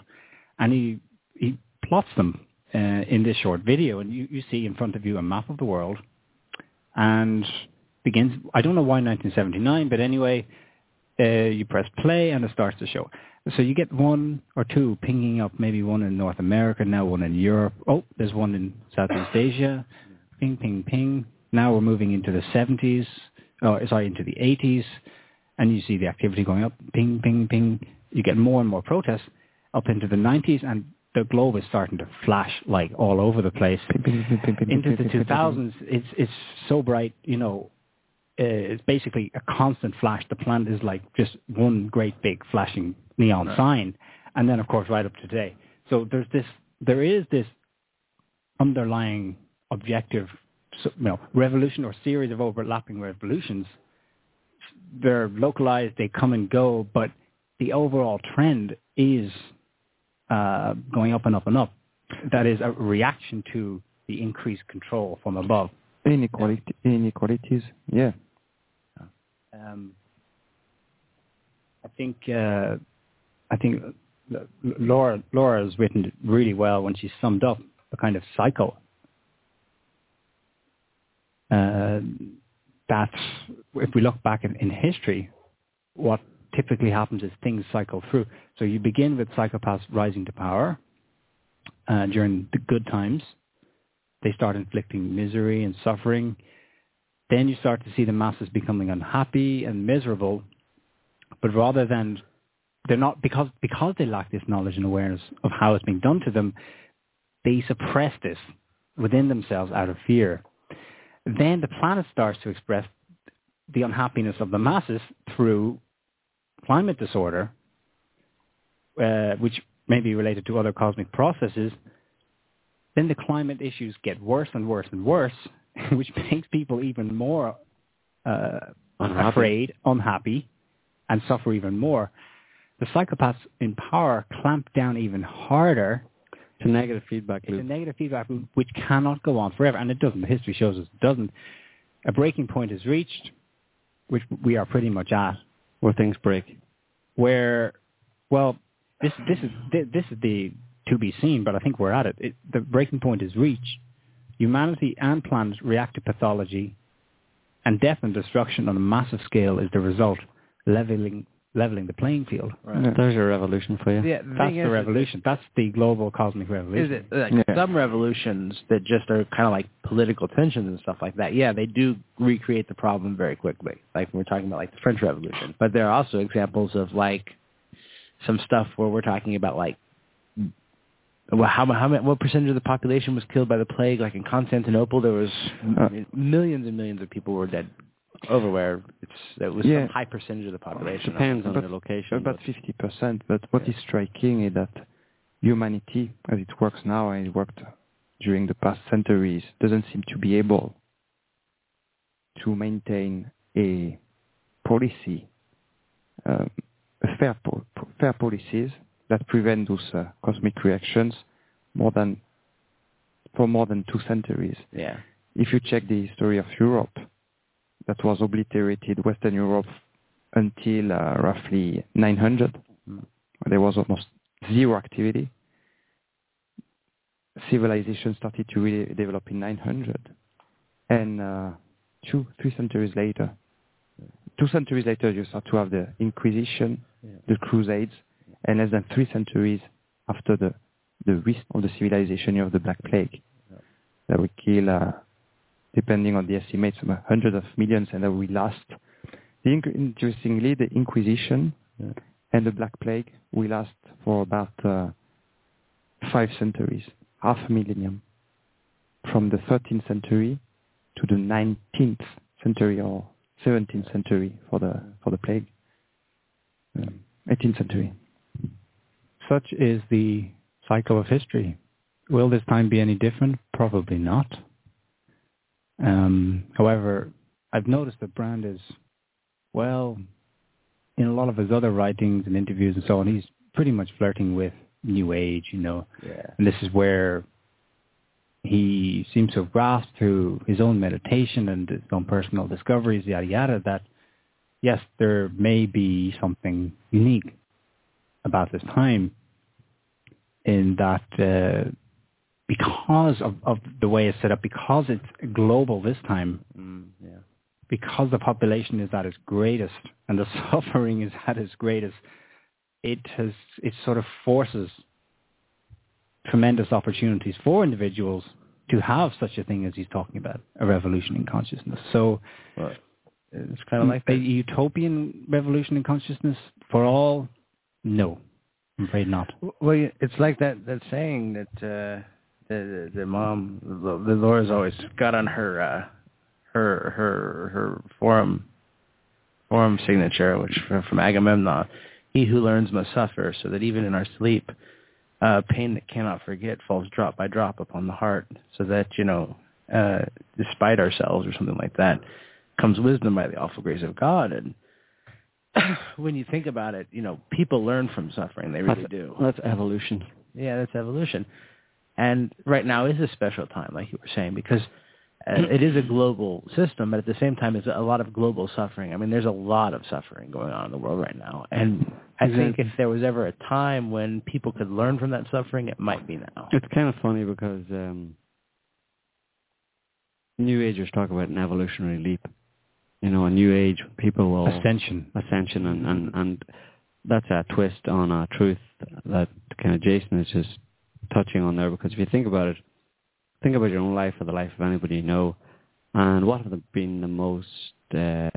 and he he plots them uh, in this short video, and you, you see in front of you a map of the world, and begins. I don't know why 1979, but anyway, uh, you press play and it starts to show. So you get one or two pinging up, maybe one in North America, now one in Europe. Oh, there's one in Southeast Asia. Ping, ping, ping. Now we're moving into the 70s, oh, uh, sorry, into the 80s, and you see the activity going up. Ping, ping, ping. You get more and more protests up into the 90s, and the globe is starting to flash like all over the place. into the 2000s, it's it's so bright, you know. Uh, it's basically a constant flash. The planet is like just one great big flashing neon sign, and then of course right up to today. So there's this, there is this underlying objective, you know, revolution or series of overlapping revolutions. They're localized, they come and go, but the overall trend is uh, going up and up and up. That is a reaction to the increased control from above. Inequality, inequalities, yeah. Um, I think uh, I think Laura Laura has written it really well when she summed up the kind of cycle uh, that if we look back in, in history, what typically happens is things cycle through. So you begin with psychopaths rising to power uh, during the good times. They start inflicting misery and suffering. Then you start to see the masses becoming unhappy and miserable. But rather than they're not because because they lack this knowledge and awareness of how it's being done to them, they suppress this within themselves out of fear. Then the planet starts to express the unhappiness of the masses through climate disorder, uh, which may be related to other cosmic processes. Then the climate issues get worse and worse and worse, which makes people even more uh, Unhappy. afraid, unhappy, and suffer even more. The psychopaths in power clamp down even harder It's a negative feedback it's a negative feedback loop which cannot go on forever, and it doesn't. History shows us it doesn't. A breaking point is reached, which we are pretty much at, Where things break. where, well, this this is this is the to be seen, but I think we're at it. it the breaking point is reached. Humanity and planet react to pathology, and death and destruction on a massive scale is the result, leveling leveling the playing field. Yeah. There's your revolution for you. Yeah, the That's the is, revolution. That's the global cosmic Is revolution. it like Yeah. some revolutions that just are kind of like political tensions and stuff like that? Yeah, they do recreate the problem very quickly. Like when we're talking about like the French Revolution, but there are also examples of like some stuff where we're talking about like well, how how many, what percentage of the population was killed by the plague? Like in Constantinople, there was Uh, millions and millions of people were dead. Over where it's it was Yeah. some high percentage of the population. Depends on But- the location. About 50%, but what is striking is that humanity, as it works now and it worked during the past centuries, doesn't seem to be able to maintain a policy, um, fair, po- fair policies that prevent those uh, cosmic reactions more than for more than two centuries. Yeah. if you check the history of Europe, that was obliterated Western Europe until uh, roughly 900. Mm. There was almost zero activity. Civilization started to really develop in 900, and uh, two, three centuries later, two centuries later, you start to have the Inquisition, Yeah. the Crusades, and less than three centuries after the the risk of the civilization, of the Black Plague that would kill, uh, depending on the estimates, some hundreds of millions, and that will last. The, inc- interestingly, the Inquisition Yeah. and the Black Plague will last for about uh, five centuries, half a millennium, from the 13th century to the 19th century or 17th century for the for the plague. Um, 18th century. Such is the cycle of history. Will this time be any different? Probably not. Um, however, I've noticed that Brand is, well, in a lot of his other writings and interviews and so on, he's pretty much flirting with New Age, you know. Yeah. And this is where he seems to have grasped through his own meditation and his own personal discoveries, yada yada, that yes, there may be something unique about this time in that uh, because of, of the way it's set up, because it's global this time, Mm, yeah. because the population is at its greatest and the suffering is at its greatest, it has it sort of forces tremendous opportunities for individuals to have such a thing as he's talking about, a revolution in consciousness. So Well, it's kind of like a that. utopian revolution in consciousness for all? No, I'm afraid not. Well, it's like that that saying that uh, the, the the mom, the, Laura's always got on her uh, her her her forum forum signature, which from, from Agamemnon, he who learns must suffer, so that even in our sleep, uh, pain that cannot forget falls drop by drop upon the heart, so that you know, uh, despite ourselves or something like that, comes wisdom by the awful grace of God and. when you think about it, you know, people learn from suffering. They really that's, do. That's evolution. Yeah, that's evolution. And right now is a special time, like you were saying, because uh, it is a global system, but at the same time, it's a lot of global suffering. I mean, there's a lot of suffering going on in the world right now. And I think if there was ever a time when people could learn from that suffering, it might be now. It's kind of funny because um, New Agers talk about an evolutionary leap. You know, a New Age people will Ascension. ascension and, and, and that's a twist on a truth that kind of Jason is just touching on there because if you think about it, think about your own life or the life of anybody you know and what have been the most uh,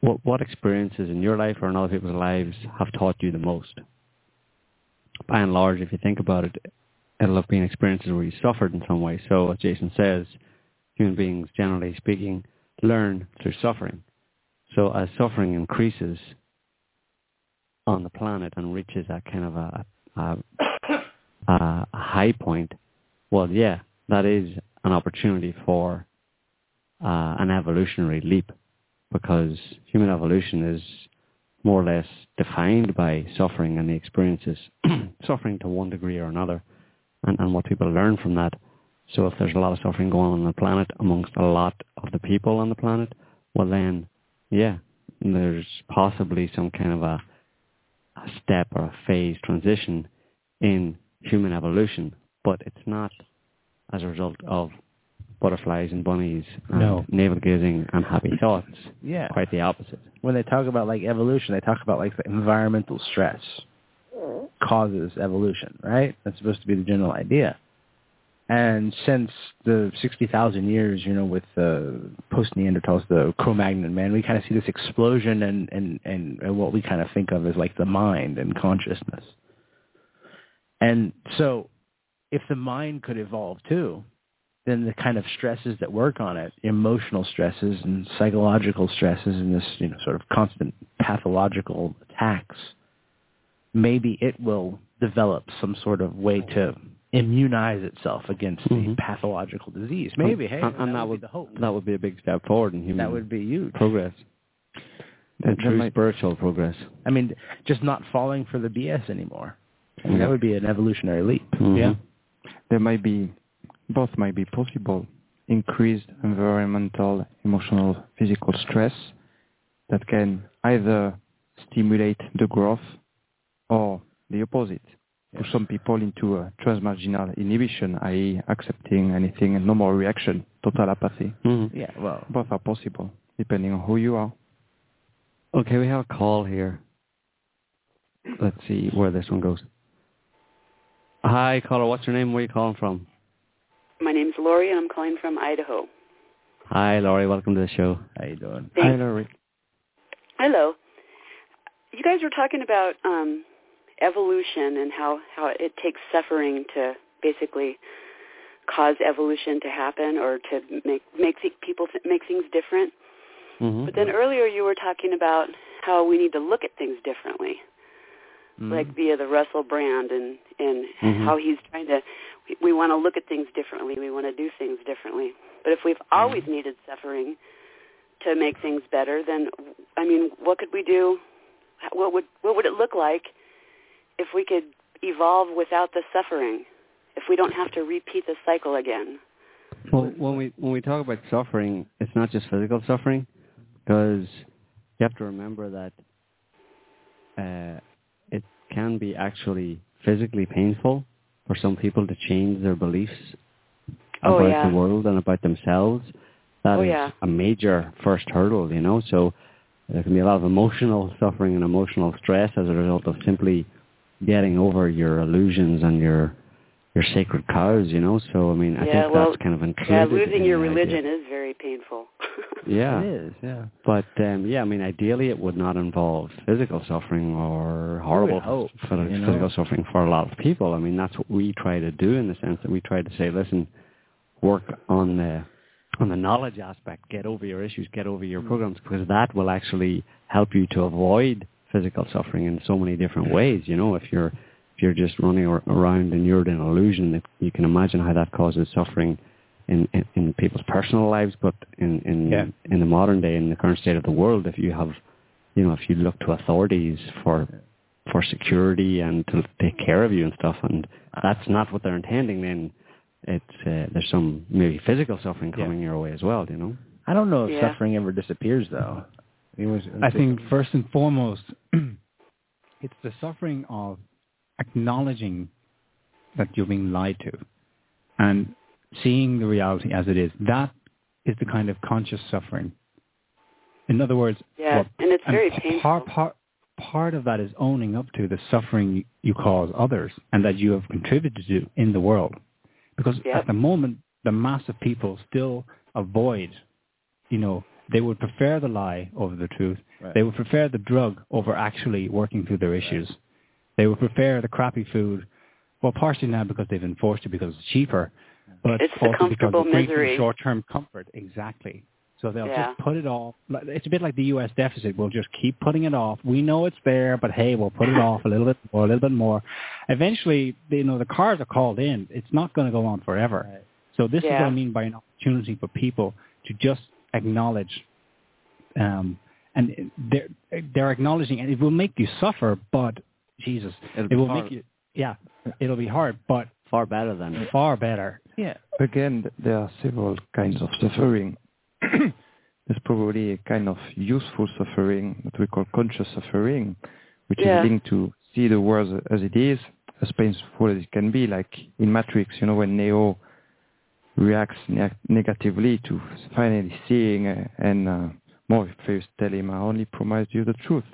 what what experiences in your life or in other people's lives have taught you the most? By and large, if you think about it, it'll have been experiences where you suffered in some way. So as Jason says, human beings, generally speaking, learn through suffering. So as suffering increases on the planet and reaches a kind of a, a, a, high point, well, yeah, that is an opportunity for uh, an evolutionary leap because human evolution is more or less defined by suffering and the experiences, suffering to one degree or another, and, and what people learn from that. So if there's a lot of suffering going on on the planet amongst a lot of the people on the planet, well then, yeah, there's possibly some kind of a, a step or a phase transition in human evolution, but it's not as a result of butterflies and bunnies and No. navel gazing and happy thoughts. Yeah. Quite the opposite. When they talk about like evolution, they talk about like the environmental stress causes evolution, right? That's supposed to be the general idea. And since the 60,000 years, you know, with the post-Neanderthals, the Cro-Magnon man, we kind of see this explosion and, and, and, and what we kind of think of as like the mind and consciousness. And so if the mind could evolve too, then the kind of stresses that work on it, emotional stresses and psychological stresses and this, you know, sort of constant pathological attacks, maybe it will develop some sort of way to immunize itself against the Mhm. pathological disease. Maybe, hey, and, and that, that would be the hope. that would be a big step forward in human That would be huge. progress. There- And there true might- spiritual progress. I mean, just not falling for the BS anymore. I mean, Yeah. that would be an evolutionary leap. Mhm. Yeah. there might be both might be possible. Increased environmental, emotional, physical stress that can either stimulate the growth or the opposite. Push some people into a transmarginal inhibition, i.e. accepting anything and no more reaction, total apathy. Mm-hmm. Yeah, well, Both are possible, depending on who you are. Okay, we have a call here. Let's see where this one goes. Hi, caller. What's your name? Where are you calling from? My name's Lori, and I'm calling from Idaho. Hi, Laurie. Welcome to the show. how you doing? Hi, Thanks. Laurie. Hello. You guys were talking about um, evolution and how, how it takes suffering to basically cause evolution to happen or to make make people th- make things different. Mm-hmm. But then earlier you were talking about how we need to look at things differently, Mm-hmm. like via the Russell Brand and and Mhm. how he's trying to. We, we want to look at things differently. We want to do things differently. But if we've always needed suffering to make things better, then I mean, what could we do? What would what would it look like if we could evolve without the suffering? If we don't have to repeat the cycle again? Well, when we when we talk about suffering, it's not just physical suffering, because you have to remember that uh, it can be actually physically painful for some people to change their beliefs Oh, about yeah. the world and about themselves. That Oh, is yeah. a major first hurdle, you know. So there can be a lot of emotional suffering and emotional stress as a result of simply getting over your illusions and your your sacred cows, you know. So I mean, I Yeah, think well, that's kind of included. Yeah, losing in your the idea. religion is very painful. Yeah. It is, yeah. But um, yeah, I mean, ideally, it would not involve physical suffering or horrible hope, phy- you know? physical suffering for a lot of people. I mean, that's what we try to do in the sense that we try to say, listen, work on the on the knowledge aspect, get over your issues, get over your programs, because that will actually help you to avoid physical suffering in so many different ways. You know, if you're if you're just running around and you're in illusion, that you can imagine how that causes suffering in, in, in people's personal lives, but in in, Yeah. in the modern day, in the current state of the world, if you have, you know, if you look to authorities for for security and to take care of you and stuff, and that's not what they're intending, then it's uh, there's some maybe physical suffering Yeah. coming your way as well. You know. I don't know if Yeah. suffering ever disappears, though. It was, uh, I think first and foremost, it's the suffering of acknowledging that you're being lied to and seeing the reality as it is. That is the kind of conscious suffering. In other words, Yeah, what- and it's very p- painful. Part, part, part of that is owning up to the suffering you cause others and that you have contributed to in the world. Because Yep. at the moment, the mass of people still avoid, you know, they would prefer the lie over the truth. Right. They would prefer the drug over actually working through their issues. They would prefer the crappy food, well, partially now because they've been forced to because it's cheaper, but It's the also because comfortable it brings misery. short-term comfort. Exactly. So they'll Yeah. just put it off. Like- It's a bit like the U.S. deficit. We'll just keep putting it off. We know it's there, but hey, we'll put it off a little bit more, a little bit more. Eventually, you know, the cars are called in. It's not going to go on forever. Right. So this is what Yeah. I mean by an opportunity for people to just acknowledge, um, and they're they're acknowledging, and it will make you suffer, but Jesus, It'll it will hard. make you, yeah, it'll be hard, but Far better than far better. yeah. Again, there are several kinds of suffering. There's probably a kind of useful suffering that we call conscious suffering, which Yeah. is linked to see the world as it is, as painful as it can be. Like in Matrix, you know, when Neo reacts ne- negatively to finally seeing, and uh, Morpheus tell him, "I only promised you the truth."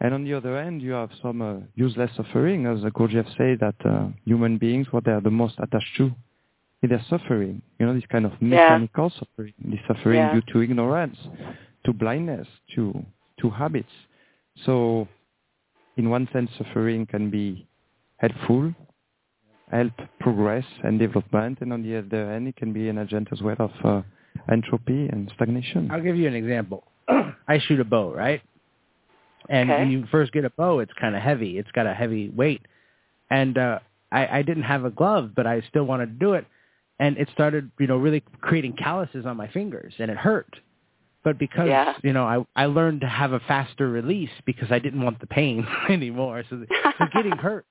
And on the other end, you have some uh, useless suffering, as Gurdjieff said, that uh, human beings, what they are the most attached to, is their suffering. You know, this kind of mechanical suffering, this suffering Yeah. due to ignorance, to blindness, to to habits. So, in one sense, suffering can be helpful, help progress and development, and on the other end, it can be an agent as well of uh, entropy and stagnation. I'll give you an example. I shoot a bow, right? And Okay. when you first get a bow, it's kind of heavy. It's got a heavy weight. And uh, I, I didn't have a glove, but I still wanted to do it. And it started, you know, really creating calluses on my fingers, and it hurt. But because, Yeah. you know, I, I learned to have a faster release because I didn't want the pain anymore. So, so getting hurt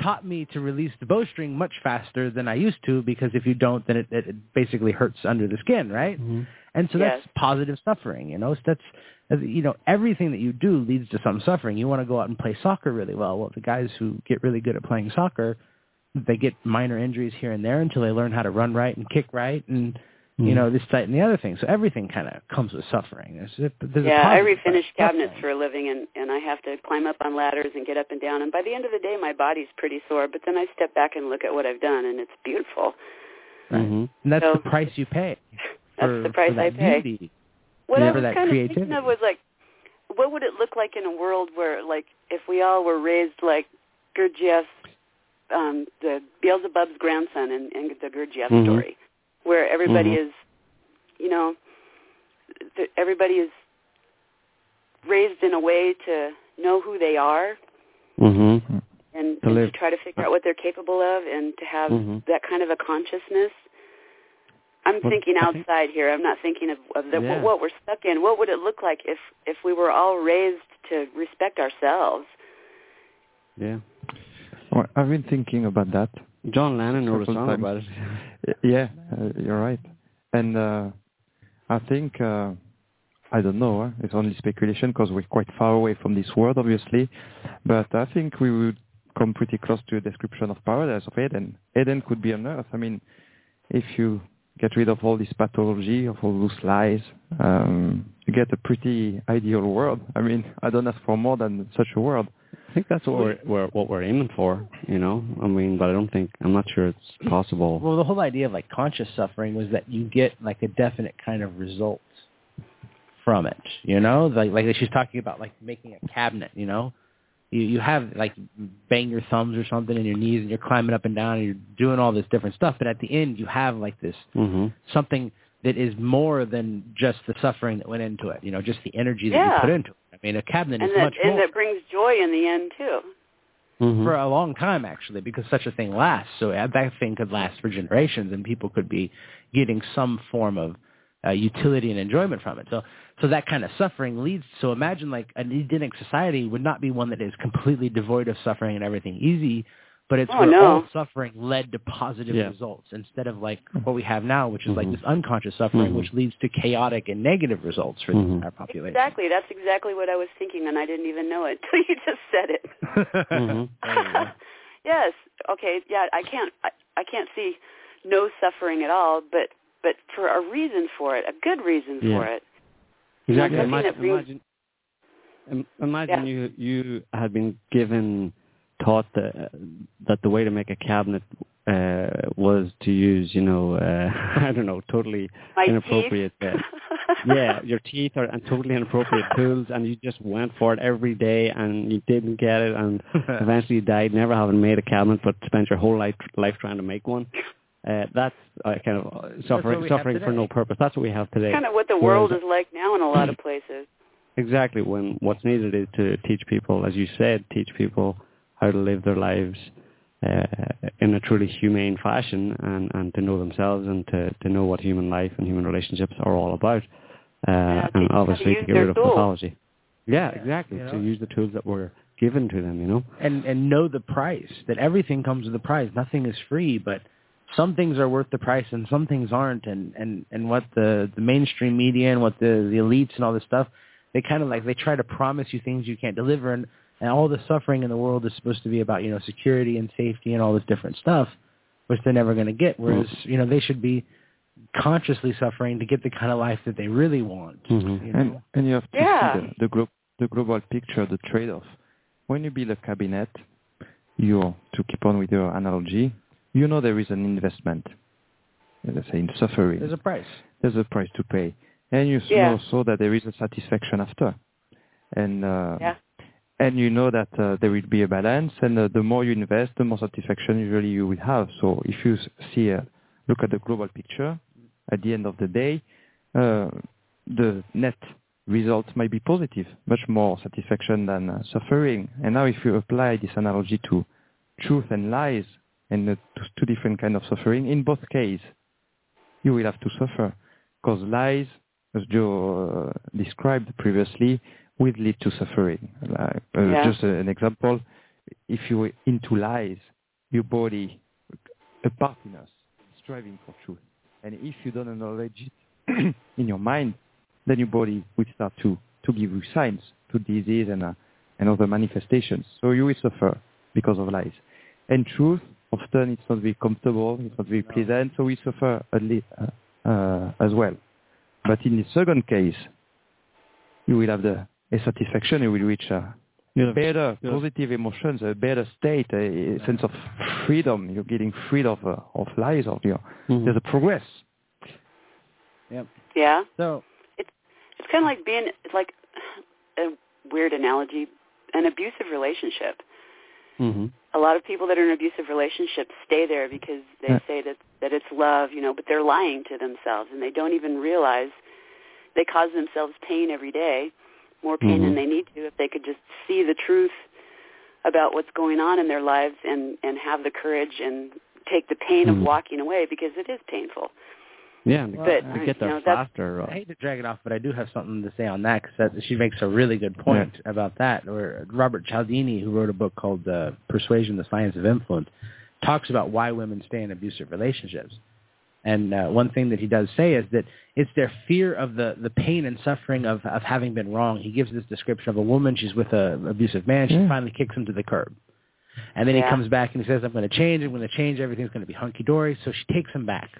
taught me to release the bowstring much faster than I used to because if you don't, then it, it, it basically hurts under the skin, right? Mm-hmm. And so Yes. that's positive suffering, you know. So that's uh, you know everything that you do leads to some suffering. You want to go out and play soccer really well. Well, the guys who get really good at playing soccer, they get minor injuries here and there until they learn how to run right and kick right and you Mhm. know this that and the other thing. So everything kind of comes with suffering. There's, a- there's a yeah, I positive refinish cabinets Suffering. for a living, and and I have to climb up on ladders and get up and down. And by the end of the day, my body's pretty sore. But then I step back and look at what I've done, and it's beautiful. Mhm. And that's So- the price you pay. That's the price for that I pay. beauty. What Yeah, I for was that kind of thinking creativity. of was like, what would it look like in a world where, like, if we all were raised like Gurdjieff, um, the Beelzebub's grandson in, in the Gurdjieff Mhm. story, where everybody Mhm. is, you know, th- everybody is raised in a way to know who they are Mhm. and, To and to try to figure out what they're capable of and to have Mhm. that kind of a consciousness. I'm Well, thinking I think- outside here. I'm not thinking of, of the, Yeah. what we're stuck in. What would it look like if if we were all raised to respect ourselves? Yeah. Well, I've been thinking about that. John Lennon wrote a song about it. Yeah, uh, you're right. And uh, I think, uh, I don't know, huh? it's only speculation because we're quite far away from this world, obviously. But I think we would come pretty close to a description of paradise of Eden. Eden could be on earth. I mean, if you get rid of all this pathology, of all those lies, um, you get a pretty ideal world. I mean, I don't ask for more than such a world. I think that's what we're, we're what we're aiming for, you know. I mean, but I don't think I'm not sure it's possible. Well, the whole idea of like conscious suffering was that you get like a definite kind of result from it. You know, like like she's talking about like making a cabinet. You know, you you have like bang your thumbs or something in your knees and you're climbing up and down and you're doing all this different stuff. But at the end, you have like this hmm something that is more than just the suffering that went into it. You know, just the energy that Yeah. you put into it. I mean, a cabinet And is that much and more that brings joy in the end too. hmm for a long time actually because such a thing lasts. So uh, that thing could last for generations, and people could be getting some form of uh, utility and enjoyment from it. So so that kind of suffering leads. So imagine like an Edenic society would not be one that is completely devoid of suffering and everything easy. But it's Oh, where no. all suffering led to positive Yeah. results instead of like what we have now, which is like Mhm. this unconscious suffering, Mhm. which leads to chaotic and negative results for Mhm. our population. Exactly. That's exactly what I was thinking, and I didn't even know it until you just said it. Mhm. There you go. yes. Okay. Yeah. I can't. I, I can't see no suffering at all, but but for a reason for it, a good reason Yeah. for it. Exactly. Something Imagine, that brings- imagine, imagine Yeah. you you had been given taught that that the way to make a cabinet uh, was to use, you know, uh, I don't know, totally My inappropriate. Uh, yeah, your teeth are and totally inappropriate tools, and you just went for it every day, and you didn't get it, and eventually you died, never having made a cabinet, but spent your whole life life trying to make one. Uh, that's uh, kind of uh, suffering suffering for no purpose. That's what we have today. kind of what the Whereas- world is like now in a lot of places. Exactly. When what's needed is to teach people, as you said, teach people how to live their lives uh, in a truly humane fashion, and, and to know themselves, and to, to know what human life and human relationships are all about, uh, Yeah, and them how to obviously to get their rid of tools. pathology. Yeah, Yeah, exactly. you To use the tools that were given to them. You know. and and know the price that everything comes with a price nothing is free but some things are worth the price and some things aren't and and and what the the mainstream media and what the the elites and all this stuff they kind of like they try to promise you things you can't deliver and and all the suffering in the world is supposed to be about you know security and safety and all this different stuff which they're never going to get whereas you know they should be consciously suffering to get the kind of life that they really want Mhm. you know? And, and you have to Yeah. see the, the, glo- the global picture, the trade-off. When you build a cabinet, you, to keep on with your analogy, you know there is an investment, let's say in suffering. there's a price There's a price to pay. And you s- Yeah. know also that there is a satisfaction after. And uh, Yeah. And you know that uh, there will be a balance, and uh, the more you invest, the more satisfaction usually you will have. So if you see, uh, look at the global picture, at the end of the day, uh, the net result might be positive, much more satisfaction than uh, suffering. And now if you apply this analogy to truth and lies, and uh, two different kind of suffering, in both cases, you will have to suffer, because lies, as Joe described previously, will lead to suffering. Like, uh, Yeah. Just an example, if you're into lies, your body, a part in us, striving for truth. And if you don't acknowledge it in your mind, then your body will start to, to give you signs to disease and, uh, and other manifestations. So you will suffer because of lies. And truth, often it's not very comfortable, it's not very pleasant, so we suffer a li- uh, uh, as well. But in the second case, you will have the a satisfaction, you will reach a Yeah. better Yeah. positive emotions, a better state, a, a sense of freedom. You're getting free of uh, of lies, of your Mhm. there's a progress. Yep. Yeah. So It's it's kind of like being like a weird analogy, an abusive relationship. Mhm. A lot of people that are in abusive relationships stay there because they Yeah. say that that it's love, you know, but they're lying to themselves and they don't even realize they cause themselves pain every day, more pain Mhm. than they need to if they could just see the truth about what's going on in their lives and and have the courage and take the pain of Mhm. walking away because it is painful. Yeah, Well, But, they uh, get there you know, faster. I hate to drag it off, but I do have something to say on that because she makes a really good point about that. Where Robert Cialdini, who wrote a book called uh, "Persuasion: The Science of Influence," talks about why women stay in abusive relationships. And uh, one thing that he does say is that it's their fear of the, the pain and suffering of, of having been wrong. He gives this description of a woman. She's with an abusive man. She Yeah. finally kicks him to the curb. And then he comes back and he says, I'm going to change. I'm going to change. Everything's going to be hunky-dory. So she takes him back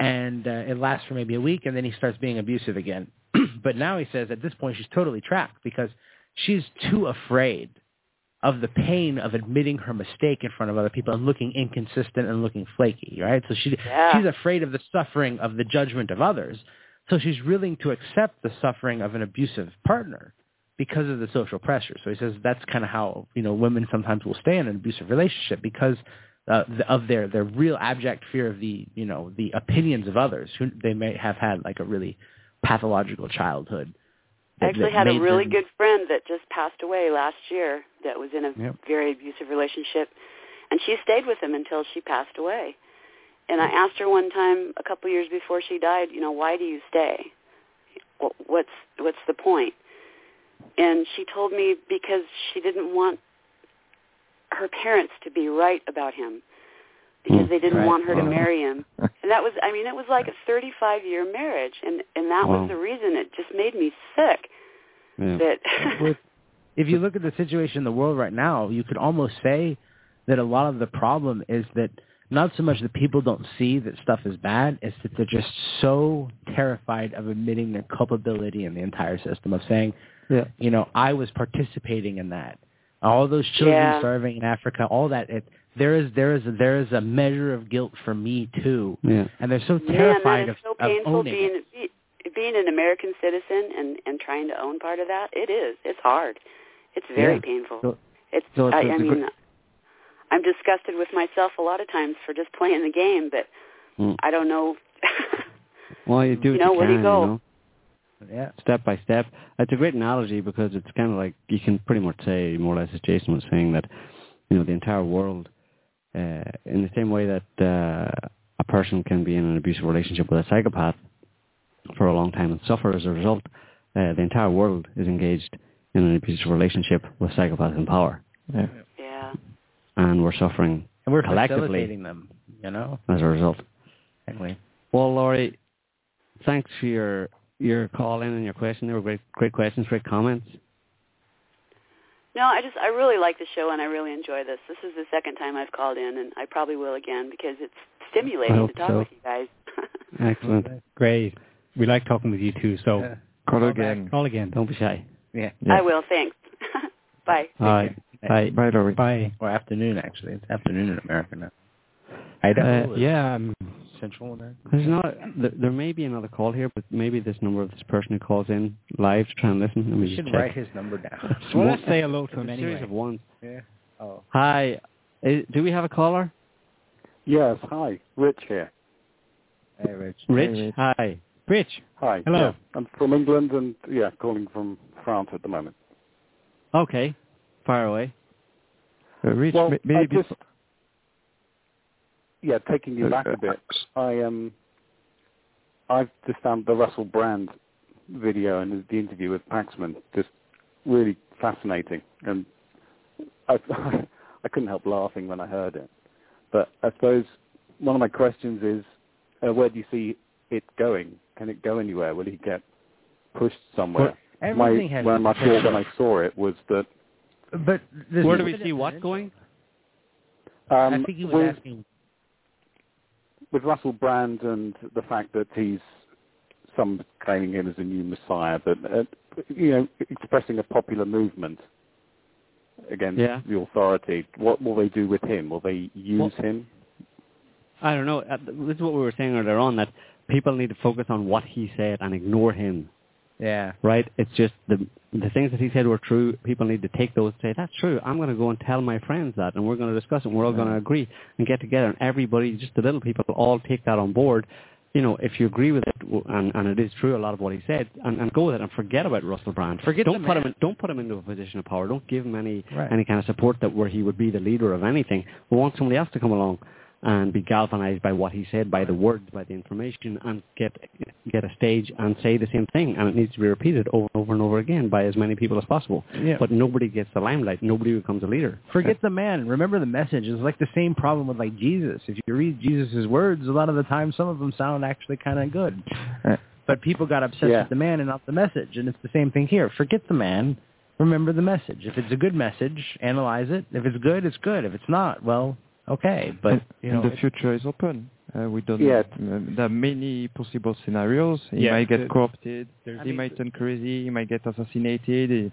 and uh, it lasts for maybe a week, and then he starts being abusive again. but now he says at this point she's totally trapped because she's too afraid of the pain of admitting her mistake in front of other people and looking inconsistent and looking flaky, right? So she Yeah. she's afraid of the suffering of the judgment of others. So she's willing to accept the suffering of an abusive partner because of the social pressure. So he says that's kind of how you know women sometimes will stay in an abusive relationship because uh, the, of their their real abject fear of the you know the opinions of others who they may have had like a really pathological childhood. I actually had a really them- good friend that just passed away last year that was in a Yep. very abusive relationship and she stayed with him until she passed away. And I asked her one time a couple years before she died, you know, why do you stay? What's what's the point? And she told me because she didn't want her parents to be right about him because Hmm, they didn't right. want her to marry him. And that was I mean it was like a 35 year marriage and and that Wow. was the reason it just made me sick yeah. that with if you look at the situation in the world right now, you could almost say that a lot of the problem is that not so much that people don't see that stuff is bad, it's that they're just so terrified of admitting their culpability in the entire system of saying, Yeah. you know, I was participating in that. All those children Yeah. starving in Africa, all that it there is there is there is a measure of guilt for me too. yeah. And they're so Man, terrified that of, is so of painful owning being it. be, being an American citizen and and trying to own part of that. It is. It's hard. It's very Yeah. painful. So- it's. so it's I, a- I it's mean, great- I'm disgusted with myself a lot of times for just playing the game, but Mm. I don't know. Well, you do You know, you where do you go? know, Yeah. step by step. It's a great analogy because it's kind of like you can pretty much say more or less as Jason was saying that you know the entire world, uh, in the same way that uh, a person can be in an abusive relationship with a psychopath for a long time and suffer as a result, uh, the entire world is engaged in an abusive relationship with psychopaths in power, Yeah. yeah. and we're suffering And we're collectively them, you know? as a result. Anyway. Well, Laurie, thanks for your your call in and your question. They were great, great questions, great comments. No, I just I really like the show and I really enjoy this. This is the second time I've called in, and I probably will again because it's stimulating to talk so. with you guys. Excellent. Great. We like talking with you too. So Yeah. Call call again. back, call again. Don't be shy. Yeah. Yeah. I will. Thanks. Bye. All right. Bye. Bye, Laurie. Bye. Or afternoon, actually. It's afternoon in America now. Idaho. Uh, is Yeah. Central America. There's not. There, there may be another call here, but maybe this number of this person who calls in live to try and listen. Let me We just should check. write his number down. It's well, one- let's say hello to it's him a series anyway. of ones. yeah. Oh. Hi. Is, do we have a caller? Yes, hi. Rich here. Hey, Rich. Rich. Rich. Hi. Rich. Hi. Hello. Yeah, I'm from England and, yeah, calling from France at the moment. Okay. Far away. Uh, Rich, well, may- I maybe just, yeah, taking you back a bit, I um, I've just found the Russell Brand video and the interview with Paxman just really fascinating. And I, I couldn't help laughing when I heard it. But I suppose one of my questions is, uh, where do you see it going? Can it go anywhere? Will he get pushed somewhere? my, everything has well, my thought when I saw it was that But this Where is- do we see what going? um, I think he was with, asking. With Russell Brand and the fact that he's some claiming him as a new messiah, but uh, you know, expressing a popular movement against Yeah. the authority. What will they do with him? Will they use Well- him? I don't know. Uh, This is what we were saying earlier on that people need to focus on what he said and ignore him. Yeah. Right? It's just the the things that he said were true. People need to take those and say, that's true. I'm going to go and tell my friends that, and we're going to discuss it, and we're all going to agree and get together, and everybody, just the little people, all take that on board. You know, if you agree with it, and, and it is true, a lot of what he said, and, and go with it, and forget about Russell Brand. Forget don't put man. him in, don't put him into a position of power. Don't give him any Right. any kind of support that where he would be the leader of anything. We want somebody else to come along and be galvanized by what he said, by the words, by the information, and get get a stage and say the same thing. And it needs to be repeated over and over and over again by as many people as possible. Yeah. But nobody gets the limelight. Nobody becomes a leader. Forget the man. Remember the message. It's like the same problem with like Jesus. If you read Jesus' words, a lot of the time some of them sound actually kind of good. But people got obsessed Yeah. with the man and not the message. And it's the same thing here. Forget the man. Remember the message. If it's a good message, analyze it. If it's good, it's good. If it's not, well, okay. But and, you know, the future is open. Uh, we don't. Yeah. Uh, there are many possible scenarios. He Yeah, might get the- corrupted. there's- he might turn crazy. He might get assassinated. He-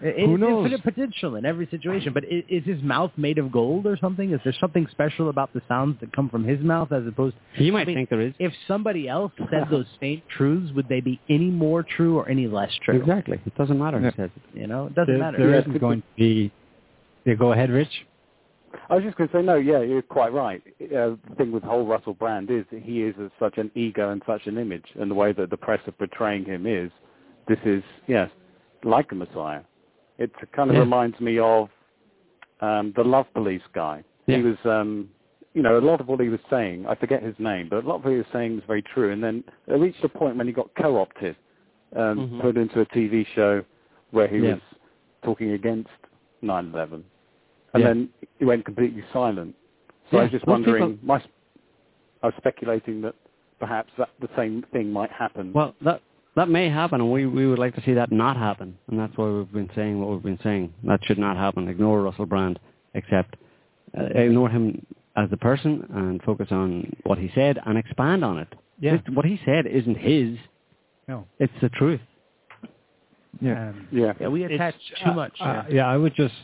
It- Who it's knows? infinite potential in every situation. But i- is his mouth made of gold or something? Is there something special about the sounds that come from his mouth as opposed? He might I mean, think there is. If somebody else said those same truths, would they be any more true or any less true? Exactly. It doesn't matter. Yeah. He says. You know, it doesn't There, matter. there Yeah, isn't going to be. Yeah, go ahead, Rich. I was just going to say, no, yeah, you're quite right. Uh, the thing with the whole Russell Brand is that he is a, such an ego and such an image, and the way that the press are portraying him is, this is, yes, like a messiah. It kind of Yeah. reminds me of um, the Love Police guy. Yeah. He was, um, you know, a lot of what he was saying, I forget his name, but a lot of what he was saying was very true, and then it reached a point when he got co-opted, um, Mhm. put into a TV show where he Yeah. was talking against 9/11, and Yeah. then he went completely silent. So I was just those wondering, people- my, I was speculating that perhaps that the same thing might happen. Well, that that may happen, and we we would like to see that not happen, and that's why we've been saying what we've been saying. That should not happen. Ignore Russell Brand, except uh, ignore him as a person and focus on what he said and expand on it. Yeah. Just what he said isn't his. No. It's the truth. yeah. Um, yeah, Yeah, we It's- attach too uh, much. uh, yeah. yeah, I would just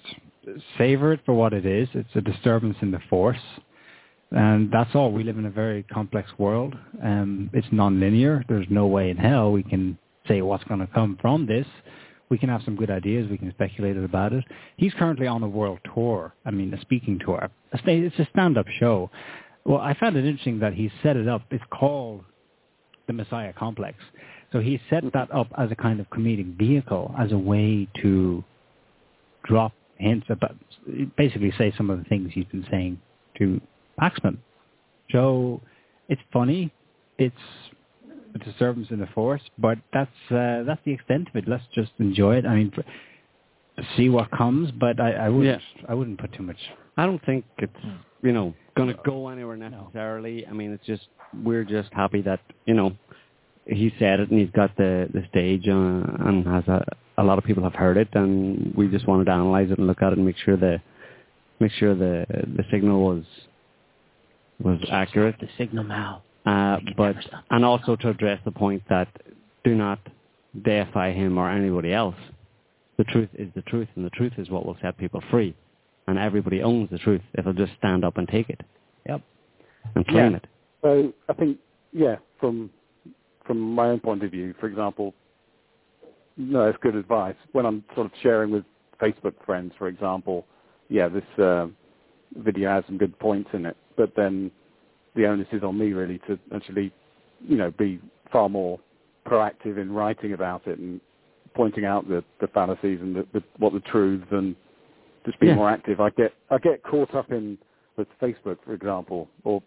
savor it for what it is. It's a disturbance in the force, and that's all. We live in a very complex world. Um, it's non-linear. There's no way in hell we can say what's going to come from this. We can have some good ideas. We can speculate about it. He's currently on a world tour. I mean, a speaking tour. It's a stand-up show. Well, I found it interesting that he set it up. It's called the Messiah Complex. So he set that up as a kind of comedic vehicle, as a way to drop hints about, basically say some of the things he's been saying to Paxman. So it's funny, it's a disturbance in the force, but that's uh, that's the extent of it. Let's just enjoy it. I mean, see what comes, but I, I wouldn't I wouldn't put too much. I don't think it's you know going to go anywhere necessarily. I mean, it's just we're just happy that you know he said it and he's got the the stage uh, and has a a lot of people have heard it, and we just wanted to analyze it and look at it and make sure the make sure the the signal was was accurate. The signal now. Uh, but and also to address the point that do not deify him or anybody else. The truth is the truth, and the truth is what will set people free. And everybody owns the truth if they'll just stand up and take it. Yep. And claim Yeah. it. So I think, yeah, from from my own point of view, for example, no, it's good advice. When I'm sort of sharing with Facebook friends, for example, yeah, this uh, video has some good points in it, but then the onus is on me really to actually, you know, be far more proactive in writing about it and pointing out the, the fallacies and the, the, what the truths and just be Yeah. more active. I get I get caught up in with Facebook, for example, or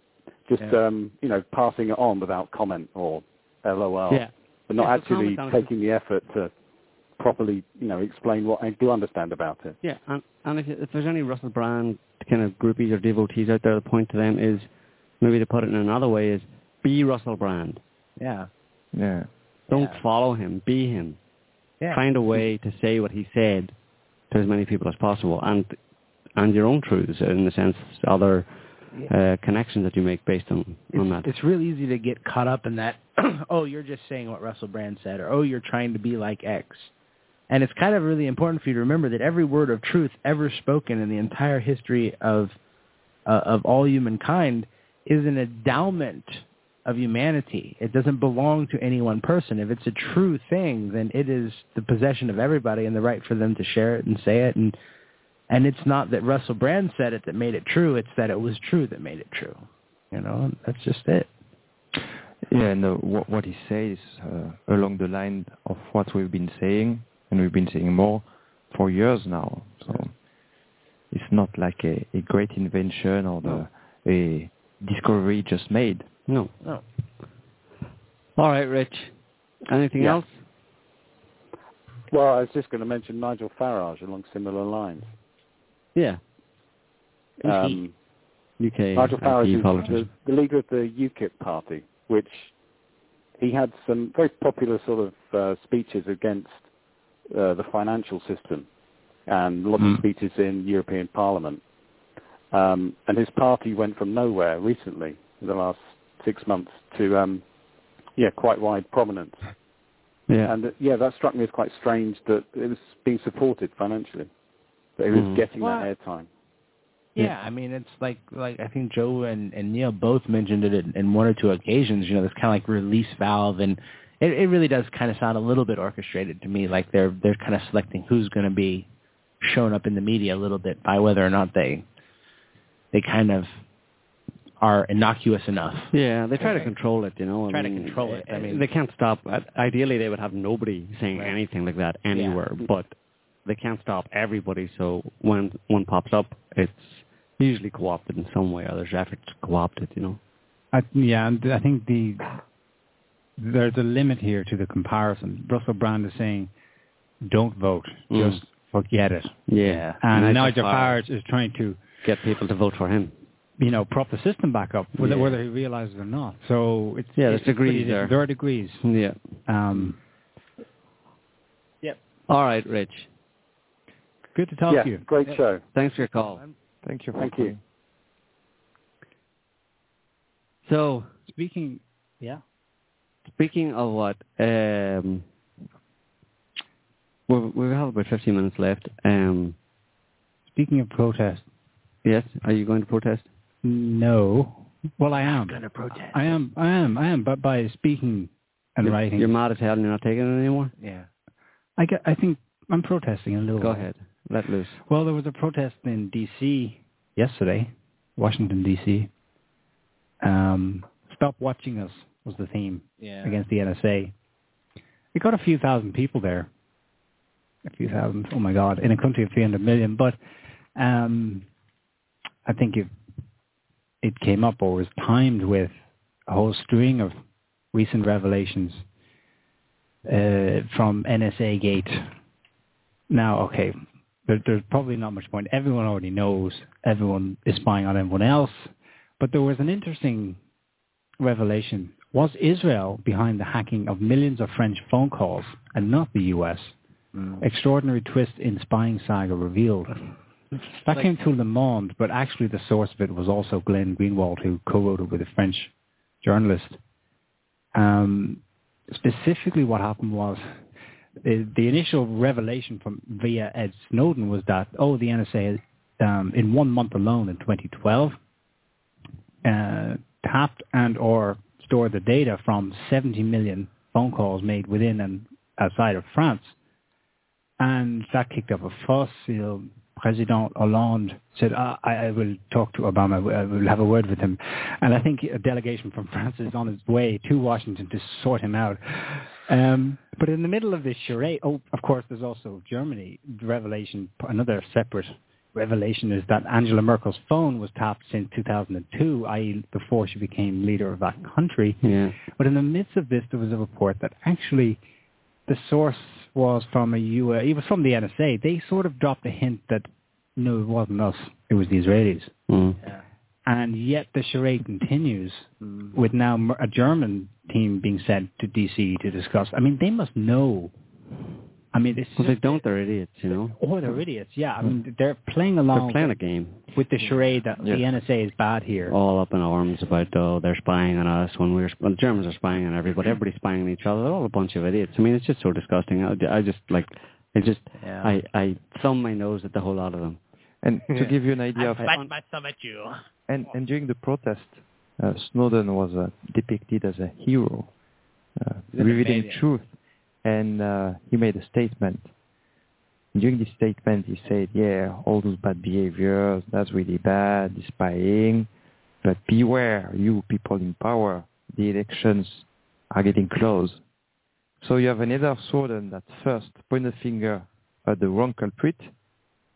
just Yeah. um, you know passing it on without comment or LOL, Yeah. But not Yeah, actually comment on it. taking the effort to properly, you know, explain what I do understand about it. Yeah, and, and if, if there's any Russell Brand kind of groupies or devotees out there, the point to them is, maybe to put it in another way, is be Russell Brand. Yeah. Yeah. Don't Yeah. follow him. Be him. Yeah. Find a way to say what he said to as many people as possible, and and your own truths in the sense other uh, connections that you make based on on that. It's, it's real easy to get caught up in that. oh, you're just saying what Russell Brand said, or oh, you're trying to be like X. And it's kind of really important for you to remember that every word of truth ever spoken in the entire history of uh, of all humankind is an endowment of humanity. It doesn't belong to any one person. If it's a true thing, then it is the possession of everybody and the right for them to share it and say it. And and it's not that Russell Brand said it that made it true. It's that it was true that made it true. You know, that's just it. Yeah, and uh, what, what he says uh, along the line of what we've been saying, and we've been saying more for years now. So it's not like a, a great invention or the, a discovery just made. No. No. All right, Rich. Anything Yeah. else? Well, I was just going to mention Nigel Farage along similar lines. Yeah. Um, UK Nigel Farage is the, the leader of the UKIP party, which he had some very popular sort of uh, speeches against uh, the financial system and lots Mm. of speeches in European Parliament. Um, and his party went from nowhere recently, in the last six months, to um, yeah, quite wide prominence. Yeah. And uh, yeah, that struck me as quite strange that it was being supported financially, that it was getting Well, that airtime. Yeah, I mean, it's like like I think Joe and, and Niall both mentioned it in, in one or two occasions. You know, this kind of like release valve, and it, it really does kind of sound a little bit orchestrated to me. Like they're they're kind of selecting who's going to be shown up in the media a little bit by whether or not they they kind of are innocuous enough. Yeah, they try to control it, you know. I Try to control it. I uh, mean- they can't stop. uh, Ideally, they would have nobody saying Right. anything like that anywhere, Yeah. but they can't stop everybody. So when one pops up, it's usually co-opted in some way, or there's efforts to co-opt it, you know. I, yeah, and I think the there's a limit here to the comparison. Russell Brand is saying, "Don't vote, Mm. just forget it." Yeah, And Nigel Nigel Farage is trying to, get people to vote for him. you know, prop the system back up, whether, Yeah. whether he realizes it or not. So it's Yeah, there's it's pretty degrees different. there. There are degrees. Yeah. Um, All right, Rich. Good to talk yeah, to you. great show. Thanks for your call. Thank you. For Thank you. So Speaking, yeah. speaking of what, um, we we have about 15 minutes left. Um, Speaking of protest, yes, are you going to protest? no. Well, I am. Going to protest. I am. I am. I am. But by speaking and You're- writing, You're mad as hell and you're not taking it anymore? Yeah. I get. I think I'm protesting a little. Go bit. ahead. Let loose. Well, there was a protest in D.C. yesterday, Washington D.C. Um, Stop watching us was the theme Yeah. against the NSA. We got a few thousand people there. A few thousand. Oh my God! In a country of 300 million, but um, I think it it came up or was timed with a whole string of recent revelations uh, from NSA Gate. Now, okay, there, there's probably not much point. Everyone already knows. Everyone is spying on everyone else. But there was an interesting revelation. Was Israel behind the hacking of millions of French phone calls and not the U.S.? Extraordinary twist in spying saga revealed. That came through Le Monde, but actually the source of it was also Glenn Greenwald, who co-wrote it with a French journalist. Um, specifically what happened was the, initial revelation from via Ed Snowden was that, oh, the NSA um, in one month alone in 2012 uh, tapped and or stored the data from 70 million phone calls made within and outside of France. And that kicked up a fuss. You know, President Hollande said, ah, I, I will talk to Obama. I will have a word with him. And I think a delegation from France is on its way to Washington to sort him out. Um, but in the middle of this charade, oh, of course, there's also Germany. The revelation, another separate revelation is that Angela Merkel's phone was tapped since 2002, i.e. before she became leader of that country. Yeah. But in the midst of this, there was a report that actually the source was from a U. It was from the NSA. They sort of dropped a hint that no, it wasn't us. It was the Israelis. Mm. Yeah. And yet the charade continues Mm. with now a German team being sent to DC to discuss. I mean, they must know. I mean, it's Well, they don't. They're idiots, you know. Oh, they're idiots. Yeah, I mean, they're playing along They're playing a game. with the charade that the NSA is bad here. all up in arms about oh they're spying on us when we're well, the Germans are spying on everybody, everybody's spying on each other. They're all a bunch of idiots. I mean, it's just so disgusting. I, I just like, I just, Yeah. I, I thumb my nose at the whole lot of them. And to give you an idea of, Bite my thumb at you. and, and during the protest, uh, Snowden was uh, depicted as a hero, uh, revealing Canadian. truth, and uh, he made a statement. During this statement, he said, "Yeah, all those bad behaviors, that's really bad, the spying, but beware, you people in power, the elections are getting close." So you have another Snowden that first point the finger at the wrong culprit,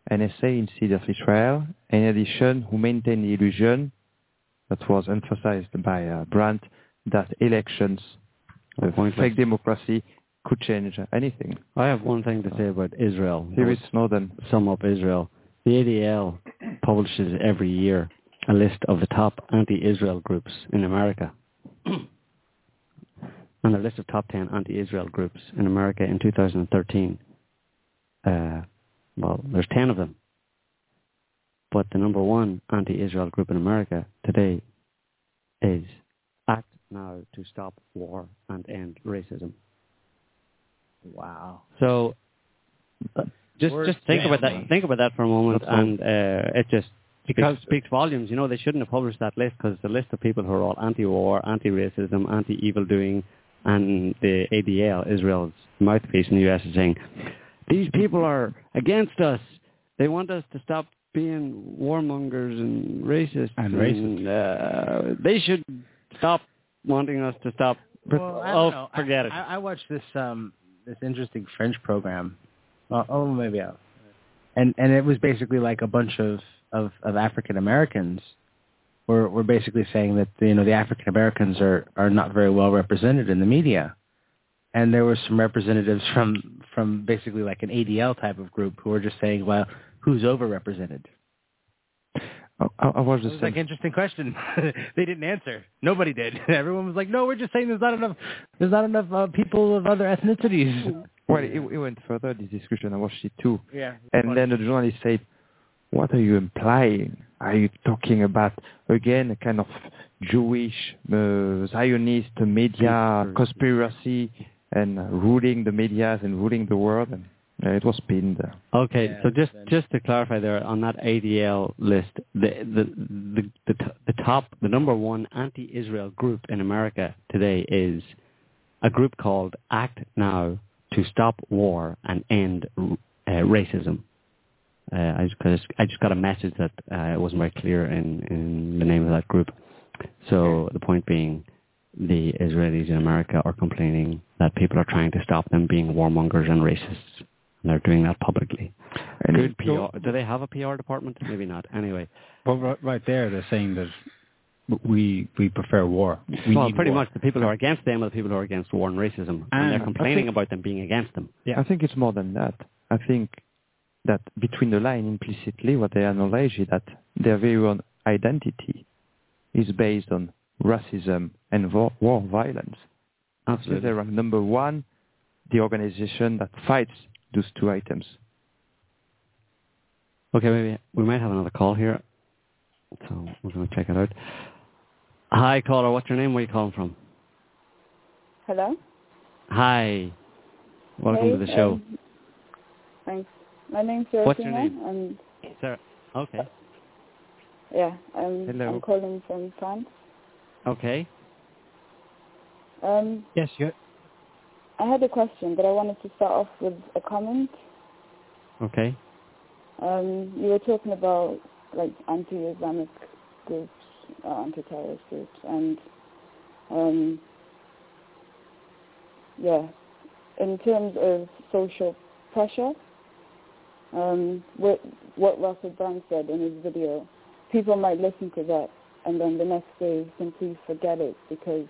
NSA instead of Israel, in addition, who maintained the illusion that was emphasized by uh, Brand that elections, uh, fake democracy, could change anything. I have one thing to say about Israel. Here is Snowden. Sum up Israel. The ADL publishes every year a list of the top anti-Israel groups in America. and the list of top 10 anti-Israel groups in America in 2013, uh, well, there's 10 of them. But the number one anti-Israel group in America today is Act Now to Stop War and End Racism. Wow. So just Word just think about that. Think about that for a moment, and uh, it just Because- speaks, speaks volumes. You know, they shouldn't have published that list because it's a list of people who are all anti-war, anti-racism, anti-evil doing, and the ADL, Israel's mouthpiece in the U.S., is saying these people are against us. They want us to stop being warmongers and racists, And racist. uh, they should stop wanting us to stop. Well, oh, forget I, it. I, I watched this um this interesting French program. Well, oh, maybe out. And and it was basically like a bunch of of, of African Americans were were basically saying that you know the African Americans are are not very well represented in the media. And there were some representatives from from basically like an ADL type of group who were just saying, well, who's overrepresented? I, I was It the was like interesting question. they didn't answer. Nobody did. Everyone was like, "No, we're just saying there's not enough. There's not enough uh, people of other ethnicities." well, it, it went further, this discussion. I watched it too. Yeah. And then the journalist said, what are you implying? Are you talking about, again, a kind of Jewish, uh, Zionist media conspiracy and uh, ruling the media and ruling the world? And uh, it was pinned. uh, Okay, Yeah, so just then- just to clarify there on that ADL list, the the the the, the top the number one anti-Israel group in America today is a group called Act Now to Stop War and End uh, Racism. Uh, I just, 'cause I just got a message that uh, it wasn't very clear in, in the name of that group. So the point being, the Israelis in America are complaining that people are trying to stop them being warmongers and racists, and they're doing that publicly. And Good PR. Do they have a PR department? Maybe not. Anyway, Well, right, right there, they're saying that we we prefer war. We well, pretty war. much the people who are against them are the people who are against war and racism, and, And they're complaining think- about them being against them. Yeah. I think it's more than that. I think that between the line implicitly what they acknowledge is that their very own identity is based on racism and war, war violence. So Absolutely. they are number one, the organization that fights those two items. Okay, maybe we might have another call here, so we're going to check it out. Hi, caller. What's your name? Where are you calling from? Hello. Hi. Welcome Hey, to the show. um, thanks. My name's What's your Serafina, name? and Sarah. Okay. yeah, I'm Hello. I'm calling from France. Okay. Um, Yes, you. I had a question, but I wanted to start off with a comment. Okay. Um, you were talking about like anti-Islamic groups, uh, anti-terrorist groups, and um, yeah, in terms of social pressure, um, what, what Russell Brand said in his video, people might listen to that and then the next day simply forget it because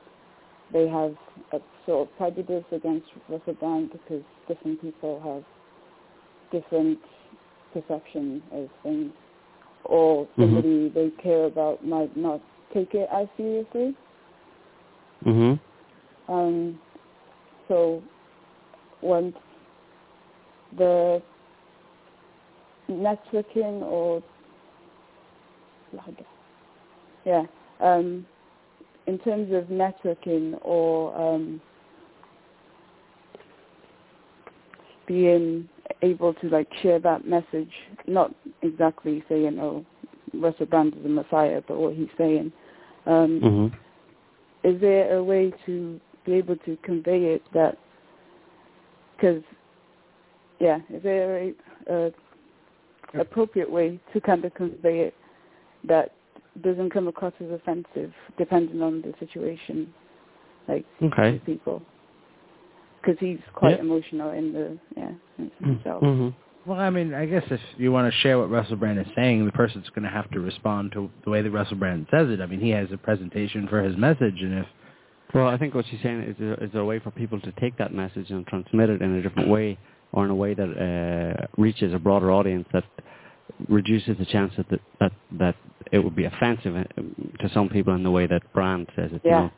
they have a sort of prejudice against Russell Brand because different people have different perception of things, or somebody they care about might not take it as seriously. Mhm. Um, so once the networking or yeah, um, in terms of networking or um, being able to like share that message, not exactly saying, "Oh, Russell Brand is a messiah," but what he's saying. Um, Mhm. is there a way to be able to convey it that because yeah is there a, a appropriate way to kind of convey it that doesn't come across as offensive depending on the situation like Okay. people because he's quite Yeah. emotional in the yeah himself Mhm. Well, I mean, I guess if you want to share what Russell Brand is saying, the person's going to have to respond to the way that Russell Brand says it. I mean, he has a presentation for his message, and if Well, I think what she's saying is there, is there a way for people to take that message and transmit it in a different way, or in a way that uh, reaches a broader audience that reduces the chance that that that, that it would be offensive uh, to some people in the way that Brand says it. you Yeah. know.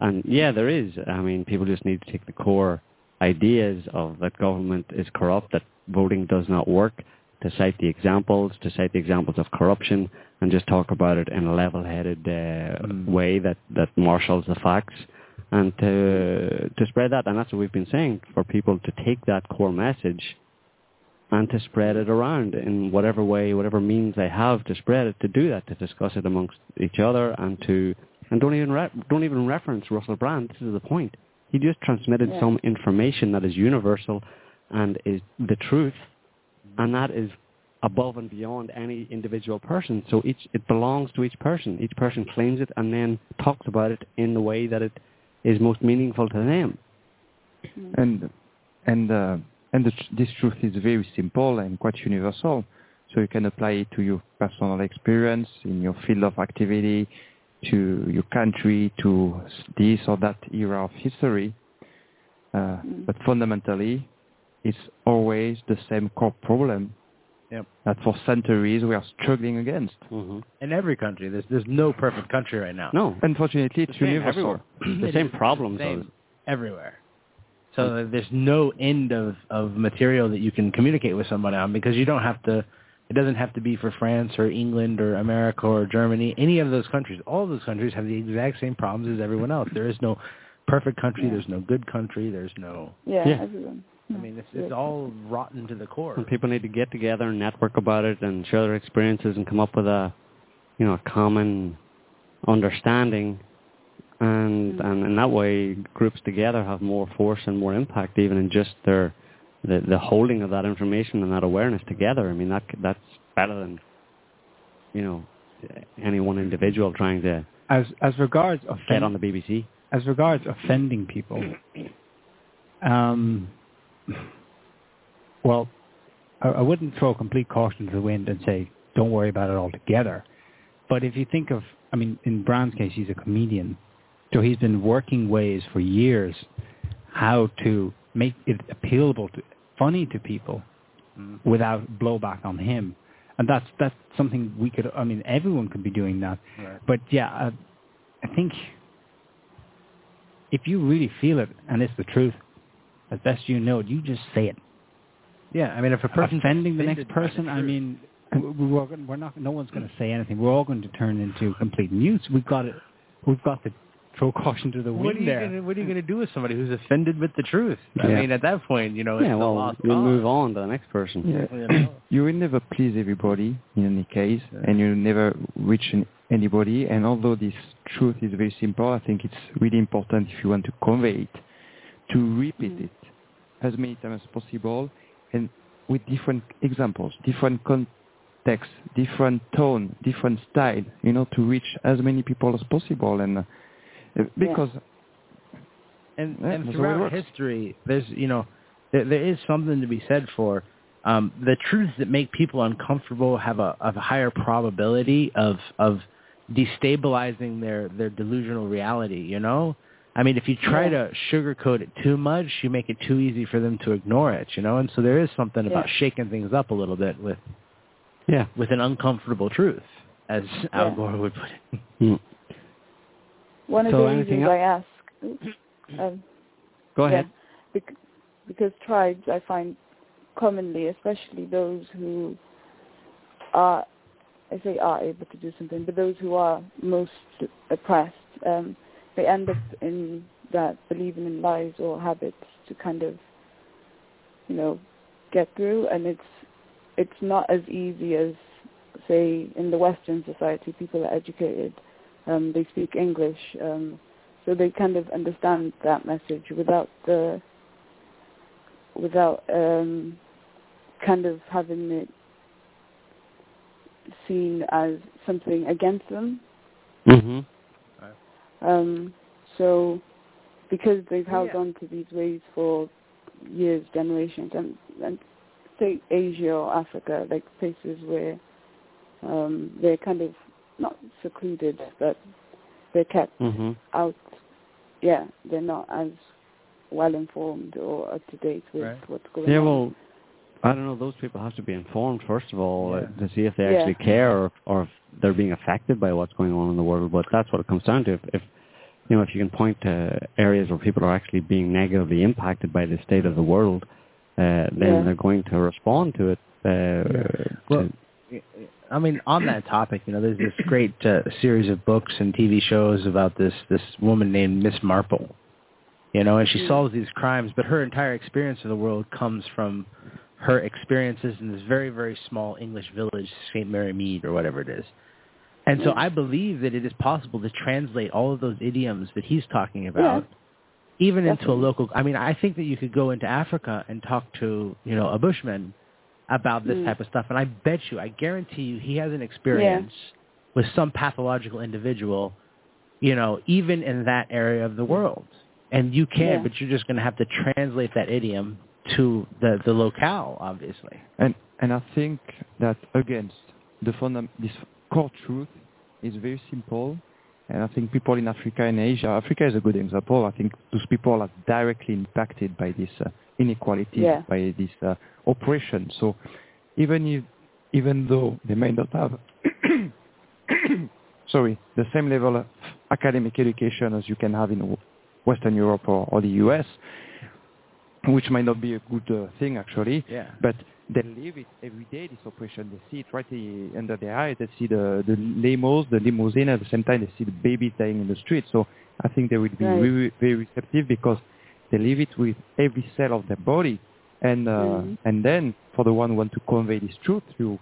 And yeah, there is. I mean, people just need to take the core ideas of that government is corrupt, that voting does not work, to cite the examples, to cite the examples of corruption, and just talk about it in a level-headed uh, way that, that marshals the facts, and to to spread that. And that's what we've been saying for people to take that core message and to spread it around in whatever way, whatever means they have to spread it, to do that, to discuss it amongst each other, and to and don't even re- don't even reference Russell Brand. This is the point. He just transmitted Yeah. some information that is universal and is the truth, and that is above and beyond any individual person. So each it belongs to each person. Each person claims it and then talks about it in the way that it is most meaningful to them. and and uh, and the, this truth is very simple and quite universal. So you can apply it to your personal experience in your field of activity, to your country, to this or that era of history. Uh, But fundamentally, it's always the same core problem Yep. that for centuries we are struggling against. Mm-hmm. in every country, there's there's no perfect country right now. No, Unfortunately, it's the same universal. the same problems. same everywhere. So there's no end of, of material that you can communicate with somebody on because you don't have to. It doesn't have to be for France or England or America or Germany. Any of those countries, all of those countries have the exact same problems as everyone else. There is no perfect country. Yeah. There's no good country. There's no. yeah, Yeah. everyone I mean, it's it's all rotten to the core. And people need to get together and network about it and share their experiences and come up with a, you know, a common understanding. And and in that way, groups together have more force and more impact, even in just their the the holding of that information and that awareness together. I mean, that that's better than, you know, any one individual trying to As as regards get offend, on the BBC. as regards offending people, um, well, I, I wouldn't throw complete caution to the wind and say don't worry about it altogether. But if you think of, I mean, in Brand's case, he's a comedian, so he's been working ways for years how to make it appealable to, funny to people mm-hmm. without blowback on him. And that's that's something we could. I mean, everyone could be doing that. Right. But yeah, I, I think if you really feel it and it's the truth, as best you know it, you just say it. Yeah, I mean, if a person Offending the next person, I mean, we're, we're not. No one's going to say anything. We're all going to turn into complete mutes. We've got it. We've got to throw caution to the what are you there. gonna What are you gonna do with somebody who's offended with the truth? I Yeah. mean, at that point, you know, it's Yeah, a well, lost you'll cause. move on to the next person. Yeah. You you will never please everybody in any case, and you will never reach an- anybody. And although this truth is very simple, I think it's really important if you want to convey it, to repeat mm-hmm. it as many times as possible, and with different examples, different context, different tone, different style, you know, to reach as many people as possible. And because and, Yeah, and that's the way it throughout history, there's you know, there, there is something to be said for um, the truths that make people uncomfortable have a, have a higher probability of of destabilizing their their delusional reality. You know, I mean, if you try Yeah. to sugarcoat it too much, you make it too easy for them to ignore it, you know. And so there is something about shaking things up a little bit with Yeah. with an uncomfortable truth, as Al Gore would put it. Mm. One of So the reasons el- I ask, um, Go yeah, ahead. bec- because tribes, I find commonly, especially those who are, I say are able to do something, but those who are most oppressed, um, they end up in that believing in lies or habits to kind of, you know, get through, and it's it's not as easy as, say, in the Western society, people are educated, um, they speak English, um, so they kind of understand that message without the without um, kind of having it seen as something against them. Mhm. Um, so because they've held Yeah. on to these ways for years, generations, and, and say Asia or Africa, like places where um, they're kind of not secluded, but they're kept Mhm. out. Yeah, they're not as well informed or up to date with Right. what's going Yeah, on. Yeah, well, I don't know. Those people have to be informed first of all uh, Yeah. to see if they Yeah. actually care or, or if they're being affected by what's going on in the world. But that's what it comes down to. If, if you know, if you can point to areas where people are actually being negatively impacted by the state of the world, uh, then Yeah. they're going to respond to it. Uh, Well, to- I mean, on that topic, you know, there's this great uh, series of books and TV shows about this this woman named Miss Marple. You know, and she Mm. solves these crimes, but her entire experience of the world comes from her experiences in this very very small English village, St. Mary Mead or whatever it is. And so I believe that it is possible to translate all of those idioms that he's talking about even into a local I mean, I think that you could go into Africa and talk to, you know, a bushman about this Mm. type of stuff and I bet you, I guarantee you he has an experience with some pathological individual, you know, even in that area of the world. And you can, Yeah. but you're just going to have to translate that idiom to the the locale, obviously. And and I think that against the fundam- this core truth is very simple, and I think people in Africa and Asia, Africa is a good example. I think those people are directly impacted by this uh, inequality, Yeah. by this uh, oppression. So even if even though they may not have sorry the same level of academic education as you can have in Western Europe or, or the US, which might not be a good uh, thing actually, Yeah. but they live it every day, this oppression. They see it right uh, under their eyes. They see the, the limos, the limousine. At the same time, they see the babies dying in the street. So I think they would be Right. very, very receptive because they live it with every cell of their body. And, uh, Mhm. and then for the one who want to convey this truth, you,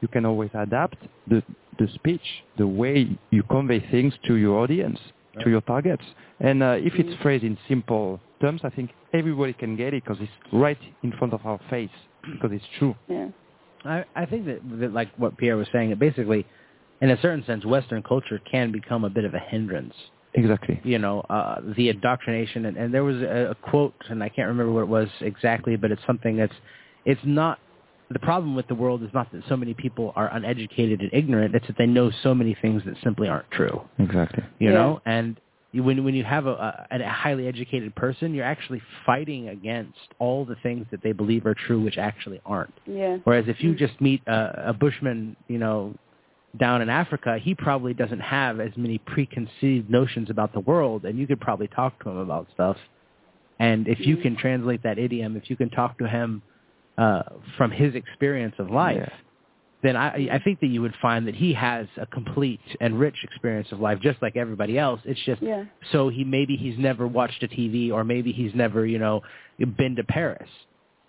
you can always adapt the, the speech, the way you convey things to your audience, to your targets. And uh, if it's Mhm. phrased in simple terms, I think everybody can get it because it's right in front of our face, because it's true. Yeah. I, I think that, that, like what Pierre was saying, it basically, in a certain sense, Western culture can become a bit of a hindrance. Exactly. You know, uh, the indoctrination, and, and there was a, a quote, and I can't remember what it was exactly, but it's something that's, it's not, the problem with the world is not that so many people are uneducated and ignorant, it's that they know so many things that simply aren't true. Exactly. You Yeah. know, and you, when when you have a, a, a highly educated person, you're actually fighting against all the things that they believe are true, which actually aren't. Yeah. Whereas if you Mm. just meet a, a bushman, you know, down in Africa, he probably doesn't have as many preconceived notions about the world, and you could probably talk to him about stuff. And if you Mm. can translate that idiom, if you can talk to him uh, from his experience of life, Yeah. then I, I think that you would find that he has a complete and rich experience of life, just like everybody else. It's just Yeah. so he maybe he's never watched a TV or maybe he's never you know been to Paris,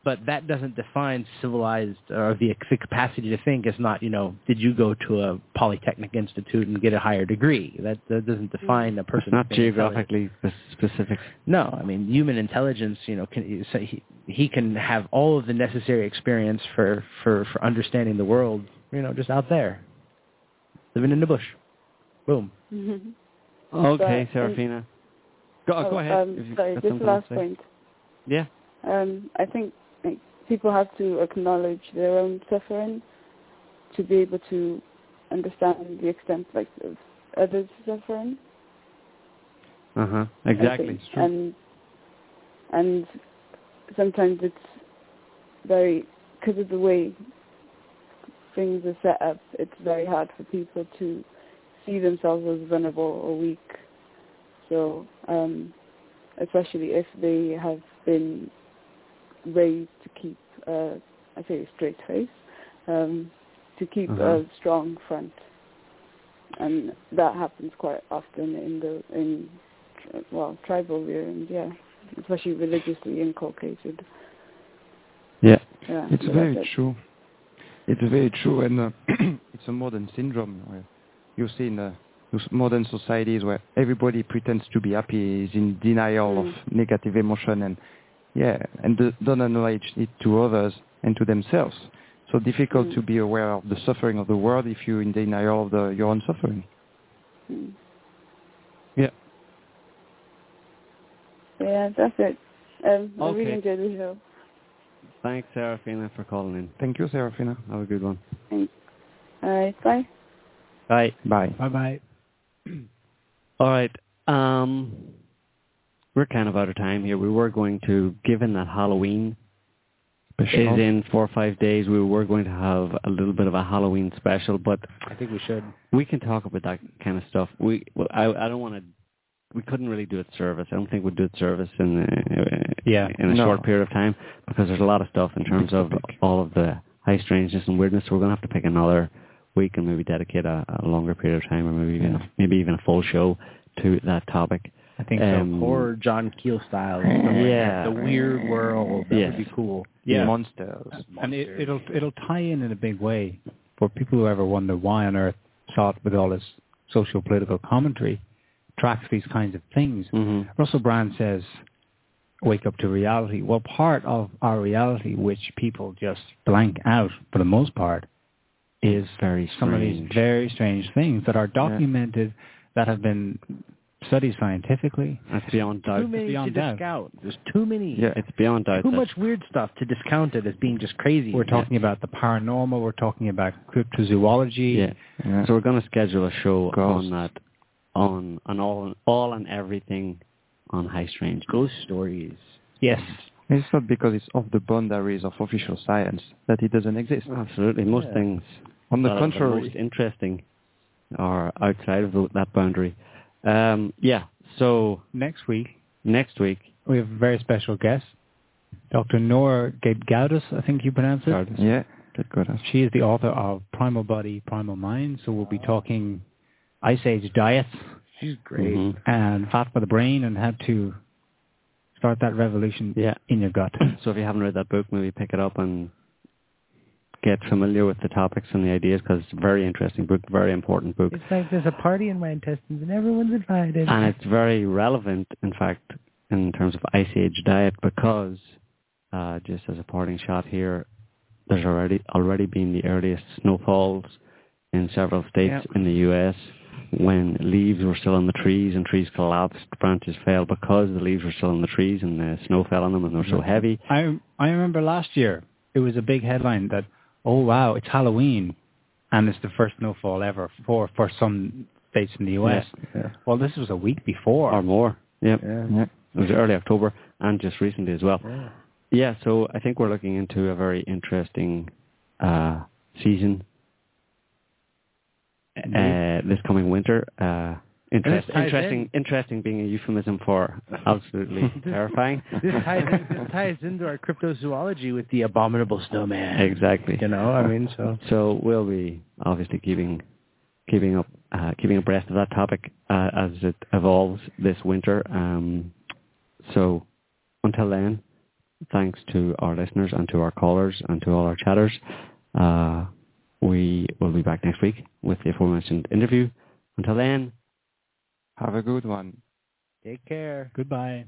but that doesn't define civilized or the, the capacity to think is not you know did you go to a polytechnic institute and get a higher degree? That that doesn't define a it's person. not geographically specific. No, I mean human intelligence. You know, can, so he he can have all of the necessary experience for for for understanding the world. You know, just out there, living in the bush. Boom. Mhm. Okay, But, um, Serafina. Go, Oh, go ahead. Um, sorry, got just last point. Yeah. Um, I think like, people have to acknowledge their own suffering to be able to understand the extent like of others' suffering. Uh huh. Exactly. And and sometimes it's very because of the way things are set up. It's very hard for people to see themselves as vulnerable or weak. So, um, especially if they have been raised to keep, uh, I say, a straight face, um, to keep Uh-huh. a strong front, and that happens quite often in the in well tribal rearings, yeah, especially religiously inculcated. Yeah. Yeah, It's so very it. true. It's very true, and uh, it's a modern syndrome. Where you see in uh, modern societies where everybody pretends to be happy, is in denial Mm. of negative emotion, and yeah, and do- don't acknowledge it to others and to themselves. So difficult Mm. to be aware of the suffering of the world if you're in denial of the, your own suffering. Mm. Yeah. Yeah, that's it. Um, I really Okay. enjoyed the show. Thanks, Serafina, for calling in. Thank you, Serafina. Have a good one. Thanks. All right, bye. Bye. Bye. Bye bye. All right. Um, we're kind of out of time here. We were going to, given that Halloween Special. is in four or five days, we were going to have a little bit of a Halloween special, but I think we should. we can talk about that kind of stuff. We, well, I, I don't want to. We couldn't really do it service. I don't think we'd do it service in uh, Yeah. in a No. short period of time because there's a lot of stuff in terms of all of the high strangeness and weirdness. So we're gonna have to pick another week and maybe dedicate a, a longer period of time, or maybe even Yeah. maybe even a full show to that topic. I think Um, so. Or John Keel style. something like Yeah. The weird world. That Yes. would be cool. Yeah. Monsters. And it, it'll it'll tie in in a big way for people who ever wonder why on earth SOTT, with all his social political commentary, tracks these kinds of things. hmm Russell Brand says, "Wake up to reality." Well, part of our reality, which people just blank out for the most part, is Very some of these very strange things that are documented, that have been studied scientifically. That's beyond doubt. Too doubt. many to beyond doubt. discount. There's too many. Yeah. It's beyond doubt. Too much weird stuff to discount it as being just crazy. We're talking about the paranormal. We're talking about cryptozoology. Yeah. Yeah. So we're going to schedule a show Ghosts. on that, on on all all and everything on high strange. ghost stories. Yes. It's not because it's off the boundaries of official science that it doesn't exist. Absolutely, most Yeah. things. On the contrary, are most interesting are outside of the, that boundary. Um, yeah. So Next week next week, we have a very special guest, Dr. Nora Gedgaudas, I think you pronounce it. yeah, that. She is the author of Primal Body, Primal Mind. So we'll be talking Ice Age diets She's great. Mhm. and fat for the brain and how to start that revolution Yeah. in your gut. So if you haven't read that book, maybe pick it up and get familiar with the topics and the ideas because it's a very interesting book, very important book. It's like there's a party in my intestines and everyone's invited. and it's very relevant, in fact, in terms of ice age diet because, uh, just as a parting shot here, there's already already been the earliest snowfalls in several states Yep. in the U.S. when leaves were still on the trees and trees collapsed, branches fell because the leaves were still on the trees and the snow fell on them and they were so heavy. I I remember last year it was a big headline that oh wow it's Halloween and it's the first snowfall ever for for some states in the U.S. Yeah. Well, this was a week before. or more. Yep. yeah. Yeah. It was early October and just recently as well. Yeah. Yeah, so I think we're looking into a very interesting uh, season uh, this coming winter. Uh, interest, interesting, in. interesting being a euphemism for absolutely terrifying. This ties, in, this ties into our cryptozoology with the abominable snowman. Exactly. You know, I mean, so So we'll be obviously keeping keeping up uh, keeping abreast of that topic uh, as it evolves this winter. Um, so until then, thanks to our listeners and to our callers and to all our chatters. Uh, we will be back next week with the aforementioned interview. Until then, Have a good one. take care. Goodbye.